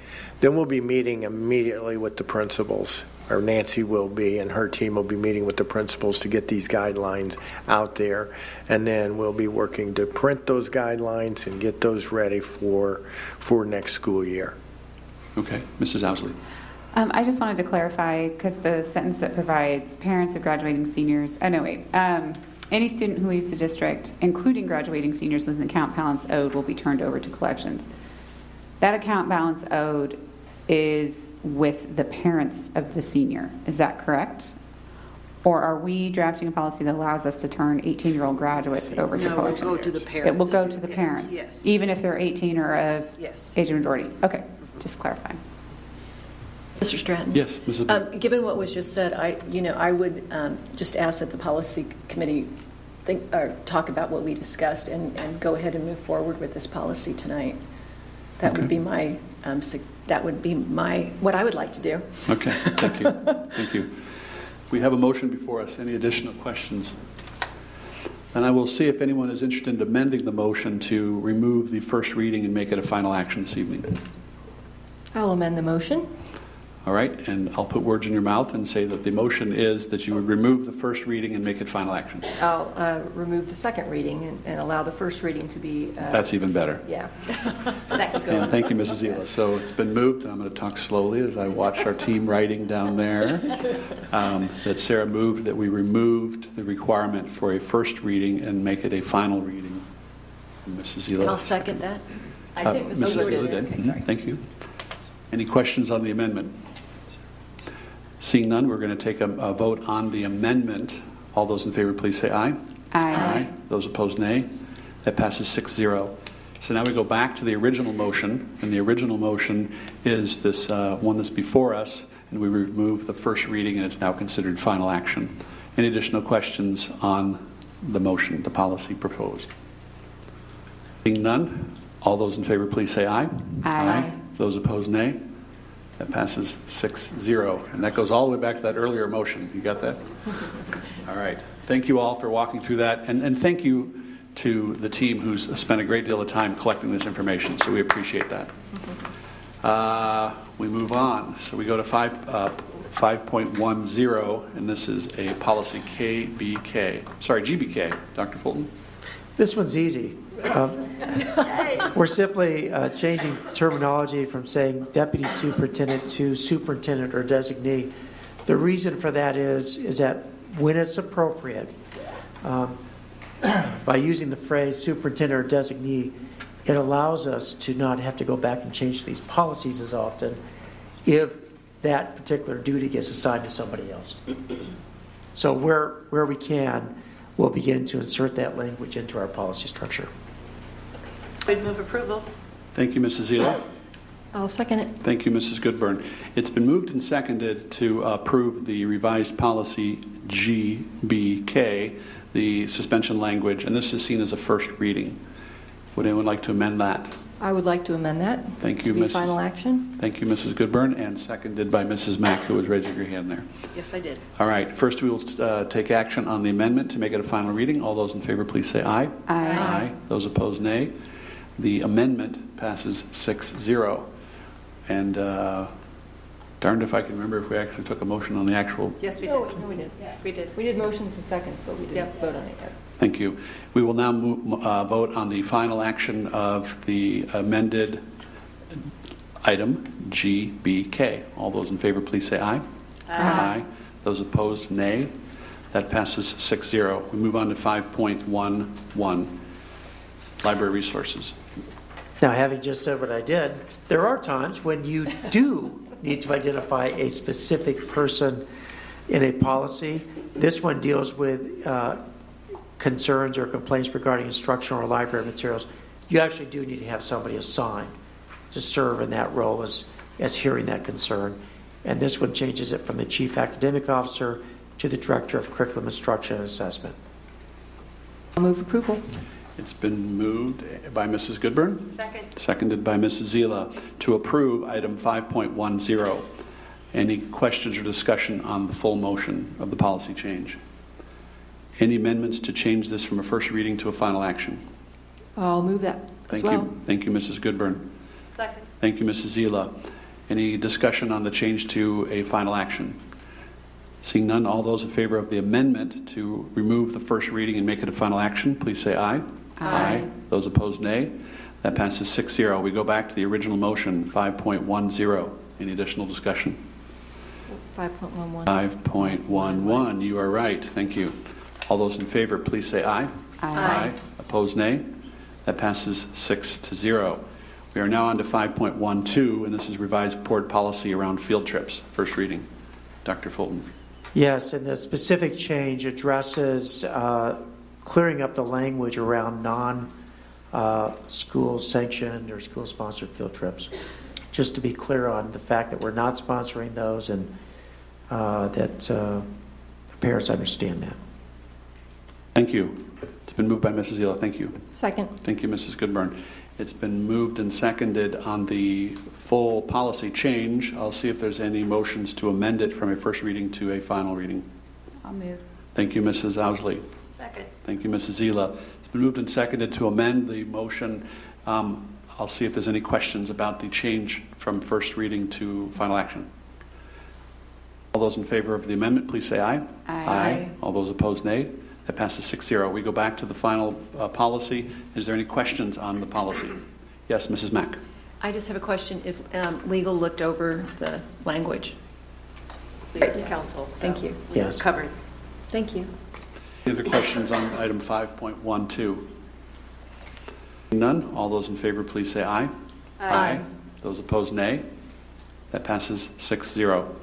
then we'll be meeting immediately with the principals, or Nancy will be, and her team will be meeting with the principals to get these guidelines out there. And then we'll be working to print those guidelines and get those ready for, for next school year. Okay, Mrs. Ousley. Um, I just wanted to clarify because the sentence that provides parents of graduating seniors, oh no, wait. Um, any student who leaves the district, including graduating seniors with an account balance owed, will be turned over to collections. That account balance owed is with the parents of the senior. Is that correct? Or are we drafting a policy that allows us to turn 18 year old graduates over to No, we'll collections? go to the It will go to the Yes, parents? yes, Even if they're 18 or of yes. age of majority? Okay, just clarifying. Mr. Stratton? Yes, Mrs. Um, Given what was just said, I, you know, I would um, just ask that the policy committee think, or talk about what we discussed and, and go ahead and move forward with this policy tonight. That would be my, um, that would be my, what I would like to do. Okay, thank you. Thank you. We have a motion before us. Any additional questions? And I will see if anyone is interested in amending the motion to remove the first reading and make it a final action this evening. I'll amend the motion. All right, and I'll put words in your mouth and say that the motion is that you would remove the first reading and make it final action. I'll uh, remove the second reading and- and allow the first reading to be. uh, That's even better. Yeah. Second go. And thank you, Mrs. Zila. So it's been moved, and I'm going to talk slowly as I watch our team writing down there, um, that Sarah moved that we removed the requirement for a first reading and make it a final reading. And Mrs. Zila. And I'll second that. I uh, think Mrs. Zila did. Mhm, Thank you. Any questions on the amendment? Seeing none, we're going to take a, a vote on the amendment. All those in favor, please say aye. Aye. Those opposed, nay. That passes 6-0. So now we go back to the original motion, and the original motion is this uh, one that's before us, and we remove the first reading, and it's now considered final action. Any additional questions on the motion, the policy proposed? Seeing none, all those in favor, please say aye. Aye. Those opposed, nay. That passes 6-0. And that goes all the way back to that earlier motion. You got that? All right. Thank you all for walking through that. And, and thank you to the team who's spent a great deal of time collecting this information. So we appreciate that. Uh, we move on. So we go to 5, uh, 5.10, and this is a policy KBK. Sorry, GBK. Dr. Fulton? This one's easy. Um, We're simply uh, changing terminology from saying deputy superintendent to superintendent or designee. The reason for that is, is that when it's appropriate, um, by using the phrase superintendent or designee, it allows us to not have to go back and change these policies as often if that particular duty gets assigned to somebody else. So where, where we can, we'll begin to insert that language into our policy structure. I'd move approval. Thank you, Mrs. Zila. I'll second it. Thank you, Mrs. Goodburn. It's been moved and seconded to approve the revised policy GBK, the suspension language, and this is seen as a first reading. Would anyone like to amend that? I would like to amend that. Thank you, Mrs. final action. Thank you, Mrs. Goodburn, and seconded by Mrs. Mack, who was raising her hand there. Yes, I did. All right, first we will uh, take action on the amendment to make it a final reading. All those in favor, please say aye. Aye. Aye. Those opposed, nay. The amendment passes 6-0. And uh, darned if I can remember if we actually took a motion on the actual. Yes, we did. No, we did. We did. We did motions and seconds, but we didn't vote on it yet. Thank you. We will now move, uh, vote on the final action of the amended item GBK. All those in favor, please say aye. Aye. Those opposed, nay. That passes 6-0. We move on to 5.11, library resources. Now, having just said what I did, there are times when you do need to identify a specific person in a policy. This one deals with uh, concerns or complaints regarding instructional or library materials. You actually do need to have somebody assigned to serve in that role as, as hearing that concern. And this one changes it from the chief academic officer to the director of curriculum instruction and assessment. I'll move approval. It's been moved by Mrs. Goodburn. Second. Seconded by Mrs. Zila to approve item 5.10. Any questions or discussion on the full motion of the policy change? Any amendments to change this from a first reading to a final action? I'll move that as Thank well. you. Thank you, Mrs. Goodburn. Second. Thank you, Mrs. Zila. Any discussion on the change to a final action? Seeing none, all those in favor of the amendment to remove the first reading and make it a final action, please say aye. Aye. Those opposed, nay. That passes 6-0. We go back to the original motion, 5.10. Any additional discussion? 5.11. 5.11. You are right. Thank you. All those in favor, please say aye. Aye. Opposed, nay. That passes 6 to 0. We are now on to 5.12, and this is revised board policy around field trips. First reading. Dr. Fulton. Yes, and the specific change addresses uh, clearing up the language around non-school sanctioned or school-sponsored field trips. Just to be clear on the fact that we're not sponsoring those and uh, that uh, parents understand that. Thank you. It's been moved by Mrs. Zila. Thank you. Second. Thank you, Mrs. Goodburn. It's been moved and seconded on the full policy change. I'll see if there's any motions to amend it from a first reading to a final reading. I'll move. Thank you, Mrs. Ousley. Second. Thank you, Mrs. Zila. It's been moved and seconded to amend the motion. Um, I'll see if there's any questions about the change from first reading to final action. All those in favor of the amendment, please say aye. Aye. All those opposed, nay. That passes 6-0. We go back to the final uh, policy. Is there any questions on the policy? Yes, Mrs. Mack. I just have a question. If um, legal looked over the language? Counsel. so Thank you. Yes. Covered. Thank you. Any other questions on item 5.12? None. All those in favor, please say aye. Aye. Those opposed, nay. That passes 6-0.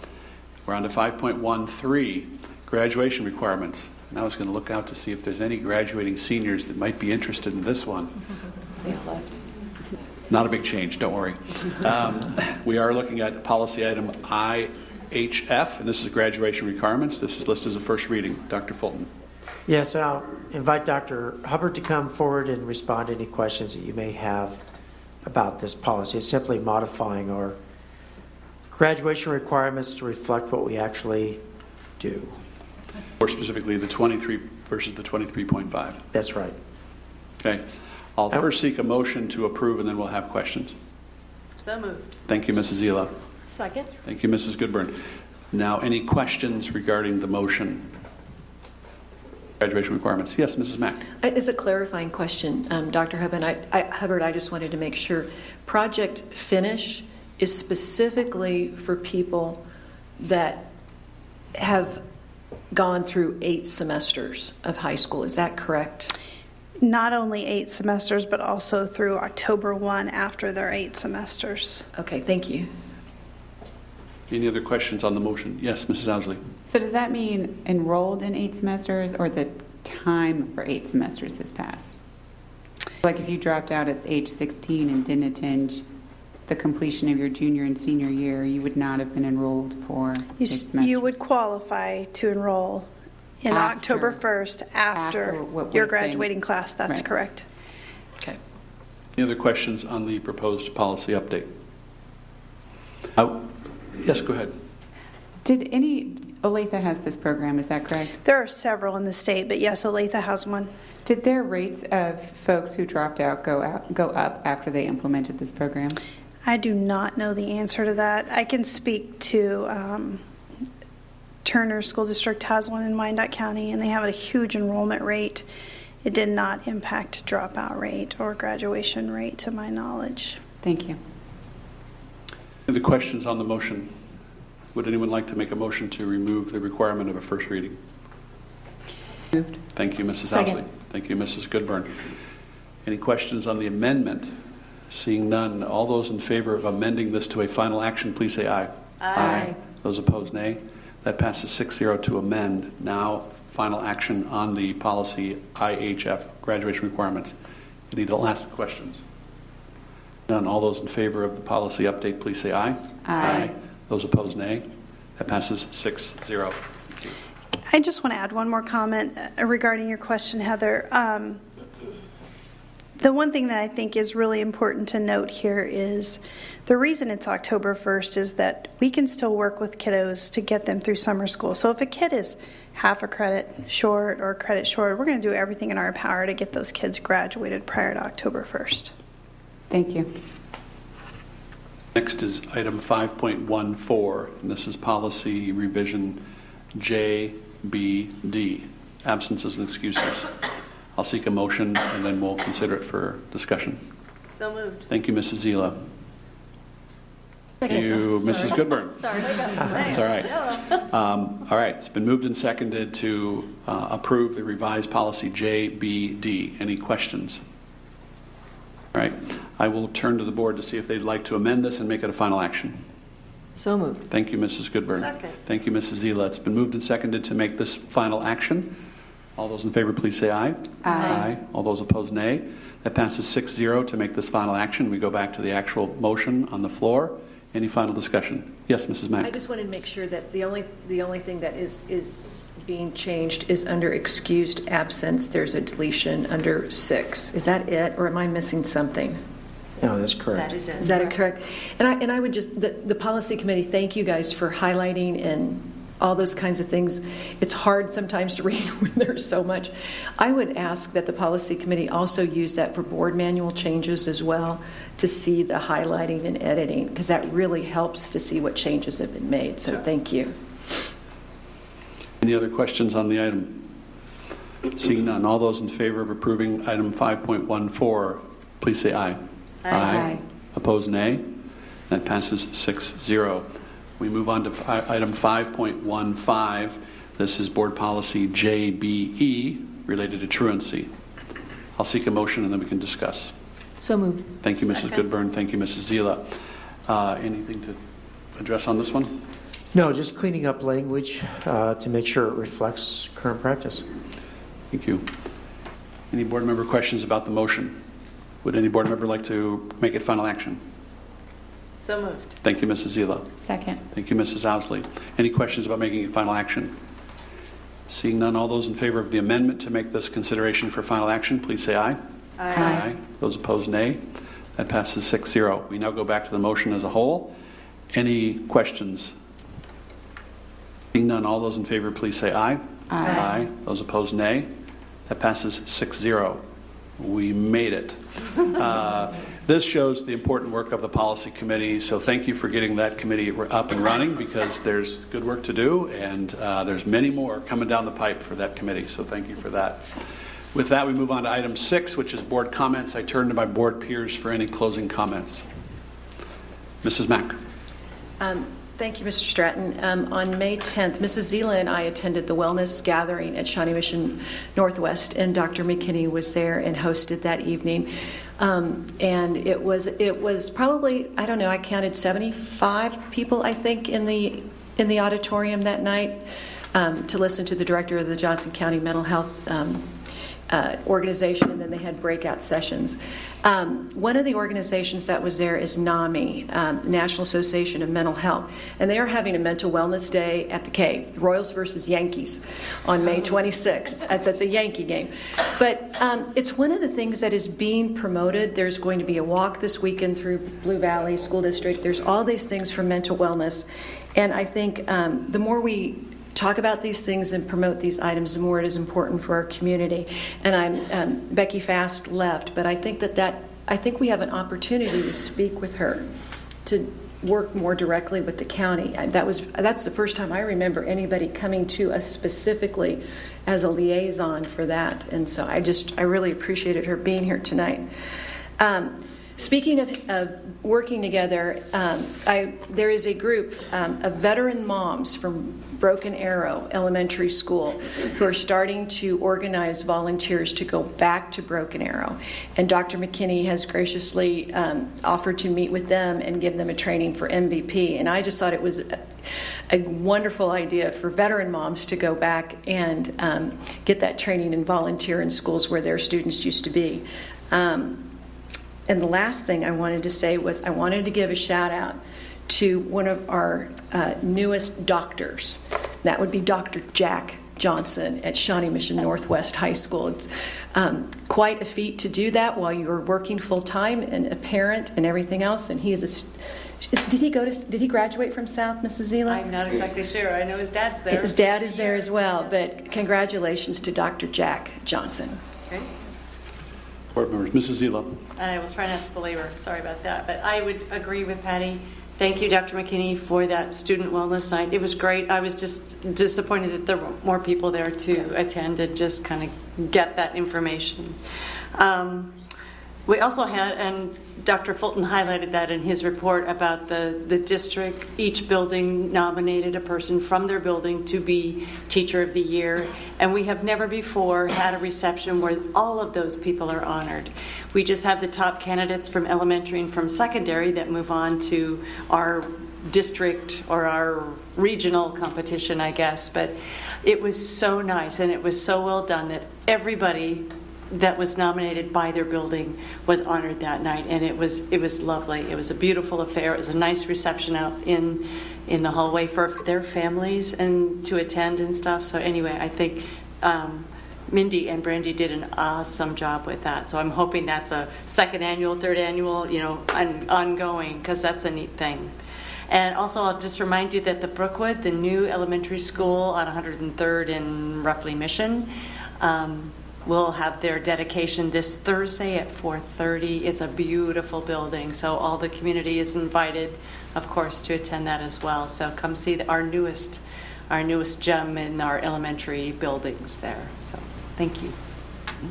We're on to 5.13, graduation requirements. And I was going to look out to see if there's any graduating seniors that might be interested in this one. They left. Not a big change, don't worry. Um, we are looking at policy item IHF, and this is graduation requirements. This is listed as a first reading. Dr. Fulton. Yes, I'll invite Dr. Hubbard to come forward and respond to any questions that you may have about this policy. It's simply modifying our graduation requirements to reflect what we actually do. More specifically, the 23 versus the 23.5. That's right. Okay. I'll first seek a motion to approve, and then we'll have questions. So moved. Thank you, Mrs. Zila. Second. Thank you, Mrs. Goodburn. Now, any questions regarding the motion? Graduation requirements. Yes, Mrs. Mack. It's a clarifying question, um, Dr. Hubbard. I, I, Hubbard, I just wanted to make sure. Project Finish is specifically for people that have gone through eight semesters of high school. Is that correct? Not only eight semesters, but also through October 1 after their eight semesters. Okay, thank you. Any other questions on the motion? Yes, Mrs. Ousley. So does that mean enrolled in eight semesters or the time for eight semesters has passed? Like if you dropped out at age 16 and didn't attend the completion of your junior and senior year, you would not have been enrolled for You, eight s- semesters? you would qualify to enroll in After- October 1st after, after what your would've been- graduating class. That's Right. correct. Okay. Any other questions on the proposed policy update? Uh, Yes, go ahead. Did any, Olathe has this program, is that correct? There are several in the state, but yes, Olathe has one. Did their rates of folks who dropped out go out, go up after they implemented this program? I do not know the answer to that. I can speak to um, Turner School District has one in Wyandotte County, and they have a huge enrollment rate. It did not impact dropout rate or graduation rate, to my knowledge. Thank you. Any other questions on the motion? Would anyone like to make a motion to remove the requirement of a first reading? Moved. Thank you, Mrs. Second. Ousley. Thank you, Mrs. Goodburn. Any questions on the amendment? Seeing none, all those in favor of amending this to a final action, please say aye. Aye. Those opposed, nay. That passes 6-0 to amend. Now, final action on the policy IHF, graduation requirements. Any last questions? None. All those in favor of the policy update, please say aye. Aye. Those opposed, nay. That passes 6-0. I just want to add one more comment uh, regarding your question, Heather. Um, the one thing that I think is really important to note here is the reason it's October 1st is that we can still work with kiddos to get them through summer school. So if a kid is half a credit short or credit short, we're going to do everything in our power to get those kids graduated prior to October 1st. Thank you. Next is item 5.14, and this is policy revision JBD, absences and excuses. I'll seek a motion, and then we'll consider it for discussion. So moved. Thank you, Mrs. Zila. Thank you, Mrs. Goodburn. Sorry. That's all right. Um, All right, it's been moved and seconded to uh, approve the revised policy JBD. Any questions? All right, I will turn to the board to see if they'd like to amend this and make it a final action. So moved. Thank you, Mrs. Goodburn. Second. Thank you, Mrs. Zila. It's been moved and seconded to make this final action. All those in favor, please say aye. Aye. All those opposed, nay. That passes 6-0 to make this final action. We go back to the actual motion on the floor. Any final discussion? Yes, Mrs. Mack. I just wanted to make sure that the only, the only thing that is, is being changed is under excused absence, there's a deletion under six. Is that it, or am I missing something? No, that's correct. That is it. Is that correct? And I, and I would just, the, the policy committee, thank you guys for highlighting and all those kinds of things. It's hard sometimes to read when there's so much. I would ask that the policy committee also use that for board manual changes as well to see the highlighting and editing because that really helps to see what changes have been made. So thank you. Any other questions on the item? Seeing none, all those in favor of approving item 5.14, please say aye. Aye. Opposed, nay. That passes 6-0. We move on to item 5.15. This is Board Policy JBE, related to truancy. I'll seek a motion and then we can discuss. So moved. Thank you, Mrs. Second. Goodburn. Thank you, Mrs. Zila. Uh, Anything to address on this one? No, just cleaning up language uh, to make sure it reflects current practice. Thank you. Any board member questions about the motion? Would any board member like to make it final action? So moved. Thank you, Mrs. Zila. Second. Thank you, Mrs. Ousley. Any questions about making it final action? Seeing none, all those in favor of the amendment to make this consideration for final action, please say aye. Aye. Those opposed, nay. That passes 6-0. We now go back to the motion as a whole. Any questions? Seeing none, all those in favor, please say aye. Aye. Those opposed, nay. That passes 6-0. We made it. Uh, This shows the important work of the policy committee, so thank you for getting that committee up and running because there's good work to do and uh, there's many more coming down the pipe for that committee, so thank you for that. With that, we move on to item six, which is board comments. I turn to my board peers for any closing comments. Mrs. Mack. Um, Thank you, Mr. Stratton. Um, On May 10th, Mrs. Zila and I attended the wellness gathering at Shawnee Mission Northwest, and Dr. McKinney was there and hosted that evening. Um, And it was it was probably I don't know I counted 75 people I think in the in the auditorium that night um, to listen to the director of the Johnson County Mental Health um, uh, organization, and then they had breakout sessions. Um, one of the organizations that was there is NAMI, um, National Association of Mental Health, and they are having a mental wellness day at the Cave, Royals versus Yankees, on May 26th. That's, that's a Yankee game. But um, it's one of the things that is being promoted. There's going to be a walk this weekend through Blue Valley School District. There's all these things for mental wellness. And I think um, the more we talk about these things and promote these items, the more it is important for our community. And I'm um, Becky Fast left, but I think that that I think we have an opportunity to speak with her, to work more directly with the county. That was that's the first time I remember anybody coming to us specifically as a liaison for that. And so I just I really appreciated her being here tonight. Um, Speaking of, of working together, um, I, there is a group um, of veteran moms from Broken Arrow Elementary School who are starting to organize volunteers to go back to Broken Arrow. And Dr. McKinney has graciously um, offered to meet with them and give them a training for MVP. And I just thought it was a, wonderful idea for veteran moms to go back and um, get that training and volunteer in schools where their students used to be. Um, and the last thing I wanted to say was I wanted to give a shout out to one of our uh, newest doctors. That would be Dr. Jack Johnson at Shawnee Mission Northwest High School. It's um, quite a feat to do that while you're working full time and a parent and everything else. And he is a. st- Did he go to? Did he graduate from South, Mrs. Zila? I'm not exactly sure. I know his dad's there. His dad is there as well. But congratulations to Dr. Jack Johnson. Okay. Board members, Mrs. Zila. And I will try not to belabor, sorry about that. But I would agree with Patty. Thank you, Dr. McKinney, for that student wellness night. It was great. I was just disappointed that there were more people there to attend and just kind of get that information. Um, we also had, and Dr. Fulton highlighted that in his report about the, the district, each building nominated a person from their building to be Teacher of the Year. And we have never before had a reception where all of those people are honored. We just have the top candidates from elementary and from secondary that move on to our district or our regional competition, I guess. But it was so nice and it was so well done that everybody that was nominated by their building was honored that night, and it was it was lovely. It was a beautiful affair. It was a nice reception out in in the hallway for their families and to attend and stuff. So anyway, I think. Um, Mindy and Brandy did an awesome job with that. So I'm hoping that's a second annual, third annual, you know, on, ongoing, because that's a neat thing. And also, I'll just remind you that the Brookwood, the new elementary school on 103rd in roughly Mission, um, will have their dedication this Thursday at 4:30. It's a beautiful building, so all the community is invited, of course, to attend that as well. So come see the, our newest our newest gem in our elementary buildings there. So thank you.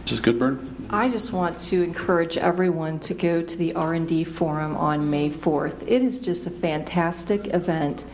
Mrs. Goodburn? I just want to encourage everyone to go to the R&D Forum on May 4th. It is just a fantastic event.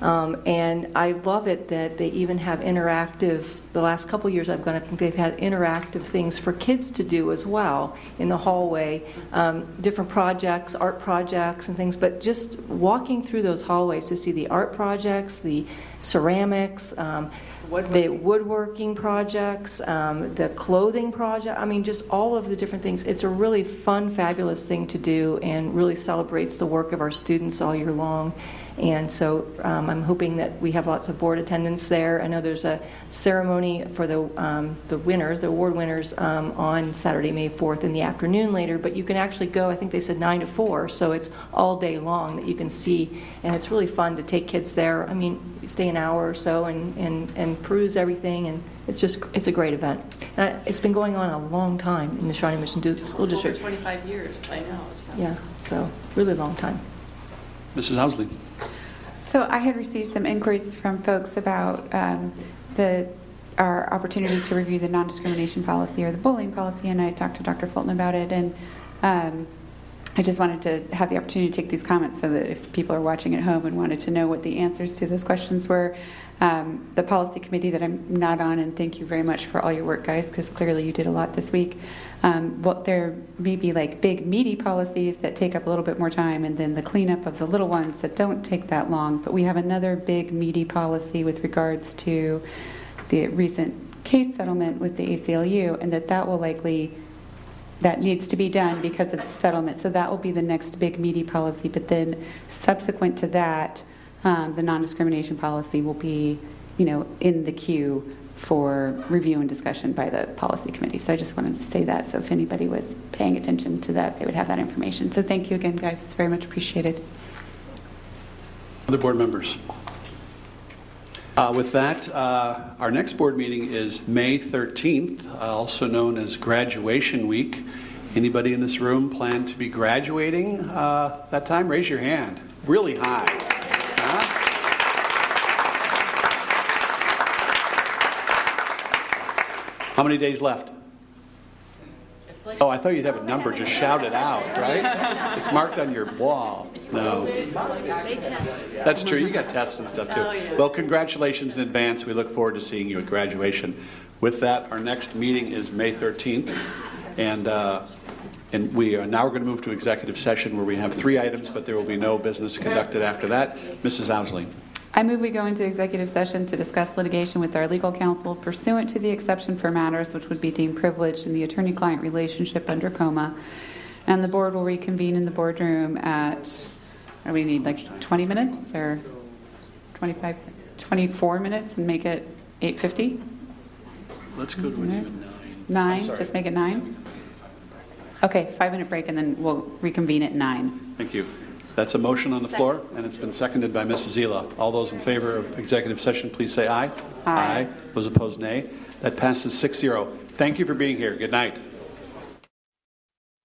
Um, and I love it that they even have interactive. The last couple years I've gone, I think they've had interactive things for kids to do as well in the hallway, um, different projects, art projects, and things. But just walking through those hallways to see the art projects, the ceramics, um, the woodworking projects, um, the clothing project. I mean, just all of the different things. It's a really fun, fabulous thing to do, and really celebrates the work of our students all year long. And so um, I'm hoping that we have lots of board attendance there. I know there's a ceremony for the, um, the winners, the award winners, um, on Saturday, May 4th in the afternoon later, but you can actually go, I think they said 9 to 4, so it's all day long that you can see. And it's really fun to take kids there. I mean, stay an hour or so and, and, and peruse everything, and it's just, it's a great event. And it's been going on a long time in the Shawnee Mission Du- School District. Over 25 years, I know. So. Yeah, so really long time. Mrs. Ousley? So I had received some inquiries from folks about um, the our opportunity to review the non-discrimination policy or the bullying policy, and I talked to Dr. Fulton about it, and um, I just wanted to have the opportunity to take these comments so that if people are watching at home and wanted to know what the answers to those questions were, um, the policy committee that I'm not on, and thank you very much for all your work, guys, because clearly you did a lot this week. Um, well, there may be like big, meaty policies that take up a little bit more time, and then the cleanup of the little ones that don't take that long. But we have another big, meaty policy with regards to the recent case settlement with the ACLU, and that that will likely that needs to be done because of the settlement. So that will be the next big meaty policy. But then, subsequent to that, um, the non-discrimination policy will be, you know, in the queue for review and discussion by the policy committee. So I just wanted to say that. So if anybody was paying attention to that, they would have that information. So thank you again, guys. It's very much appreciated. Other board members? Uh, with that, uh, our next board meeting is May 13th, uh, also known as Graduation Week. Anybody in this room plan to be graduating uh, that time? Raise your hand. Really high. Huh? How many days left? Oh, I thought you'd have a number. Just shout it out, right? It's marked on your wall. No. That's true. You got tests and stuff too. Well, congratulations in advance. We look forward to seeing you at graduation. With that, our next meeting is May 13th, and uh, and we are now going to move to executive session where we have three items, but there will be no business conducted after that. Mrs. Ousley. I move we go into executive session to discuss litigation with our legal counsel pursuant to the exception for matters which would be deemed privileged in the attorney-client relationship under KOMA. And the board will reconvene in the boardroom at, do we need, like 20 minutes or 25, 24 minutes and make it 8.50? Let's go to an even nine. Nine, just make it nine? Okay, five-minute break and then we'll reconvene at nine. Thank you. That's a motion on the floor, and it's been seconded by Mrs. Zila. All those in favor of executive session, please say aye. Aye. Those opposed, nay. That passes 6-0. Thank you for being here. Good night.